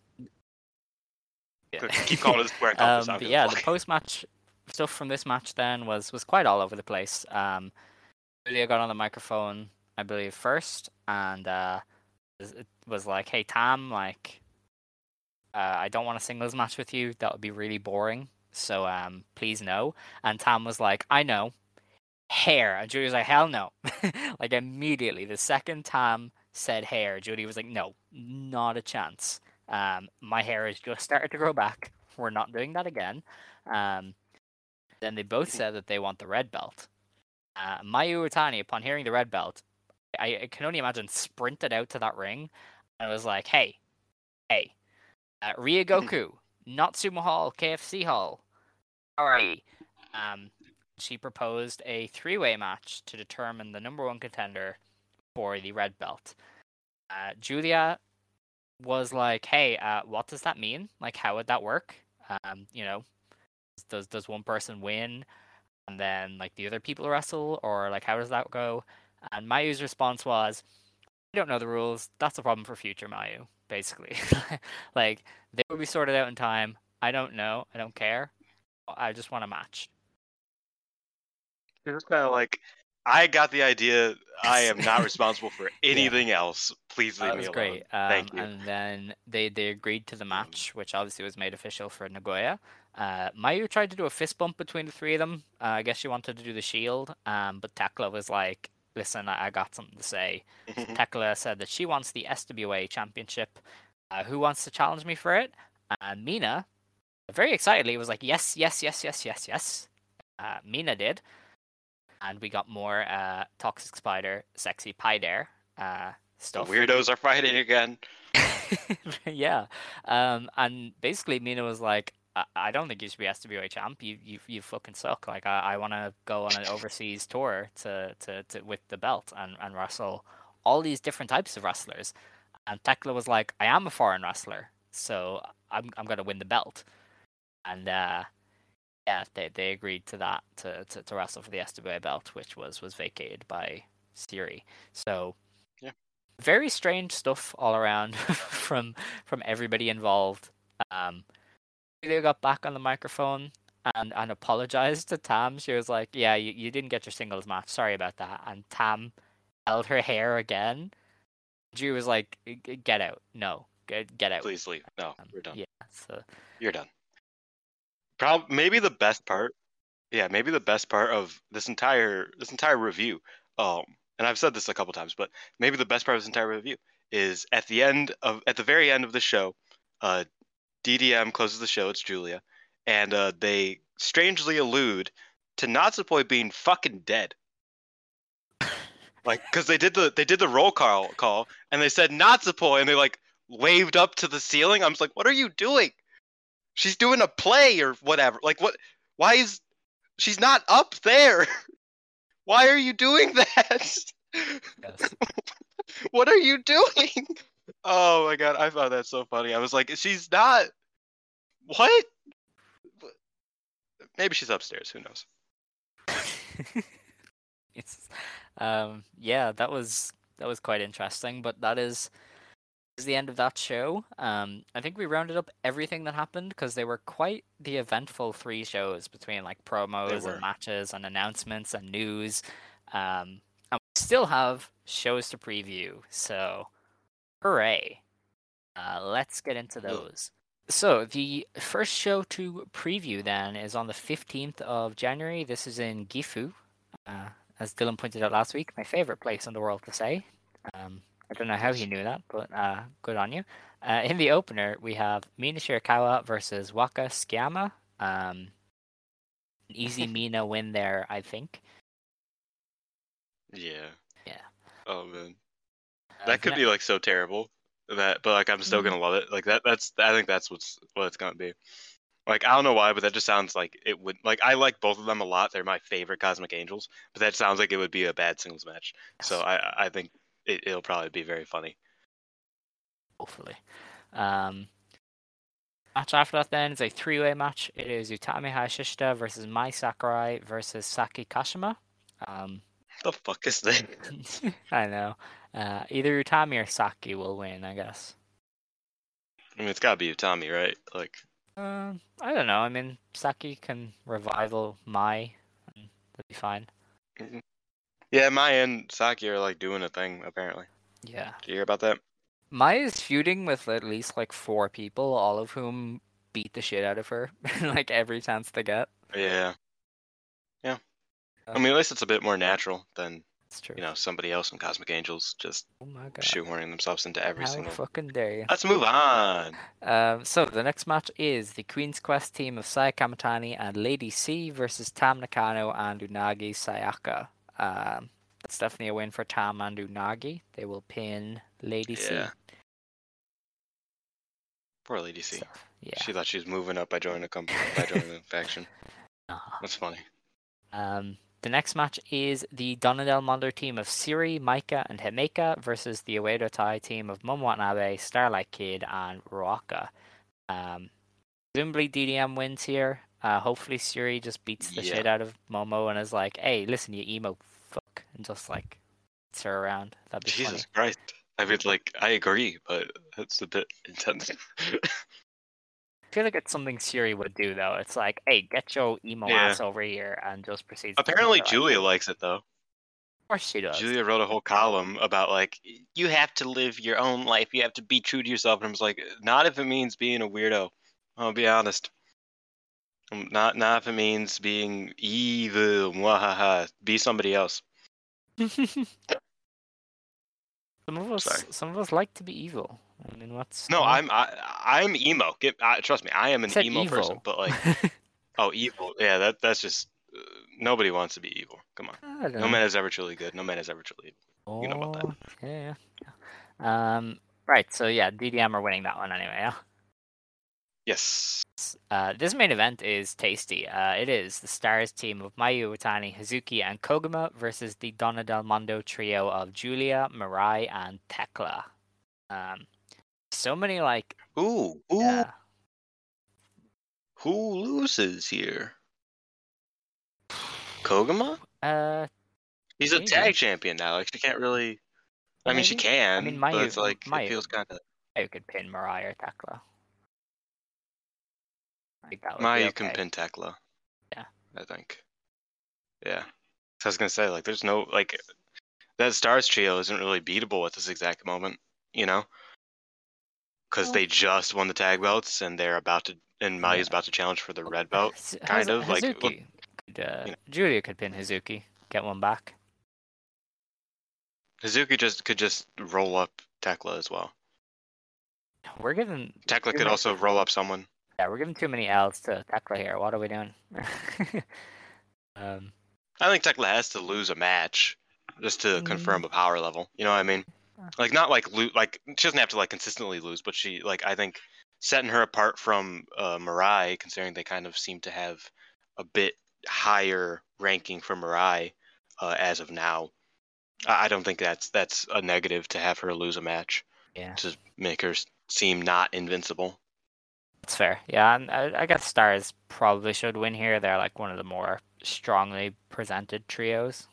Speaker 8: Keep calling square (laughs) compass.
Speaker 7: Um, but yeah, the (laughs) post match stuff from this match then was was quite all over the place. Um, Julia got on the microphone, I believe, first, and uh, it was like, "Hey Tam, like, uh, I don't want a singles match with you. That would be really boring. So um, please no." And Tam was like, "I know." Hair, and Julie was like, "Hell no!" (laughs) like immediately, the second Tam said hair, Julie was like, "No, not a chance." Um, my hair has just (laughs) started to grow back. We're not doing that again. Um, then they both said that they want the red belt. Uh, Mayu Iwatani, upon hearing the red belt, I, I can only imagine sprinted out to that ring and was like, "Hey, hey, uh, Ria (laughs) Goku, Natsumo Hall, KFC Hall, how are you?" Um, she proposed a three-way match to determine the number one contender for the red belt. Uh, Julia was like, "Hey, uh, what does that mean? Like, how would that work? Um, you know, does does one person win, and then like the other people wrestle, or like how does that go?" And Mayu's response was, "I don't know the rules. That's a problem for future Mayu." Basically, (laughs) like they will be sorted out in time. I don't know. I don't care. I just want a match.
Speaker 8: It's kind of like, I got the idea. I am not (laughs) responsible for anything else. Please leave
Speaker 7: That
Speaker 8: me alone.
Speaker 7: great. Um,
Speaker 8: Thank you.
Speaker 7: And then they, they agreed to the match, which obviously was made official for Nagoya. Uh, Mayu tried to do a fist bump between the three of them. Uh, I guess she wanted to do the shield, um, but Thekla was like, "Listen, I, I got something to say." (laughs) Thekla said that she wants the SWA championship. Uh, who wants to challenge me for it? And Mina, very excitedly, was like, "Yes, yes, yes, yes, yes, yes." Uh, Mina did, and we got more uh, Toxic Spider, Sexy Pie Dare uh,
Speaker 8: The
Speaker 7: stuff.
Speaker 8: weirdos are fighting again. (laughs)
Speaker 7: yeah. Um, and basically, Mina was like, I, I don't think you should be SWA champ. You you you fucking suck. Like I, I want to go on an overseas tour to, to, to with the belt and, and wrestle all these different types of wrestlers. And Thekla was like, I am a foreign wrestler, so I'm I'm gonna win the belt. And uh, yeah, they, they agreed to that to, to, to wrestle for the SWA belt, which was was vacated by Syuri. So
Speaker 8: Yeah.
Speaker 7: very strange stuff all around (laughs) from from everybody involved. Um, Julia got back on the microphone and, and apologized to Tam. She was like, "Yeah, you, you didn't get your singles match. Sorry about that." And Tam held her hair again. Drew was like, "G- g- "Get out! No, get get out!"
Speaker 8: Please leave. No,
Speaker 7: Um,
Speaker 8: we're done.
Speaker 7: Yeah. So
Speaker 8: You're done. Prob- maybe the best part, yeah, maybe the best part of this entire this entire review, um, and I've said this a couple times, but maybe the best part of this entire review is at the end of at the very end of the show, uh, DDM closes the show. It's Julia, and uh, they strangely allude to Natsupoi being fucking dead. Like, because they did the they did the roll call call, and they said Natsupoi, and they like waved up to the ceiling. I'm just like, what are you doing? She's doing a play or whatever. Like what? Why is she's not up there? (laughs) Why are you doing that?
Speaker 7: Yes. (laughs)
Speaker 8: what are you doing? Oh my god, I found that so funny. I was like, she's not. What? Maybe she's upstairs. Who knows? (laughs)
Speaker 7: it's, um, yeah, that was that was quite interesting. But that is is the end of that show. Um, I think we rounded up everything that happened because they were quite the eventful three shows between like promos and matches and announcements and news. Um, and we still have shows to preview. So, hooray! Uh, let's get into those. So the first show to preview then is on the 15th of January. This is in Gifu, uh, as Dylan pointed out last week, my favorite place in the world to say. Um, I don't know how he knew that, but uh, good on you. Uh, in the opener, we have Mina Shirakawa versus Waka Tsukiyama. Um, easy (laughs) Mina win there, I think.
Speaker 8: Yeah.
Speaker 7: Yeah.
Speaker 8: Oh man,
Speaker 7: Uh,
Speaker 8: that could
Speaker 7: ne-
Speaker 8: be like so terrible. That, but like I'm still
Speaker 7: Mhm.
Speaker 8: gonna love it. Like that. That's. I think that's what's what it's gonna be. Like I don't know why, but that just sounds like it would. Like I like both of them a lot. They're my favorite Cosmic Angels. But that sounds like it would be a bad singles match. So I I think it, it'll probably be very funny.
Speaker 7: hopefully. Um, match after that then is a three-way match. It is Utami Hayashishita versus Mai Sakurai versus Saki Kashima. Um,
Speaker 8: The fuck is that? (laughs)
Speaker 7: I know. Uh, either Utami or Saki will win, I guess.
Speaker 8: I mean, it's gotta be Utami, right? Like
Speaker 7: Um, I don't know. I mean, Saki can revival Mai, and that'd be fine.
Speaker 8: Yeah, Mai and Saki are like doing a thing apparently.
Speaker 7: Yeah.
Speaker 8: Did you hear about that?
Speaker 7: Mai is feuding with at least like four people, all of whom beat the shit out of her, (laughs) like every chance they get.
Speaker 8: Yeah. Yeah. I
Speaker 7: Uh,
Speaker 8: mean, at least it's a bit more natural than
Speaker 7: true.
Speaker 8: you know somebody else in Cosmic Angels just
Speaker 7: oh my god.
Speaker 8: shoehorning themselves into every
Speaker 7: How
Speaker 8: single.
Speaker 7: fucking dare you?
Speaker 8: Let's move on.
Speaker 7: Um, so the next match is the Queen's Quest team of Saya Kamatani and Lady C versus Tam Nakano and Unagi Sayaka. Um, that's definitely a win for Tam and Unagi. They will pin Lady
Speaker 8: Yeah.
Speaker 7: C.
Speaker 8: Poor Lady C.
Speaker 7: So, yeah.
Speaker 8: She thought she was moving up by joining a company, by joining a (laughs) faction. (laughs)
Speaker 7: Uh-huh.
Speaker 8: That's funny.
Speaker 7: Um, the next match is the Donna Del Mondo team of Syuri, Maika, and Himeka versus the Oedo Tai team of Momo Watanabe, Starlight Kid, and Ruaka. Um, presumably DDM wins here. Uh, hopefully Syuri just beats the
Speaker 8: Yeah.
Speaker 7: shit out of Momo and is like, "Hey, listen, you emo fuck," and just like hits her around. That'd be
Speaker 8: Jesus
Speaker 7: funny.
Speaker 8: Christ. I mean, like, I agree, but that's a bit intense. (laughs) (laughs)
Speaker 7: I feel like it's something Syuri would do though. It's like, "Hey, get your emo
Speaker 8: Yeah.
Speaker 7: ass over here," and just proceeds. to
Speaker 8: Apparently, Julia likes it though.
Speaker 7: Of course she does.
Speaker 8: Julia wrote a whole column about like you have to live your own life. You have to be true to yourself. And I was like, not if it means being a weirdo. I'll be honest. Um, Not not if it means being evil. Mwahaha. Be somebody else. (laughs)
Speaker 7: Some of us,
Speaker 8: Sorry.
Speaker 7: some of us like to be evil. I mean, what's
Speaker 8: No? I'm I, I'm emo. Get trust me, I am an emo person. But like, (laughs) oh, evil. Yeah, that that's just uh, nobody wants to be evil. Come on. No
Speaker 7: know.
Speaker 8: man is ever truly good. No man is ever truly evil. you know about that.
Speaker 7: Oh, Yeah, yeah, yeah. Um, right. So yeah, DDM are winning that one anyway. Yeah.
Speaker 8: Yes.
Speaker 7: Uh, this main event is tasty. Uh, it is the Stars team of Mayu Iwatani, Hazuki, and Koguma versus the Donna Del Mondo trio of Julia, Mirai, and Thekla. Um, so many like
Speaker 8: Ooh, ooh.
Speaker 7: yeah.
Speaker 8: Who loses here? Koguma?
Speaker 7: Uh,
Speaker 8: He's a tag champion now. Like she can't really. I mean, she can.
Speaker 7: I mean,
Speaker 8: but
Speaker 7: Mayu-
Speaker 8: it's like
Speaker 7: Mayu-
Speaker 8: it feels kind of.
Speaker 7: I could pin Mirai or Thekla. I think that would be
Speaker 8: Mayu can pin Thekla.
Speaker 7: Yeah.
Speaker 8: I think. Yeah. So I was gonna say like, there's no like, that Stars trio isn't really beatable at this exact moment. You know. Because
Speaker 7: Well-
Speaker 8: they just won the tag belts and they're about to, and Mayu's
Speaker 7: Yeah.
Speaker 8: about to challenge for the red belt.
Speaker 7: Haz-
Speaker 8: kind
Speaker 7: Haz-
Speaker 8: of, like, look-
Speaker 7: Hazuki could, uh,
Speaker 8: you know.
Speaker 7: Julia could pin Hazuki, get one back.
Speaker 8: Hazuki just could just roll up Thekla as well.
Speaker 7: We're giving
Speaker 8: Thekla
Speaker 7: You're
Speaker 8: could also roll up someone.
Speaker 7: Yeah, we're giving too many L's to Thekla here. What are we doing? (laughs) um,
Speaker 8: I think Thekla has to lose a match just to
Speaker 7: Mm.
Speaker 8: confirm a power level. You know what I mean? like not like lo- like she doesn't have to like consistently lose, but she like I think setting her apart from uh, Mirai, considering they kind of seem to have a bit higher ranking for Mirai uh, as of now. I, I don't think that's that's a negative to have her lose a match
Speaker 7: Yeah,
Speaker 8: to make her seem not invincible.
Speaker 7: That's fair. Yeah, and I, I guess Stars probably should win here. They're like one of the more strongly presented trios.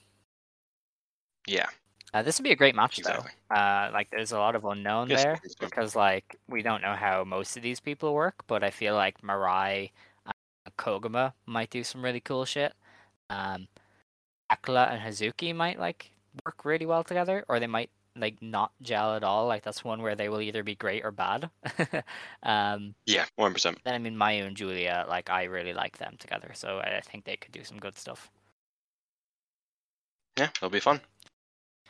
Speaker 8: Yeah,
Speaker 7: Uh, this would be a great match
Speaker 8: Exactly.
Speaker 7: though. Uh, like there's a lot of unknown
Speaker 8: Yes,
Speaker 7: there because like we don't know how most of these people work, but I feel like Mirai and Koguma might do some really cool shit. Um, Thekla and Hazuki might like work really well together, or they might like not gel at all. Like that's one where they will either be great or bad. (laughs) um,
Speaker 8: yeah, one percent.
Speaker 7: then I mean Mayu and Julia, like I really like them together, so I think they could do some good stuff.
Speaker 8: Yeah, it'll be fun.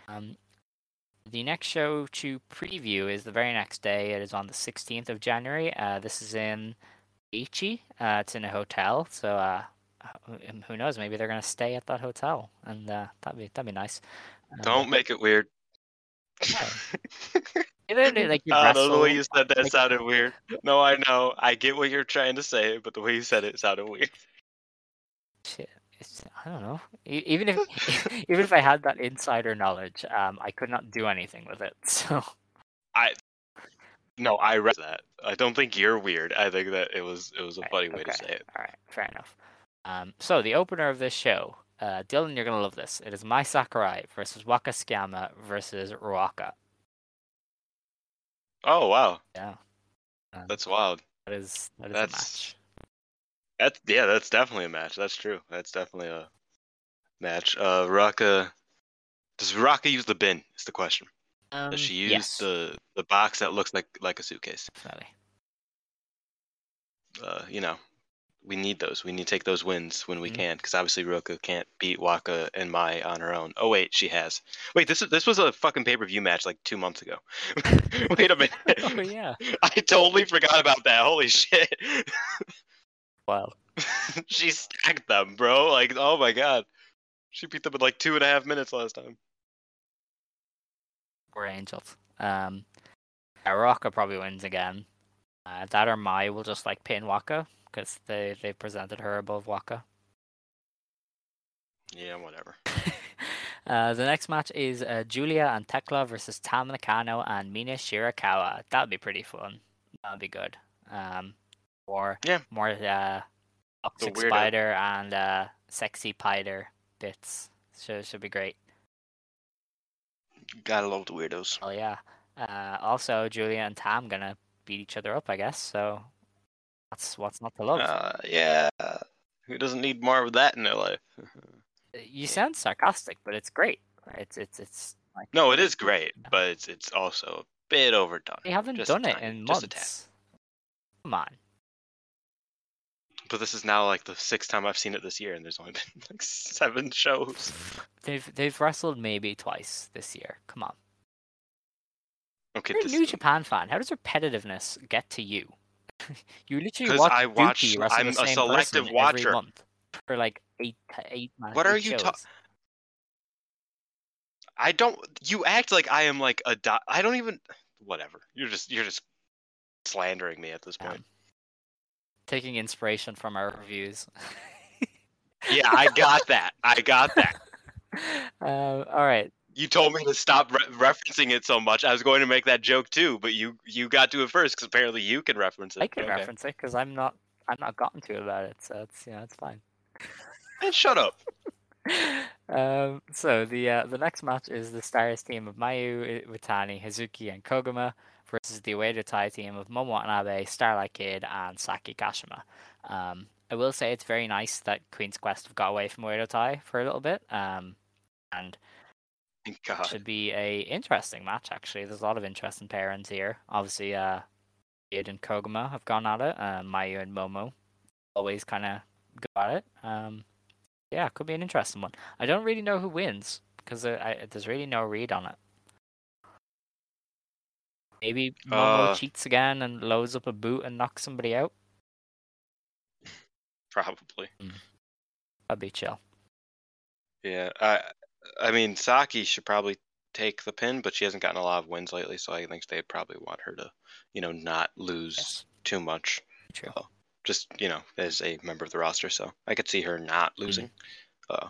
Speaker 7: Um, the next show to preview is the very next day. It is on the 16th of January. Uh, this is in Aichi. Uh, it's in a hotel, so uh, who- who knows? Maybe they're gonna stay at that hotel, and uh, that'd be that'd be nice. Um,
Speaker 8: Don't make it weird. (laughs)
Speaker 7: Like you
Speaker 8: I don't know the way you said that
Speaker 7: like-
Speaker 8: sounded weird. No, I know. I get what you're trying to say, but the way you said it sounded weird.
Speaker 7: Shit, it's, I don't know. Even if (laughs) even if I had that insider knowledge, um, I could not do anything with it. (laughs) So
Speaker 8: I no, I read that. I don't think you're weird. I think that it was it was a
Speaker 7: Right,
Speaker 8: funny way to say it.
Speaker 7: All right, fair enough. Um, so the opener of this show, uh, Dylan, you're gonna love this. It is Mai Sakurai versus Waka Tsukiyama versus Ruaka.
Speaker 8: Oh wow,
Speaker 7: Yeah, um,
Speaker 8: that's wild.
Speaker 7: that is that is
Speaker 8: That's
Speaker 7: a match.
Speaker 8: that's yeah, that's definitely a match. That's true. That's definitely a match. Uh, Ruaka. Does Ruaka use the bin? Is the question.
Speaker 7: Um,
Speaker 8: Does she use
Speaker 7: yes,
Speaker 8: the the box that looks like like a suitcase?
Speaker 7: definitely.
Speaker 8: uh, you know, we need those. We need to take those wins when we
Speaker 7: Mhm.
Speaker 8: can, because obviously Ruaka can't beat Waka and Mai on her own. Oh wait, she has. Wait, this is this was a fucking pay per view match like two months ago. (laughs) wait a (laughs) minute.
Speaker 7: Oh yeah. (laughs)
Speaker 8: I totally forgot about that. Holy shit.
Speaker 7: wow.
Speaker 8: she stacked them, bro. Like, oh my god. She beat them in like two and a half minutes last time.
Speaker 7: we're angels. Um, yeah, probably wins again. Uh, that or Mai will just like pin Waka because they they presented her above Waka.
Speaker 8: Yeah, whatever. (laughs)
Speaker 7: Uh, the next match is uh, Julia and Thekla versus Tam Nakano and Mina Shirakawa. That'd be pretty fun. That'd be good. Um, more
Speaker 8: Yeah.
Speaker 7: more uh, toxic spider and uh, sexy pider bits. Should should be great.
Speaker 8: Gotta love the weirdos.
Speaker 7: Oh yeah. Uh, also, Julia and Tam gonna beat each other up, I guess. So that's what's not to love.
Speaker 8: Uh, yeah. Who doesn't need more of that in their life?
Speaker 7: you sound sarcastic, but it's great. It's it's it's like
Speaker 8: No, it is great, but it's it's also a bit overdone.
Speaker 7: they haven't
Speaker 8: Just
Speaker 7: done it
Speaker 8: tiny-
Speaker 7: in
Speaker 8: just a tad.
Speaker 7: months. Come on.
Speaker 8: But this is now like the sixth time I've seen it this year, and there's only (laughs) been like seven shows.
Speaker 7: They've they've wrestled maybe twice this year. Come on.
Speaker 8: Okay,
Speaker 7: You're a New Japan fan. How does repetitiveness get to you? (laughs) you literally watch
Speaker 8: I watch-
Speaker 7: DOUKI
Speaker 8: I'm a selective watcher.
Speaker 7: every month for like eight eight months.
Speaker 8: What are you talking? I don't. You act like I am like a. Do- I don't even. Whatever. You're just you're just slandering me at this point.
Speaker 7: Um, Taking inspiration from our reviews.
Speaker 8: Yeah, I got that. I got that.
Speaker 7: uh, (laughs) all right.
Speaker 8: You told me to stop re- referencing it so much. I was going to make that joke too, but you you got to it first because apparently you can reference it.
Speaker 7: I can
Speaker 8: Okay.
Speaker 7: reference it because I'm not I'm not gotten to about it, so it's yeah, it's fine.
Speaker 8: And shut up. (laughs)
Speaker 7: um, so the uh, the next match is the Stars team of Mayu, Iwatani, Hazuki, and Koguma versus the Oedo Tai team of Momo Watanabe, Starlight Kid, and Saki Kashima. Um, I will say it's very nice that Queen's Quest have got away from Oedo Tai for a little bit, um, and (laughs)
Speaker 8: God.
Speaker 7: should be a interesting match. Actually, there's a lot of interesting pairings here. Obviously, uh, Kid and Koguma have gone at it. Uh, Mayu and Momo always kind of go at it. Um, yeah, could be an interesting one. I don't really know who wins because uh, there's really no read on it. Maybe Momo
Speaker 8: Uh.
Speaker 7: cheats again and loads up a boot and knocks somebody out. (laughs)
Speaker 8: Probably.
Speaker 7: That'd be chill.
Speaker 8: Yeah. I I mean Saki should probably take the pin, but she hasn't gotten a lot of wins lately, so I think they probably want her to, you know, not lose
Speaker 7: Yes.
Speaker 8: too much.
Speaker 7: True.
Speaker 8: Uh, just you know, as a member of the roster, so I could see her not
Speaker 7: Mm-hmm.
Speaker 8: losing. Uh,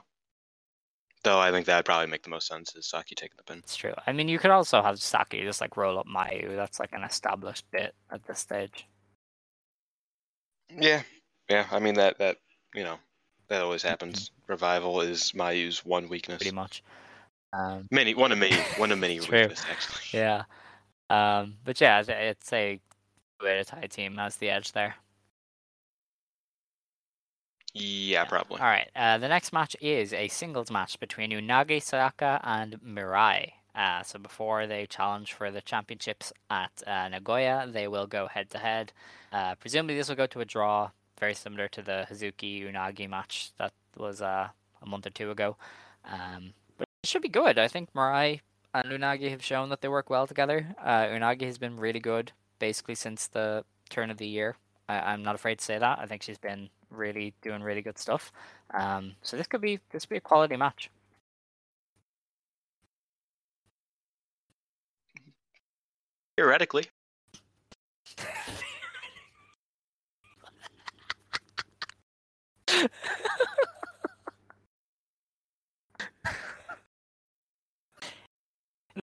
Speaker 8: though I think that would probably make the most sense is Saki taking the pin.
Speaker 7: It's true. I mean, you could also have Saki just like roll up Mayu. That's like an established bit at this stage.
Speaker 8: Yeah, yeah. I mean that that you know that always happens. Revival is Mayu's one weakness.
Speaker 7: Pretty much. Um,
Speaker 8: Many one of many one of many (laughs)
Speaker 7: True.
Speaker 8: weakness actually. (laughs)
Speaker 7: yeah. Um, but yeah, it's- a way to tie team has the edge there.
Speaker 8: Yeah, probably.
Speaker 7: All right. Uh, the next match is a singles match between Unagi Sayaka and Mirai. Uh, so before they challenge for the championships at uh, Nagoya, they will go head to head. Uh, Presumably, this will go to a draw, very similar to the Hazuki Unagi match that was uh, a month or two ago. Um, but it should be good. I think Mirai and Unagi have shown that they work well together. Uh, Unagi has been really good basically since the turn of the year. I, I'm not afraid to say that. I think she's been really doing really good stuff. Um, so this could be this could be a quality match.
Speaker 8: Theoretically. (laughs) (laughs)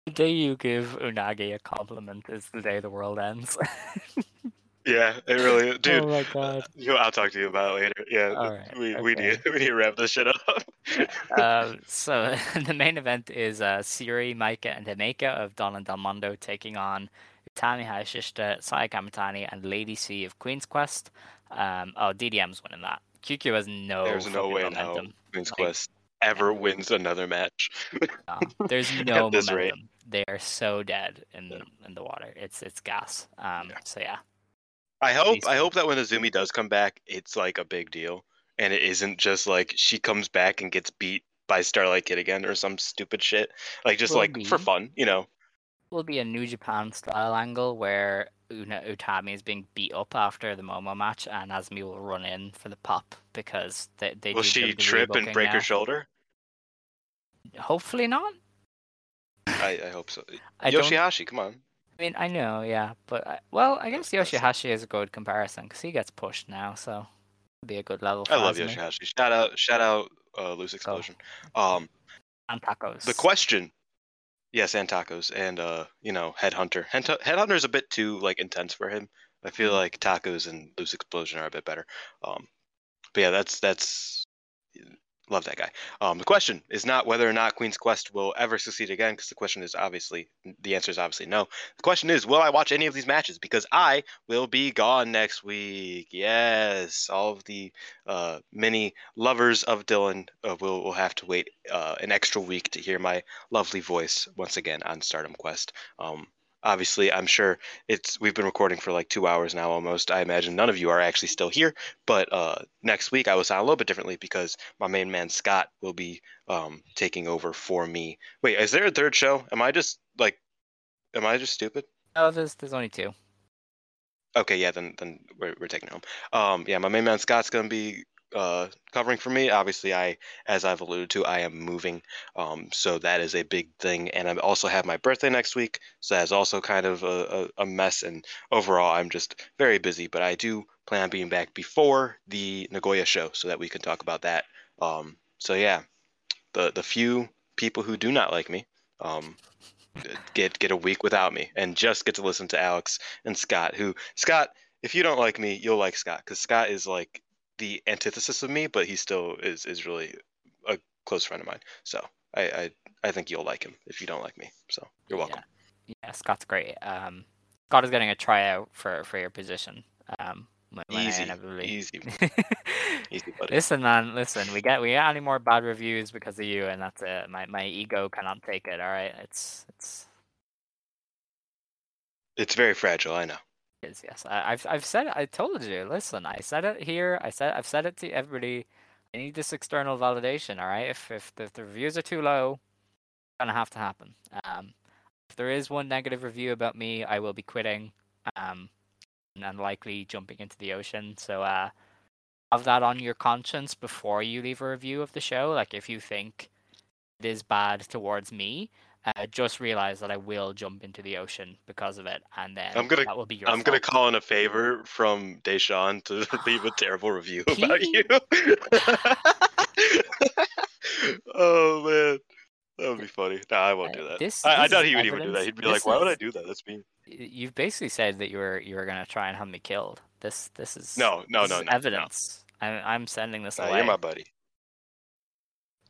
Speaker 7: The day you give Unagi a compliment is the day the world ends. (laughs)
Speaker 8: Yeah, it really, dude.
Speaker 7: oh my god.
Speaker 8: You know, I'll talk to you about it later. Yeah,
Speaker 7: right,
Speaker 8: we we need we need to wrap this shit up. (laughs)
Speaker 7: uh, so the main event is uh, Syuri, Maika, and Himeka of Donna Del Mondo taking on Utami Hayashishita, Saya Kamitani, and Lady C of Queen's Quest. Um, oh, DDM's winning that. QQ has no.
Speaker 8: There's no way hell. Queen's
Speaker 7: Like,
Speaker 8: Quest ever wins another match. (laughs)
Speaker 7: No, there's (laughs) no
Speaker 8: At this
Speaker 7: momentum.
Speaker 8: rate.
Speaker 7: They are so dead in the, in the water. It's it's gas. Um, so yeah,
Speaker 8: I hope I hope that when Azumi does come back, it's like a big deal, and it isn't just like she comes back and gets beat by Starlight Kid again or some stupid shit. Like just
Speaker 7: Will
Speaker 8: like for fun, you know.
Speaker 7: will be a New Japan style angle where Una Utami is being beat up after the Momo match, and Azumi will run in for the pop because they they
Speaker 8: Will she trip and break
Speaker 7: now.
Speaker 8: her shoulder?
Speaker 7: Hopefully not.
Speaker 8: I, I hope so.
Speaker 7: I.
Speaker 8: Yoshihashi, come on.
Speaker 7: I mean, I know, yeah, but I, well, I guess Yoshihashi is a good comparison because he gets pushed now, so it'd be a good level. For
Speaker 8: I love
Speaker 7: Azumi.
Speaker 8: Yoshihashi. Shout out, shout out, uh, Loose Explosion. Um,
Speaker 7: And tacos.
Speaker 8: the question, yes, and tacos, and uh, you know, Headhunter. Head- Headhunter is a bit too like intense for him. I feel like tacos and Loose Explosion are a bit better. Um, but yeah, that's that's love that guy. Um, the question is not whether or not Queen's Quest will ever succeed again, because the question is obviously the answer is obviously no. The question is, will I watch any of these matches? Because I will be gone next week. Yes, all of the uh, many lovers of Dylan uh, will will have to wait uh, an extra week to hear my lovely voice once again on Stardom Quest. Um, obviously, I'm sure it's we've been recording for like two hours now almost. I imagine none of you are actually still here, but uh, next week I will sound a little bit differently because my main man Scott will be um, taking over for me. Wait, is there a third show? Am I just like, am I just stupid?
Speaker 7: Oh, there's there's only two.
Speaker 8: Okay, yeah, then then we're we're taking home. Um, yeah, my main man Scott's gonna be uh covering for me. Obviously, I as I've alluded to, I am moving, um, so that is a big thing, and I also have my birthday next week, so that's also kind of a, a, mess. And overall, I'm just very busy, but I do plan on being back before the Nagoya show, so that we can talk about that. Um, so yeah, the the few people who do not like me, um, get get a week without me and just get to listen to Alex and Scott. Who Scott, if you don't like me, you'll like Scott because Scott is like the antithesis of me, but he still is is really a close friend of mine. So I I, I think you'll like him if you don't like me. So you're welcome.
Speaker 7: Yeah, yeah Scott's great. Um, Scott is getting a tryout for for your position. Um, when,
Speaker 8: Easy,
Speaker 7: inevitably-
Speaker 8: easy, (laughs) easy, buddy.
Speaker 7: listen, man, listen. We get we get any more bad reviews because of you, and that's it. My my ego cannot take it. All right, it's it's
Speaker 8: It's very fragile. I know.
Speaker 7: Is yes. I, I've I've said it. I told you. Listen, I said it here. I said I've said it to everybody. I need this external validation. All right. If if the, if the reviews are too low, it's gonna have to happen. Um, if there is one negative review about me, I will be quitting. Um, and and likely jumping into the ocean. So uh, have that on your conscience before you leave a review of the show. Like if you think it is bad towards me, Uh, just realize that I will jump into the ocean because of it, and then
Speaker 8: I'm gonna
Speaker 7: that will be your.
Speaker 8: I'm gonna call in a favor from Deshawn to (laughs) leave a (laughs) terrible review about you. (laughs) oh man, that would be funny. Nah, I won't do that.
Speaker 7: Uh, this-
Speaker 8: I, I doubt he would even do that. He'd be
Speaker 7: this
Speaker 8: like, "Why would I do that? That's mean."
Speaker 7: You've basically said that you were you were gonna try and have me killed. This this is
Speaker 8: No, no,
Speaker 7: this
Speaker 8: no,
Speaker 7: is
Speaker 8: no, no.
Speaker 7: evidence. I'm I'm sending this
Speaker 8: Nah,
Speaker 7: away.
Speaker 8: you're my buddy.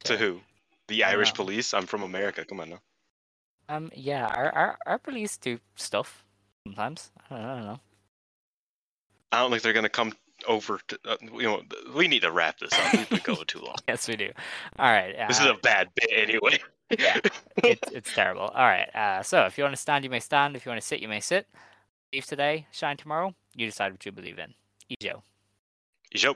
Speaker 8: To who? The Irish police. I'm from America. Come on now.
Speaker 7: Um, yeah, our, our our police do stuff sometimes. I don't, I don't know.
Speaker 8: I don't think they're gonna come over. To, uh, you know, we need to wrap this up. We've been going too long. (laughs)
Speaker 7: Yes, we do. All right.
Speaker 8: This is
Speaker 7: uh,
Speaker 8: a bad bit anyway.
Speaker 7: yeah, (laughs) it's it's terrible. All right. Uh, so if you want to stand, you may stand. If you want to sit, you may sit. Believe today, shine tomorrow. You decide what you believe in. Ijo.
Speaker 8: Yo.